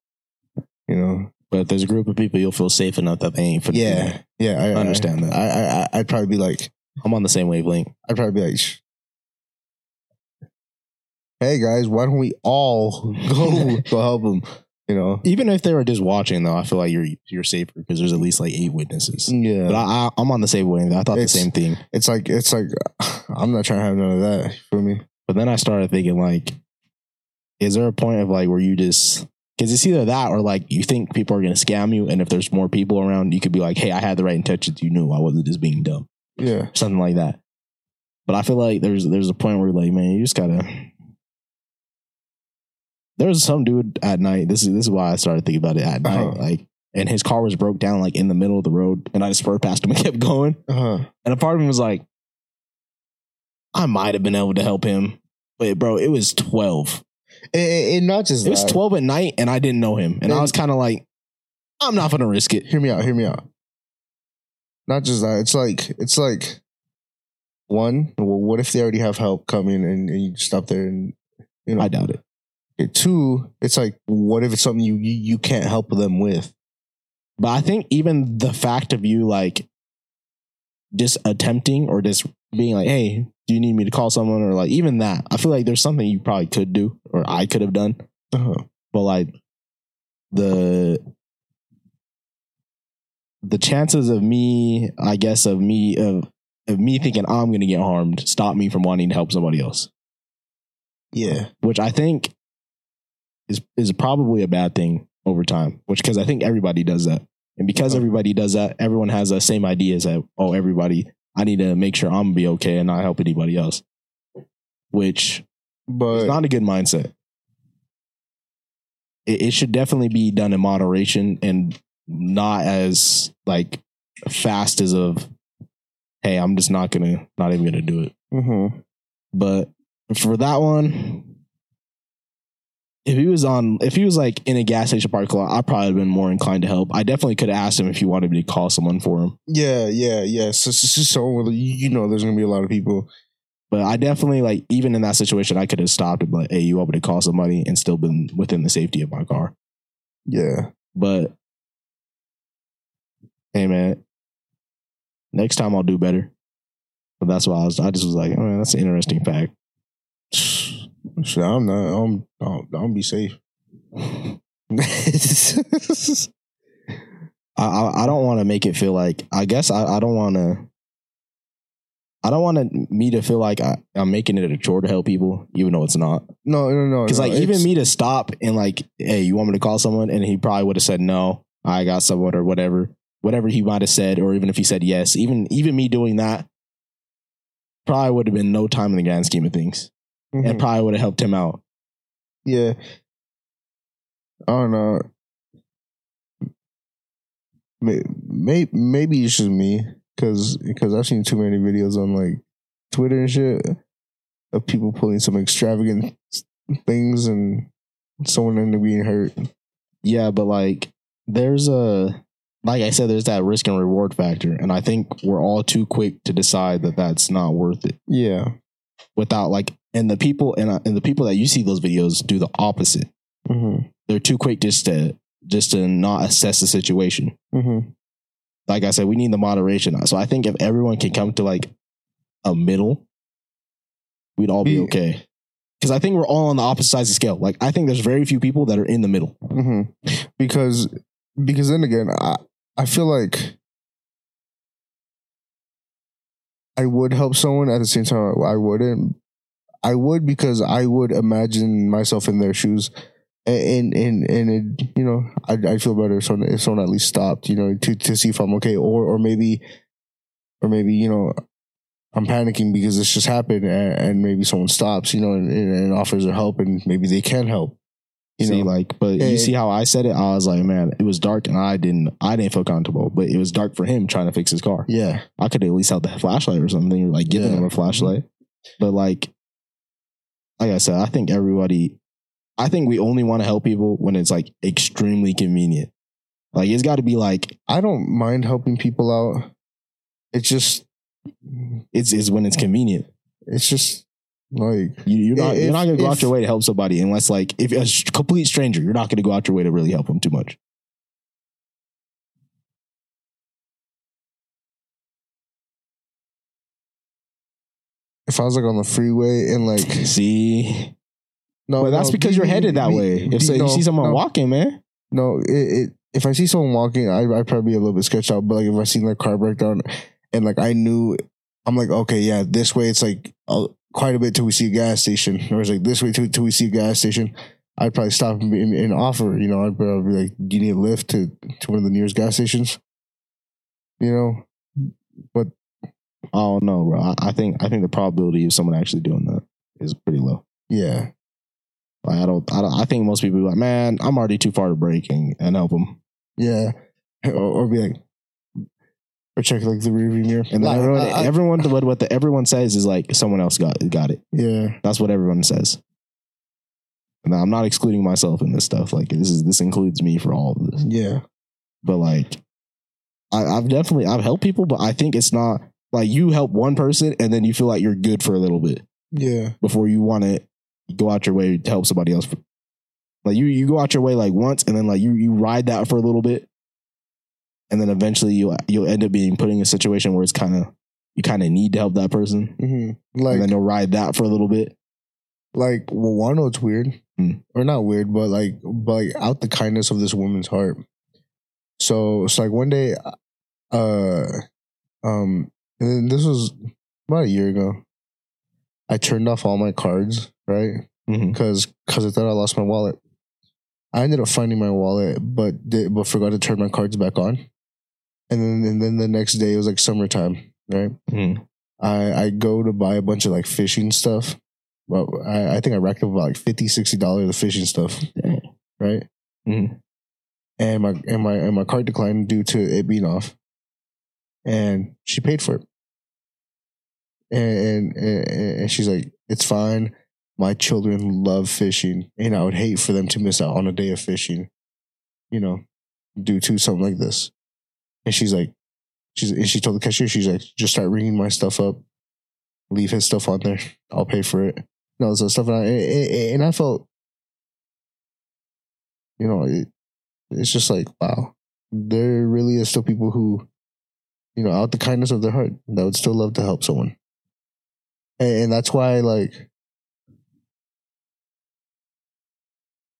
Speaker 1: You know.
Speaker 2: But if there's a group of people, you'll feel safe enough that they ain't for
Speaker 1: Yeah, yeah. I,
Speaker 2: I understand that.
Speaker 1: I, I, I I'd probably be like,
Speaker 2: I'm on the same wavelength.
Speaker 1: I'd probably be like, "Hey guys, why don't we all go go help them? You know?
Speaker 2: Even if they were just watching, though, I feel like you're you're safer because there's at least like eight witnesses.
Speaker 1: Yeah,
Speaker 2: But I, I, I'm on the same wavelength. I thought
Speaker 1: It's-
Speaker 2: the same thing.
Speaker 1: it's like it's like I'm not trying to have none of that. Feel me?
Speaker 2: But then I started thinking, like, is there a point of like where you just because it's either that or like you think people are going to scam you, and if there's more people around, you could be like, hey, I had the right intentions. You knew I wasn't just being dumb,
Speaker 1: Yeah,
Speaker 2: something like that. But I feel like there's there's a point where like, man, you just gotta. There was some dude at night. This is this is why I started thinking about it at night.
Speaker 1: Uh-huh.
Speaker 2: Like, and his car was broke down like in the middle of the road, and I just spurred past him and kept going.
Speaker 1: uh huh.
Speaker 2: And a part of me was like, I might have been able to help him, but bro, it was twelve.
Speaker 1: And, and not just
Speaker 2: It was
Speaker 1: that.
Speaker 2: 12 at night and I didn't know him. And I was kind of like, I'm not going to risk it.
Speaker 1: Hear me out. Hear me out. Not just that. It's like it's like one. Well, what if they already have help coming and, and you stop there and you know?
Speaker 2: I doubt it.
Speaker 1: Okay, Two, it's like what if it's something you you, you can't help them with?
Speaker 2: But I think even the fact of you like just attempting or just being like, hey, do you need me to call someone? Or like even that, I feel like there's something you probably could do or I could have done.
Speaker 1: Uh-huh.
Speaker 2: But like the the chances of me, I guess, of me of of me thinking I'm gonna get harmed stop me from wanting to help somebody else.
Speaker 1: Yeah.
Speaker 2: which I think is is probably a bad thing over time. Which because I think everybody does that, and because
Speaker 1: Uh-huh.
Speaker 2: everybody does that, everyone has the same ideas that oh, everybody, I need to make sure I'm gonna be okay and not help anybody else. Which
Speaker 1: But
Speaker 2: is not a good mindset. It, it should definitely be done in moderation and not as like fast as of, hey, I'm just not gonna, not even gonna do it.
Speaker 1: Mhm.
Speaker 2: But for that one, if he was on, if he was like in a gas station parking lot, I'd probably have been more inclined to help. I definitely could have asked him if he wanted me to call someone for him.
Speaker 1: yeah, yeah, yeah. So, so, so, you know, there's gonna be a lot of people.
Speaker 2: But I definitely like even in that situation, I could have stopped and like, "Hey, you want me to call somebody?" and still been within the safety of my car.
Speaker 1: Yeah.
Speaker 2: But hey, man, next time I'll do better. But that's why I was. I just was like, "Oh, man, that's an interesting fact."
Speaker 1: Shit, I'm not. I'm. I'm, I'm be safe.
Speaker 2: I I, I don't want to make it feel like. I guess I, I don't want to. I don't want to, me to feel like I, I'm making it a chore to help people, even though it's not.
Speaker 1: no, no, no.
Speaker 2: Because
Speaker 1: no,
Speaker 2: like even me to stop and like, hey, you want me to call someone, and he probably would have said no, I got someone or whatever, whatever he might have said, or even if he said yes, even even me doing that, probably would have been no time in the grand scheme of things,
Speaker 1: Mhm.
Speaker 2: and probably would have helped him out.
Speaker 1: Yeah. I don't know. Maybe, maybe, maybe it's just me because because I've seen too many videos on like Twitter and shit of people pulling some extravagant things and someone ended up being hurt.
Speaker 2: Yeah, but like there's a like I said, there's that risk and reward factor, and I think we're all too quick to decide that that's not worth it.
Speaker 1: Yeah.
Speaker 2: Without like, and the people and uh, and the people that you see those videos do the opposite.
Speaker 1: Mm-hmm.
Speaker 2: They're too quick just to just to not assess the situation.
Speaker 1: Mm-hmm.
Speaker 2: Like I said, we need the moderation. So I think if everyone can come to like a middle, we'd all be
Speaker 1: Be-
Speaker 2: okay. Because I think we're all on the opposite sides of the scale. Like I think there's very few people that are in the middle.
Speaker 1: Mm-hmm. Because because then again, I I feel like I would help someone at the same time I wouldn't. I would because I would imagine myself in their shoes, and and and it, you know, I'd, I'd feel better if someone, if someone at least stopped, you know, to to see if I'm okay, or or maybe, or maybe you know, I'm panicking because this just happened, and, and maybe someone stops, you know, and, and offers their help, and maybe they can help. You
Speaker 2: see,
Speaker 1: know,
Speaker 2: like, but
Speaker 1: Yeah,
Speaker 2: you
Speaker 1: yeah.
Speaker 2: see how I said it? I was like, man, it was dark and I didn't, I didn't feel comfortable, but it was dark for him trying to fix his car.
Speaker 1: yeah,
Speaker 2: I could at least have the flashlight or something, like giving
Speaker 1: Yeah.
Speaker 2: him a flashlight. But like, like I said, I think everybody, I think we only want to help people when it's like extremely convenient. Like it's got to be like
Speaker 1: I don't mind helping people out. It's just,
Speaker 2: it's is when it's convenient.
Speaker 1: it's just like
Speaker 2: You, you're not
Speaker 1: If-
Speaker 2: you're not gonna go out your way to help somebody unless like if a complete stranger, you're not gonna go out your way to really help them too much.
Speaker 1: if I was like on the freeway and like
Speaker 2: See,
Speaker 1: no,
Speaker 2: but that's
Speaker 1: no,
Speaker 2: because
Speaker 1: be-
Speaker 2: you're headed that
Speaker 1: be-
Speaker 2: way. If
Speaker 1: be-
Speaker 2: so, you see someone
Speaker 1: no,
Speaker 2: walking, man,
Speaker 1: No, it, it if I see someone walking, I I probably be a little bit sketched out. But like if I seen their car break down, and like I knew, I'm like, okay, yeah, this way it's like uh, quite a bit till we see a gas station, or it's like this way till, till we see a gas station. I'd probably stop and, and, and offer. You know, I'd probably be like, "Do you need a lift to to one of the nearest gas stations?" You know,
Speaker 2: oh no, bro. I, I think I think the probability of someone actually doing that is pretty low.
Speaker 1: yeah,
Speaker 2: Like I don't, I don't. I think most people are like, man, I'm already too far to break and, and help them.
Speaker 1: yeah, or, or be like, or check like the rearview mirror,
Speaker 2: And then
Speaker 1: Like,
Speaker 2: everyone,
Speaker 1: I- I-
Speaker 2: everyone, what what the, everyone says is like someone else got got it.
Speaker 1: yeah,
Speaker 2: That's what everyone says. And I'm not excluding myself in this stuff. Like this is this includes me for all of this.
Speaker 1: yeah,
Speaker 2: But like, I, I've definitely I've helped people, but I think it's not like you help one person and then you feel like you're good for a little bit
Speaker 1: yeah,
Speaker 2: before you want to go out your way to help somebody else. Like you you go out your way like once and then like you you ride that for a little bit, and then eventually you you'll end up being put in a situation where it's kind of you kind of need to help that person,
Speaker 1: hmm
Speaker 2: and then you'll ride that for a little bit.
Speaker 1: like well, one know it's weird,
Speaker 2: Hmm.
Speaker 1: or not weird, but like, but like out the kindness of this woman's heart. So it's like one day, uh, um, and this was about a year ago. I turned off all my cards, right? Because because I thought I lost my wallet. I ended up finding my wallet, but did, but forgot to turn my cards back on. And then and then the next day it was like summertime, right?
Speaker 2: Mhm.
Speaker 1: I I go to buy a bunch of like fishing stuff. Well, I, I think I racked up about like 50 dollars of fishing stuff,
Speaker 2: Dang.
Speaker 1: right?
Speaker 2: Mhm.
Speaker 1: And my and my and my card declined due to it being off, and she paid for it. And, and, and she's like, "It's fine. My children love fishing, and I would hate for them to miss out on a day of fishing, you know, due to something like this." And she's like, she's and she told the cashier, she's like, "Just start ringing my stuff up, leave his stuff on there. I'll pay for it." No, so stuff, and I, and and I felt, you know, it, it's just like, wow, there really is still people who, you know, out the kindness of their heart, that would still love to help someone, and, and that's why, like,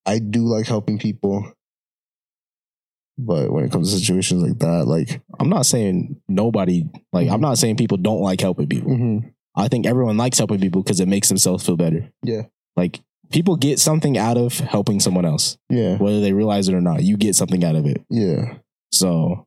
Speaker 1: I do like helping people, but when it comes to situations like that, like,
Speaker 2: I'm not saying nobody like I'm not saying people don't like helping people.
Speaker 1: mhm,
Speaker 2: I think everyone likes helping people because it makes themselves feel better.
Speaker 1: Yeah.
Speaker 2: Like people get something out of helping someone else,
Speaker 1: yeah,
Speaker 2: whether they realize it or not. You get something out of it.
Speaker 1: yeah,
Speaker 2: So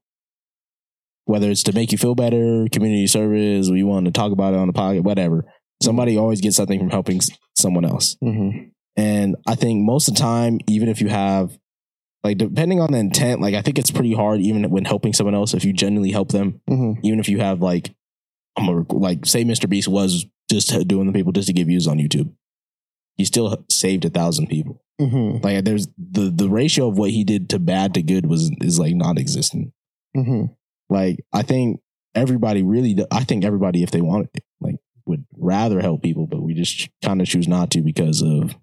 Speaker 2: whether it's to make you feel better, community service, we want to talk about it on the podcast, whatever. Somebody always gets something from helping someone else.
Speaker 1: hmm
Speaker 2: And I think most of the time, even if you have like depending on the intent, like I think it's pretty hard even when helping someone else if you genuinely help them
Speaker 1: hmm
Speaker 2: even if you have like I'm a, like say Mr. Beast was just doing the people just to get views on YouTube. He still saved a thousand people.
Speaker 1: hmm
Speaker 2: Like there's the the ratio of what he did to bad to good was is like non-existent.
Speaker 1: hmm
Speaker 2: Like I think everybody really I think everybody if they wanted like would rather help people but we just kind of choose not to because of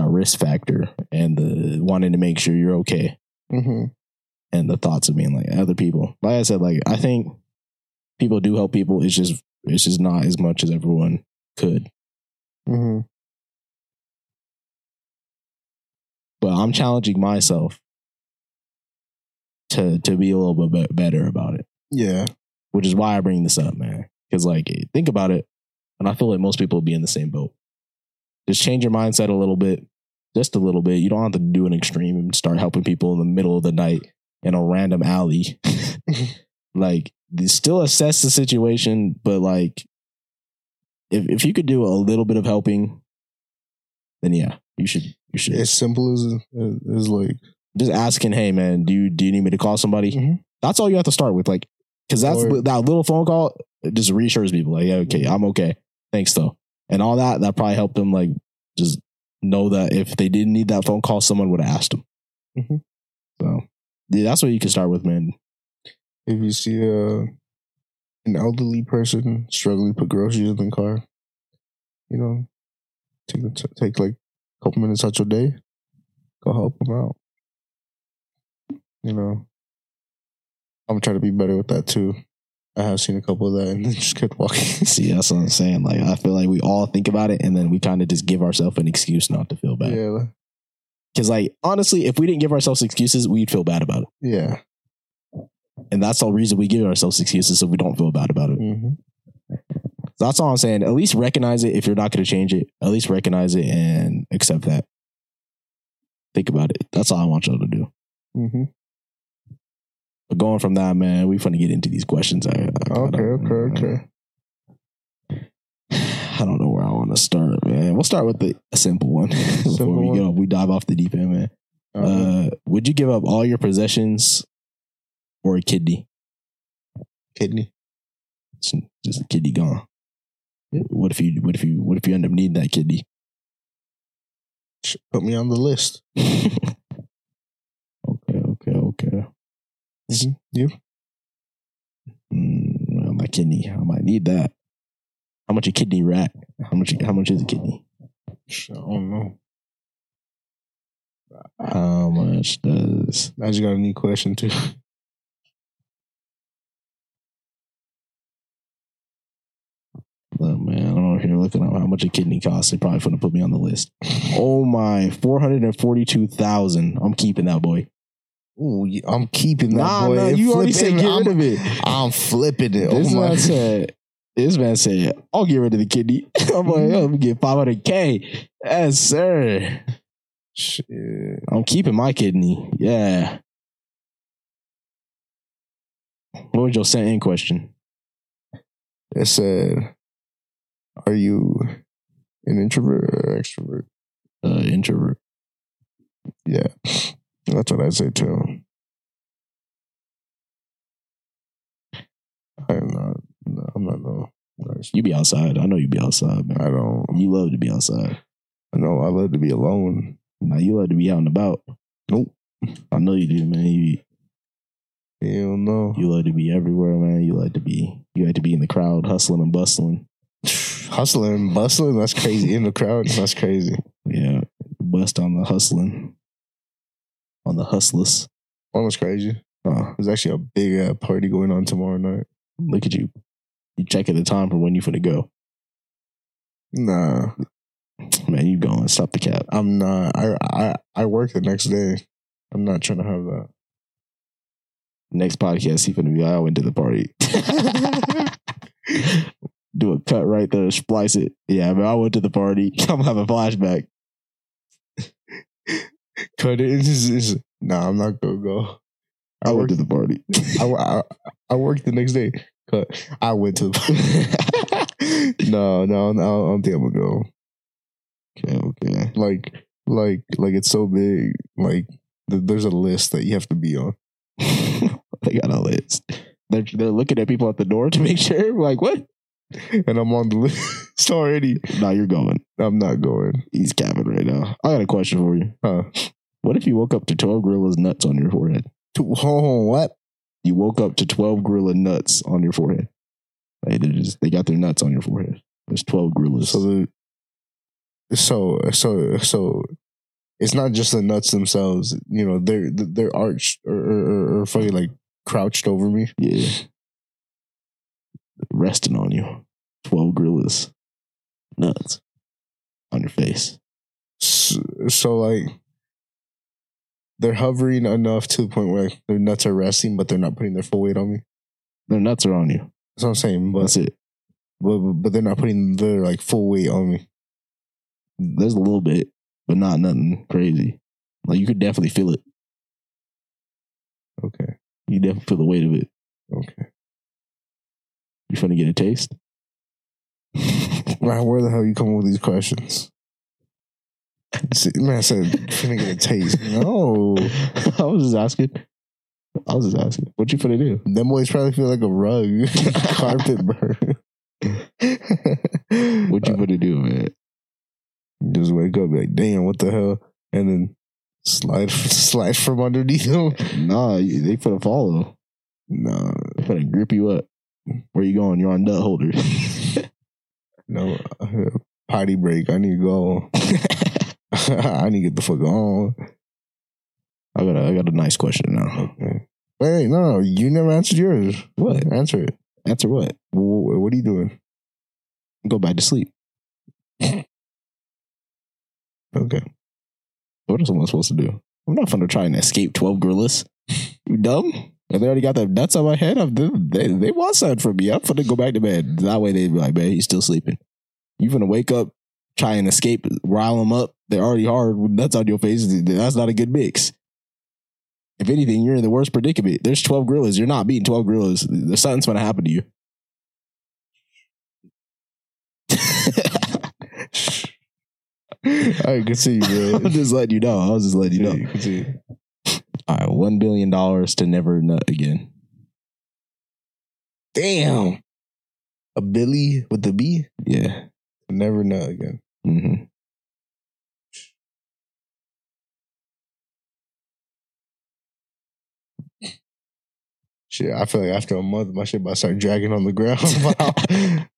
Speaker 2: that risk factor and the wanting to make sure you're okay
Speaker 1: hmm
Speaker 2: and the thoughts of being like other people. Like I said, like I think people do help people. It's just it's just not as much as everyone could.
Speaker 1: mm-hmm.
Speaker 2: But I'm challenging myself to to be a little bit better about it,
Speaker 1: Yeah.
Speaker 2: which is why I bring this up, man. Because like think about it, And I feel like most people will be in the same boat. Just change your mindset a little bit, just a little bit. You don't have to do an extreme and start helping people in the middle of the night in a random alley. like, still assess the situation, but like, if if you could do a little bit of helping, then yeah, you should you should
Speaker 1: As simple as as like
Speaker 2: just asking, hey man, do you do you need me to call somebody?
Speaker 1: Mhm.
Speaker 2: That's all you have to start with, like, because that's
Speaker 1: Or-
Speaker 2: that little phone call just reassures people, like, yeah, okay, I'm okay, thanks though, and all that that probably helped them, like, just know that if they didn't need that phone call, someone would have asked them.
Speaker 1: Mhm.
Speaker 2: So, yeah, that's what you can start with, man.
Speaker 1: if you see a an elderly person struggling to put groceries in the car, you know, take the t- take like a couple minutes out your day, go help them out. You know, I'm trying to be better with that too. I have seen a couple of that and then just kept walking.
Speaker 2: See, that's what I'm saying. Like, I feel like we all think about it, and then we kind of just give ourselves an excuse not to feel bad.
Speaker 1: yeah,
Speaker 2: Because, like, honestly, if we didn't give ourselves excuses, we'd feel bad about it.
Speaker 1: yeah.
Speaker 2: And that's the reason we give ourselves excuses so we don't feel bad about it.
Speaker 1: hmm
Speaker 2: So that's all I'm saying. At least recognize it if you're not going to change it. At least recognize it and accept that. Think about it. That's all I want y'all to do.
Speaker 1: hmm
Speaker 2: But going from that, man, we finna get into these questions. I, I
Speaker 1: Okay, okay, okay.
Speaker 2: I don't know where I want to start, man. We'll start with the a simple one before we
Speaker 1: one?
Speaker 2: go. We dive off the deep end, man.
Speaker 1: Uh,
Speaker 2: would you give up all your possessions or a kidney?
Speaker 1: kidney.
Speaker 2: It's just a kidney gone. What if you? What if you? What if you end up needing that kidney?
Speaker 1: Put me on the list.
Speaker 2: okay, okay, okay.
Speaker 1: Mhm. You?
Speaker 2: Mm, my kidney, I might need that. How much a kidney rat? How much? How much is a kidney?
Speaker 1: I don't know.
Speaker 2: How much does?
Speaker 1: I just got a new question too.
Speaker 2: Look, man, I don't know if looking up how much a kidney costs. They probably gonna put me on the list. Oh my, four hundred and forty-two thousand. I'm keeping that boy.
Speaker 1: Ooh, I'm keeping that
Speaker 2: Nah,
Speaker 1: boy.
Speaker 2: nah, you already said get rid
Speaker 1: I'm,
Speaker 2: of it.
Speaker 1: I'm flipping it.
Speaker 2: This
Speaker 1: oh my.
Speaker 2: man said. This man said, "I'll get rid of the kidney." I'm like, "Yo, let me get 500k." Yes, sir.
Speaker 1: Shit.
Speaker 2: I'm keeping my kidney. Yeah. What was your sent in question?
Speaker 1: It said, "Are you an introvert or extrovert?"
Speaker 2: Uh, introvert.
Speaker 1: Yeah, that's what I say too. I'm not. No, I'm not. No, nice.
Speaker 2: You be outside. I know you be outside, man.
Speaker 1: I don't.
Speaker 2: You love to be outside.
Speaker 1: I know. I love to be alone.
Speaker 2: Now you love to be out and about.
Speaker 1: Nope.
Speaker 2: I know you do, man. You
Speaker 1: Hell no.
Speaker 2: you love to be everywhere, man. You like to be you like to be in the crowd, hustling and bustling.
Speaker 1: Hustling, and bustling. That's crazy. In the crowd. That's crazy.
Speaker 2: Yeah, bust on the hustling, on the hustlers.
Speaker 1: One was crazy.
Speaker 2: Uh,
Speaker 1: There's actually a big uh, party going on tomorrow night.
Speaker 2: look at you. You checking the time for when you finna go.
Speaker 1: Nah,
Speaker 2: Man, you going. Stop the cap.
Speaker 1: I'm not. I I I work the next day. I'm not trying to have that.
Speaker 2: Next podcast, he finna be. I went to the party. Do a cut right there, splice it. Yeah, man, I went to the party. I'm having a flashback.
Speaker 1: Cut it. It's it's, nah, I'm not gonna go.
Speaker 2: I
Speaker 1: I
Speaker 2: to the party.
Speaker 1: I, I, I worked the next day. Cut. I went to. The, no, no, no. I don't think I'm gonna go.
Speaker 2: okay, okay.
Speaker 1: Like, like, like it's so big. Like, th- there's a list that you have to be on.
Speaker 2: they got a list. They're, they're looking at people at the door to make sure. Like, what?
Speaker 1: and I'm on the list already.
Speaker 2: No, you're going.
Speaker 1: I'm not going.
Speaker 2: He's capping right now. I got a question for you.
Speaker 1: Huh?
Speaker 2: What if you woke up to 12 gorillas nuts on your forehead?
Speaker 1: To, oh, what?
Speaker 2: You woke up to 12 gorilla nuts on your forehead. Like they just they got their nuts on your forehead. There's 12 gorillas.
Speaker 1: So the so so so it's not just the nuts themselves. You know, they're they're arched or or, or, or fucking like crouched over me.
Speaker 2: yeah. Resting on you. 12 gorillas. Nuts. On your face.
Speaker 1: So, so like they're hovering enough to the point where their nuts are resting, but they're not putting their full weight on me.
Speaker 2: Their nuts are on you.
Speaker 1: That's what I'm saying. But
Speaker 2: That's it.
Speaker 1: but but they're not putting their like full weight on me.
Speaker 2: There's a little bit, but not nothing crazy. Like you could definitely feel it.
Speaker 1: Okay,
Speaker 2: You definitely feel the weight of it.
Speaker 1: okay.
Speaker 2: You finna get a taste?
Speaker 1: Man, where the hell you come up with these questions? Man, I said finna get a taste. No,
Speaker 2: I was just asking. I was just asking. What you finna do?
Speaker 1: them boys probably feel like a rug, carpet burn.
Speaker 2: What you finna do, man?
Speaker 1: Just wake up like, damn, what the hell? And then slide slide from underneath them.
Speaker 2: Nah, they finna follow.
Speaker 1: No,
Speaker 2: They finna grip you up. Where you going? You're on nut holder.
Speaker 1: no. Uh, potty break. I need to go. I need to get the fuck on.
Speaker 2: I got a, I got a nice question now.
Speaker 1: Okay. Wait, no, no, you never answered yours.
Speaker 2: What?
Speaker 1: Answer it.
Speaker 2: Answer what?
Speaker 1: Wh- What are you doing?
Speaker 2: Go back to sleep.
Speaker 1: Okay.
Speaker 2: What else am I supposed to do? I'm not fun to try and escape 12 gorillas. You dumb? If they already got the nuts on my head, I'm, they, they want something from me. I'm going to go back to bed. That way they'd be like, man, he's still sleeping. You're going to wake up, try and escape, rile them up. They're already hard with nuts on your face. That's not a good mix. If anything, you're in the worst predicament. There's 12 gorillas. You're not beating 12 gorillas. There's something's gonna happen to you.
Speaker 1: I can see you,
Speaker 2: I'm just letting you know. I was just letting you know.
Speaker 1: You can see.
Speaker 2: All right, $1 billion to never nut again.
Speaker 1: Damn. A Billy with the B?
Speaker 2: Yeah.
Speaker 1: Never know again.
Speaker 2: hmm
Speaker 1: Shit, I feel like after a month, my shit about to start dragging on the ground.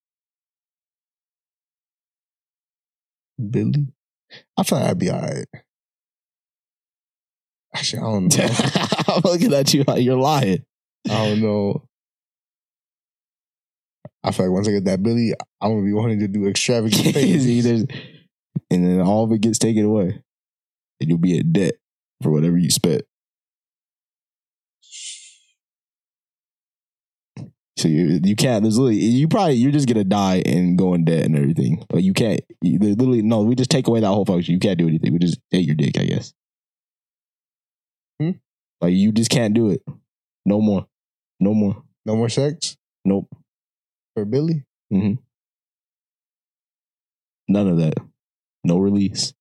Speaker 1: Billy? I feel like I'd be all right. Actually, I don't know.
Speaker 2: I'm looking at you like you're lying.
Speaker 1: I don't know. I feel like once I get that Billy, I'm gonna be wanting to do extravagant things.
Speaker 2: and then all of it gets taken away. And you'll be in debt for whatever you spent. So you you can't. There's literally you probably you're just gonna die and go in debt and everything. But you can't. You, literally no. We just take away that whole function. You can't do anything. We just take your dick. I guess.
Speaker 1: Hmm?
Speaker 2: Like you just can't do it. No more. No more.
Speaker 1: No more sex
Speaker 2: Nope.
Speaker 1: for Billy.
Speaker 2: None of that. No release.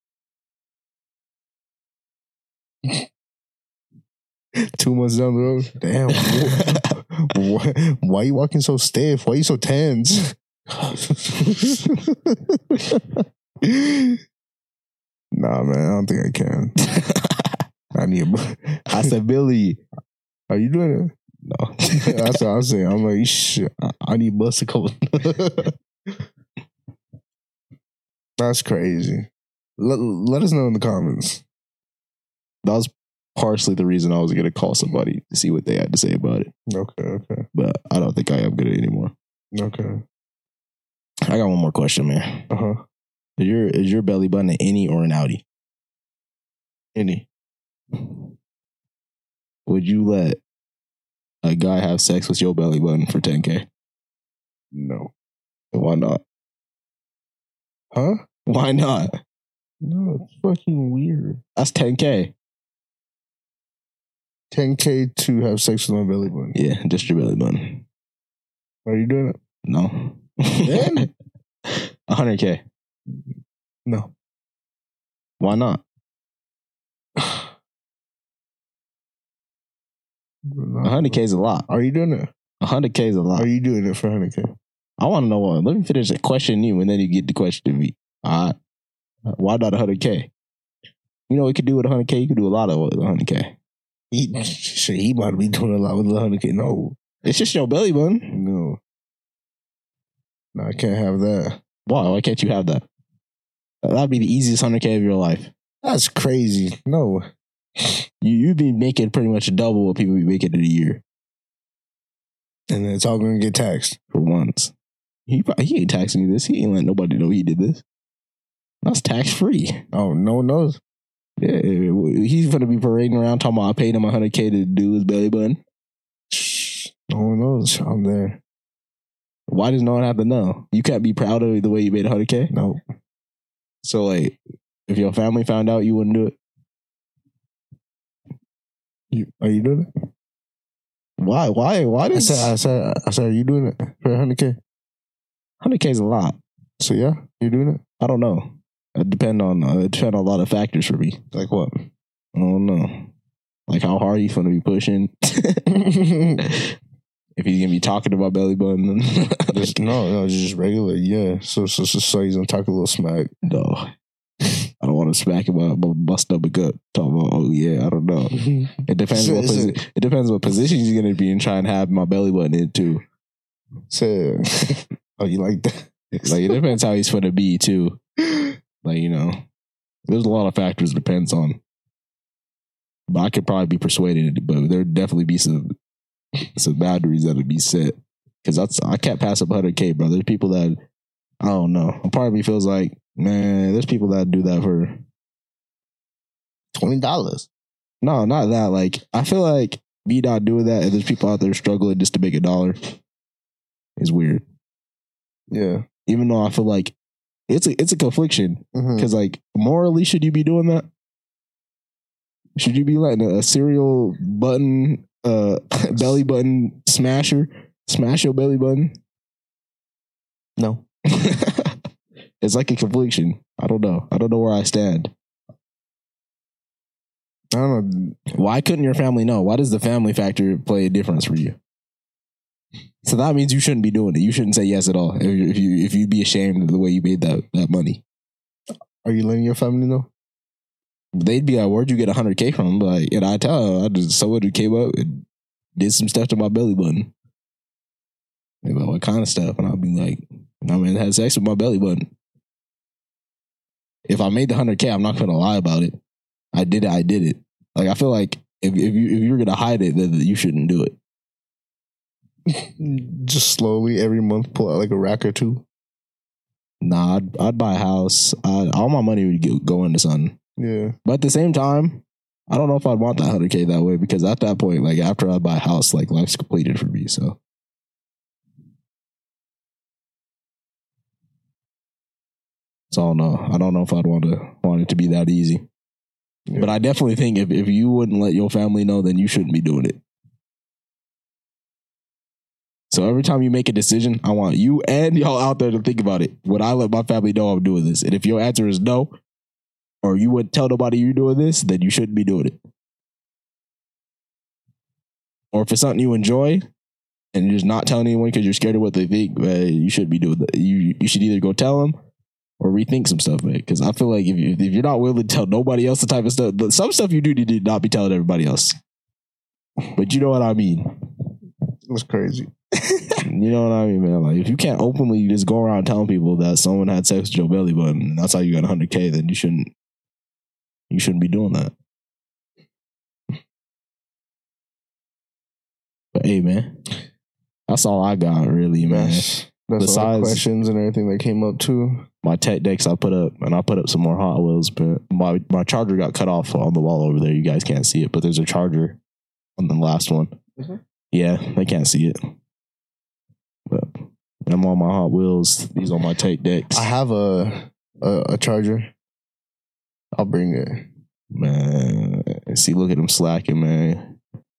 Speaker 1: Two months down the road. Damn. why, why you walking so stiff? Why you so tense? nah, man, I don't think I can. I need. A,
Speaker 2: I said, Billy.
Speaker 1: Are you doing it?
Speaker 2: No.
Speaker 1: That's what I'm saying. I'm like, shit. I, need to bust a couple. That's crazy. Let, let us know in the comments.
Speaker 2: that was partially the reason I was going to call somebody to see what they had to say about it.
Speaker 1: Okay, okay,
Speaker 2: But I don't think I am good at it anymore.
Speaker 1: okay.
Speaker 2: I got one more question, man.
Speaker 1: Uh huh.
Speaker 2: Is your, is your belly button an innie or an outie?
Speaker 1: Any?
Speaker 2: Would you let a guy have sex with your belly button for 10K?
Speaker 1: No.
Speaker 2: Why not?
Speaker 1: Huh?
Speaker 2: Why not?
Speaker 1: No, it's fucking weird.
Speaker 2: That's 10K.
Speaker 1: 10k to have sex with my belly button.
Speaker 2: Yeah, just your belly button.
Speaker 1: Are you doing it?
Speaker 2: No.
Speaker 1: Then?
Speaker 2: 100K.
Speaker 1: No.
Speaker 2: Why not?
Speaker 1: No.
Speaker 2: 100K is a lot.
Speaker 1: Are you doing it?
Speaker 2: 100K is a lot.
Speaker 1: Are you doing it for 100k?
Speaker 2: I want to know what. Let me finish the question you, and then you get the question to me. All right. Why not 100K? You know, what you could do with 100K. You could do a lot of with 100K.
Speaker 1: He, shit, he to be doing a lot with 100k. No,
Speaker 2: It's just your belly button.
Speaker 1: no. No, I can't have that.
Speaker 2: Why? Why can't you have that? That'd be the easiest 100K of your life.
Speaker 1: That's crazy. No.
Speaker 2: You, you'd be making pretty much double what people be making in a year
Speaker 1: And then it's all going to get taxed.
Speaker 2: for once. He, he ain't taxing you this. He ain't letting nobody know he did this. That's tax free.
Speaker 1: Oh, no one knows.
Speaker 2: Yeah, he's gonna be parading around talking about I paid him 100K to do his belly button.
Speaker 1: No one knows. I'm there.
Speaker 2: Why does no one have to know? You can't be proud of the way you made 100K?
Speaker 1: No.
Speaker 2: So, like, if your family found out, you wouldn't do it?
Speaker 1: You, are you doing it?
Speaker 2: Why? Why? Why
Speaker 1: did
Speaker 2: I
Speaker 1: said, I said, I said, are you doing it for 100K?
Speaker 2: 100K is a lot?
Speaker 1: So yeah, you're doing it?
Speaker 2: I don't know. It depend on uh, it depend on a lot of factors for me.
Speaker 1: Like what?
Speaker 2: I don't know. Like how hard you gonna be pushing. if he's gonna be talking about belly button,
Speaker 1: just, no, no, just regular. Yeah. So, so, so, so he's gonna talk a little smack.
Speaker 2: no. I don't want to smack him uh, up, bust up a gut. Talk about, oh yeah, I don't know. It depends
Speaker 1: So
Speaker 2: what posi- it depends what position he's gonna be in. Try and have my belly button in too.
Speaker 1: So, oh, you like that?
Speaker 2: Like it depends how he's gonna be too. Like you know, there's a lot of factors it depends on. But I could probably be persuaded, but there'd definitely be some some boundaries that'd be set. Because that's I can't pass up 100k, bro. There's people that I don't know. A part of me feels like, man, there's people that do that for
Speaker 1: Twenty dollars.
Speaker 2: no, not that. Like I feel like me not doing that, and there's people out there struggling just to make a dollar. Is weird.
Speaker 1: Yeah.
Speaker 2: Even though I feel like it's a it's a confliction. Because like morally, should you be doing that? Should you be letting a, a cereal button, uh, belly button smasher smash your belly button?
Speaker 1: No.
Speaker 2: it's like a confliction. I don't know. I don't know where I stand.
Speaker 1: I don't know.
Speaker 2: Why couldn't your family know? Why does the family factor play a difference for you? So that means you shouldn't be doing it. You shouldn't say yes at all. If you if you if you'd be ashamed of the way you made that that money,
Speaker 1: Are you letting your family know?
Speaker 2: they'd be like, "Where'd you get hundred k from?" Like, and I tell her, I just someone who came up and did some stuff to my belly button. They're like, "What kind of stuff?" And I'll be like, "I mean, had sex with my belly button." If I made the hundred k, I'm not gonna lie about it. I did it. I did it. Like I feel like if if you if you're gonna hide it, then you shouldn't do it.
Speaker 1: Mm, just slowly every month pull out like a rack or two.
Speaker 2: Nah, I'd, I'd buy a house. I, all my money would go, go into something.
Speaker 1: Yeah.
Speaker 2: But at the same time, I don't know if I'd want that 100K that way because at that point, like after I buy a house, like life's completed for me. So. So I don't know. I don't know if I'd want to want it to be that easy.
Speaker 1: Yeah.
Speaker 2: But I definitely think if, if you wouldn't let your family know, then you shouldn't be doing it. So every time you make a decision, I want you and y'all out there to think about it. Would I let my family know I'm doing this? And if your answer is no, or you wouldn't tell nobody you're doing this, then you shouldn't be doing it. Or if it's something you enjoy and you're just not telling anyone because you're scared of what they think, man, you should be doing that. You you should either go tell them or rethink some stuff, man. Because I feel like if you if you're not willing to tell nobody else the type of stuff, some stuff you do need to not be telling everybody else. But you know what I mean.
Speaker 1: That's crazy.
Speaker 2: You know what I mean, man. Like if you can't openly just go around telling people that someone had sex with your belly button, and that's how you got 100k, then you shouldn't. You shouldn't be doing that. But hey, man, that's all I got, really, man.
Speaker 1: That's all the
Speaker 2: Besides-
Speaker 1: questions and everything that came up too.
Speaker 2: My tech decks I put up, and I put up some more Hot Wheels, but my my charger got cut off on the wall over there. You guys can't see it, but there's a charger on the last one.
Speaker 1: Mhm.
Speaker 2: Yeah, they can't see it. But I'm on my Hot Wheels. These are my tech decks.
Speaker 1: I have a, a a charger. I'll bring it.
Speaker 2: man, see, look at him slacking, man.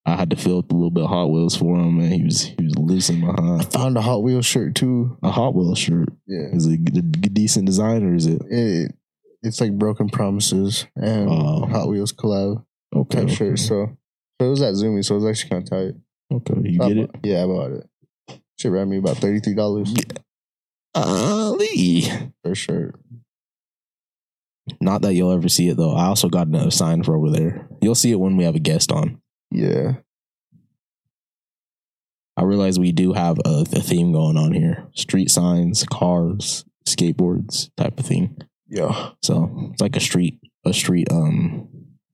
Speaker 2: I had to fill up a little bit of Hot Wheels for him, man. He was he was losing behind.
Speaker 1: I found a Hot Wheels shirt too.
Speaker 2: A Hot Wheels shirt
Speaker 1: Yeah.
Speaker 2: is it a decent design or is it
Speaker 1: It it's like Broken Promises and
Speaker 2: Oh.
Speaker 1: Hot Wheels collab
Speaker 2: okay?
Speaker 1: type
Speaker 2: okay.
Speaker 1: shirt. So, so it was at Zumiez, so it was actually kind of tight.
Speaker 2: Okay, you
Speaker 1: I
Speaker 2: get it.
Speaker 1: Yeah, I bought it. Shit ran me about thirty three dollars
Speaker 2: Ali.
Speaker 1: per shirt.
Speaker 2: Not that you'll ever see it though. I also got another sign for over there. You'll see it when we have a guest on.
Speaker 1: Yeah.
Speaker 2: I realize we do have a, a theme going on here: street signs, cars, skateboards, type of thing.
Speaker 1: Yeah.
Speaker 2: So it's like a street, a street, um,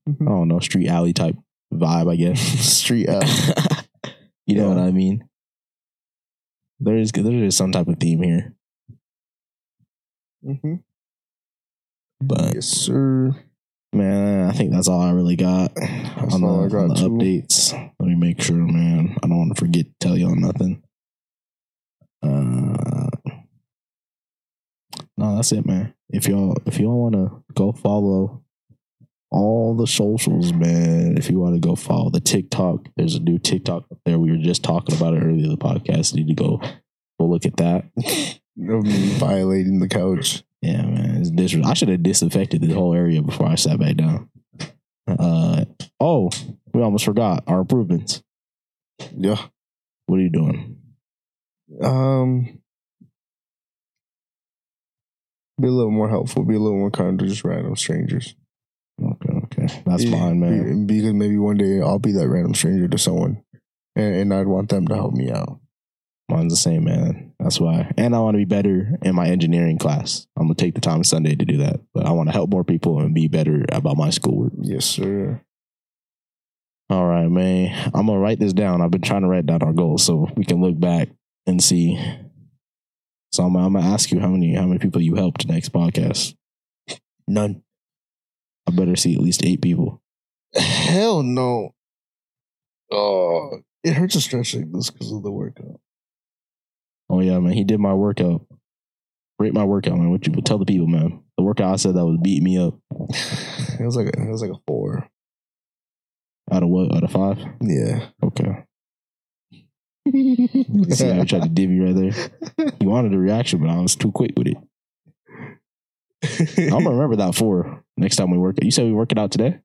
Speaker 2: I don't know, street alley type vibe, I guess.
Speaker 1: Street out.
Speaker 2: you know what I mean? There is there is some type of theme here,
Speaker 1: mm-hmm.
Speaker 2: but
Speaker 1: Yes, sir.
Speaker 2: Man, I think that's all I really got on the,
Speaker 1: I
Speaker 2: on the
Speaker 1: too.
Speaker 2: updates. Let me make sure, man. I don't want to forget to tell y'all nothing. Uh, no, that's it, man. If y'all if y'all want to go follow all the socials, man. If you want to go follow the TikTok, there's a new TikTok up there. We were just talking about it earlier in the podcast. You need to go go look at that.
Speaker 1: Of me violating the couch.
Speaker 2: Yeah, man. It's dis- I should have disinfected the whole area before I sat back down. Uh oh, we almost forgot our improvements.
Speaker 1: Yeah.
Speaker 2: What are you doing?
Speaker 1: Um. Be a little more helpful. Be a little more kind to just random strangers.
Speaker 2: Okay, okay. That's
Speaker 1: Yeah,
Speaker 2: fine, man.
Speaker 1: Because maybe one day I'll be that random stranger to someone, and, and I'd want them to help me out.
Speaker 2: Mine's the same, man. That's why. And I want to be better in my engineering class. I'm gonna take the time Sunday to do that. But I want to help more people and be better about my schoolwork.
Speaker 1: Yes, sir.
Speaker 2: All right, man. I'm gonna write this down. I've been trying to write down our goals so we can look back and see. So I'm, I'm gonna ask you how many how many people you helped next podcast.
Speaker 1: None.
Speaker 2: I better see at least eight people.
Speaker 1: Hell no. Oh, it hurts to stretch like this because of the workout.
Speaker 2: Oh yeah, man. He did my workout. Rate my workout, man. What you tell the people, man? The workout I said that was beating me up.
Speaker 1: It was like a, it was like a four.
Speaker 2: Out of what? Out of five?
Speaker 1: Yeah.
Speaker 2: Okay. You see how I tried to divvy right there? You wanted a reaction, but I was too quick with it. I'm gonna remember that four next time we work. You said we work it out today?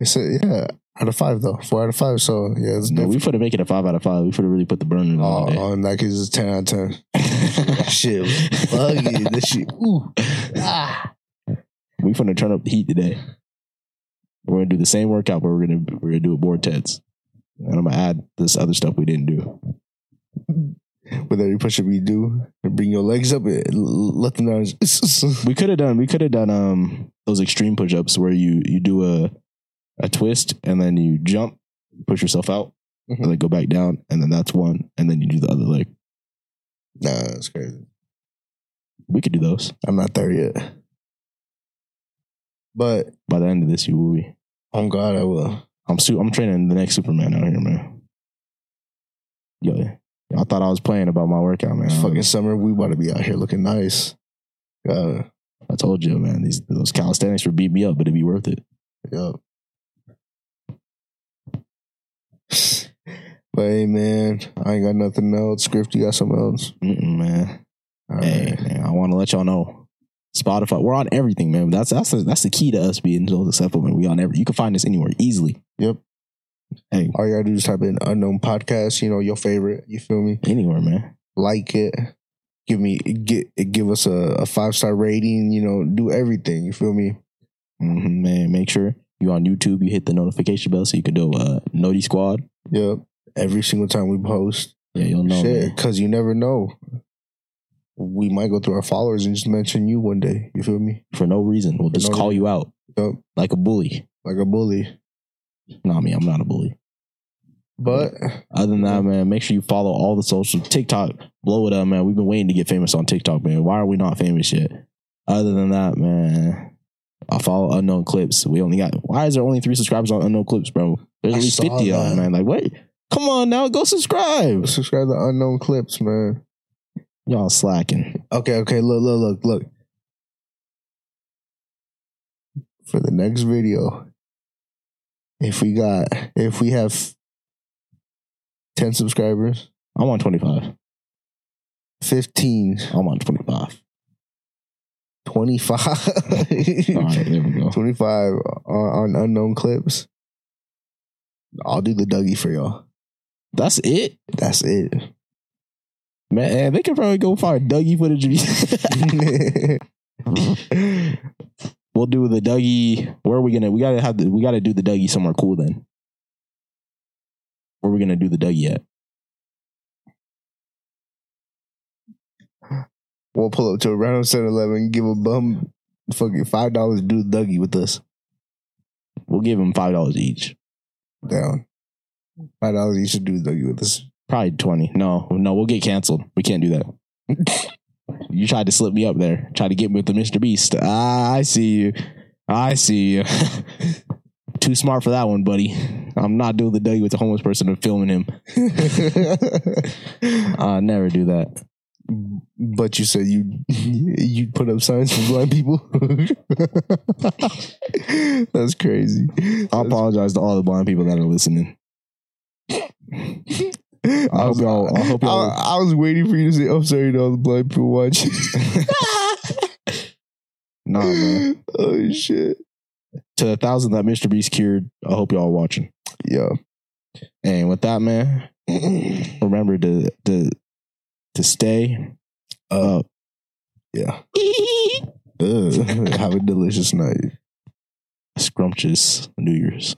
Speaker 1: It's a, yeah, out of five though. Four out of five. So yeah, it's
Speaker 2: No, we
Speaker 1: different.
Speaker 2: should make it a five out of five. We should have really put the burner on.
Speaker 1: Oh, oh, in that case, it's ten out of ten. shit, buggy. This shit. Ooh. Ah.
Speaker 2: we finna turn up the heat today. We're gonna do the same workout, but we're gonna we're gonna do it more teds. And I'm gonna add this other stuff we didn't do.
Speaker 1: With every push up you do, and bring your legs up and let them down.
Speaker 2: We could have done we could have done um those extreme push ups where you you do a a twist and then you jump, push yourself out,
Speaker 1: Mhm.
Speaker 2: and then go back down, and then that's one, and then you do the other leg.
Speaker 1: Nah, that's crazy.
Speaker 2: We could do those.
Speaker 1: I'm not there yet. But
Speaker 2: By the end of this, you will be.
Speaker 1: on God, I will.
Speaker 2: I'm su- I'm training the next Superman out here, man. Yeah, I thought I was playing about my workout, man.
Speaker 1: It's fucking summer. We about to be out here looking nice. Uh,
Speaker 2: I told you, man. These those calisthenics would beat me up, but it'd be worth it.
Speaker 1: Yup. But hey, man, I ain't got nothing else. Script, you got something else?
Speaker 2: Mm-mm, man.
Speaker 1: All
Speaker 2: Hey,
Speaker 1: right.
Speaker 2: man, I want to let y'all know. Spotify, we're on everything, man. That's that's the, that's the key to us being so successful, man. We on every. You can find us anywhere easily.
Speaker 1: Yep.
Speaker 2: Hey,
Speaker 1: All you gotta do is type in unknown podcast. You know your favorite. You feel me?
Speaker 2: anywhere, man.
Speaker 1: Like it. Give me get give us a, a five star rating. You know, do everything. You feel me?
Speaker 2: Mm-hmm, man, make sure you on YouTube. You hit the notification bell so you can do uh Noti Squad.
Speaker 1: Yep. Every single time we post,
Speaker 2: Yeah, you'll know.
Speaker 1: shit, because you never know. We might go through our followers and just mention you one day. You feel me?
Speaker 2: For no reason, we'll
Speaker 1: For
Speaker 2: just
Speaker 1: no
Speaker 2: call you out
Speaker 1: Yep.
Speaker 2: like a bully.
Speaker 1: Like a bully.
Speaker 2: Not me. I'm not a bully.
Speaker 1: But
Speaker 2: Other than that, man, make sure you follow all the social TikTok. Blow it up, man. We've been waiting to get famous on TikTok, man. Why are we not famous yet? Other than that, man, I follow unknown clips. We only got. Why is there only three subscribers on unknown clips, bro? There's at least fifty of them, man. Like, wait, come on now, go subscribe.
Speaker 1: subscribe to unknown clips, man.
Speaker 2: Y'all slacking.
Speaker 1: Okay, okay. Look, look, look, look. For the next video, if we got, if we have 10 subscribers,
Speaker 2: I'm on twenty five.
Speaker 1: 15,
Speaker 2: I'm on twenty five.
Speaker 1: 25,
Speaker 2: All right, there we go.
Speaker 1: 25 on, on unknown clips, I'll do the Dougie for y'all.
Speaker 2: That's it,
Speaker 1: That's it.
Speaker 2: man. Eh, they could probably go find Dougie footage. we'll do the Dougie. Where are we gonna? We gotta have the. We gotta do the Dougie somewhere cool. Then, where are we gonna do the Dougie at?
Speaker 1: we'll pull up to a random 7 Eleven, give a bum fucking $5 to do Dougie with us.
Speaker 2: We'll give him five dollars each.
Speaker 1: Down. $5 each to do the Dougie with us.
Speaker 2: Probably twenty. No, no, we'll get canceled. We can't do that. you tried to slip me up there. Tried to get me with the Mr. Beast. Ah, I see you. I see you. Too smart for that one, buddy. I'm not doing the W with the homeless person and filming him. I never do that.
Speaker 1: But you said you you put up signs for blind people. That's crazy.
Speaker 2: I apologize to all the blind people that are listening.
Speaker 1: I
Speaker 2: I hope y'all. I hope
Speaker 1: I. I was waiting for you to say, "I'm sorry to all the blind people watching."
Speaker 2: nah, man.
Speaker 1: oh shit!
Speaker 2: To the thousand that Mr. Beast cured. I hope y'all watching.
Speaker 1: Yeah,
Speaker 2: And with that, man, remember to to to stay up.
Speaker 1: yeah. Ugh. Have a delicious night.
Speaker 2: Scrumptious New Year's.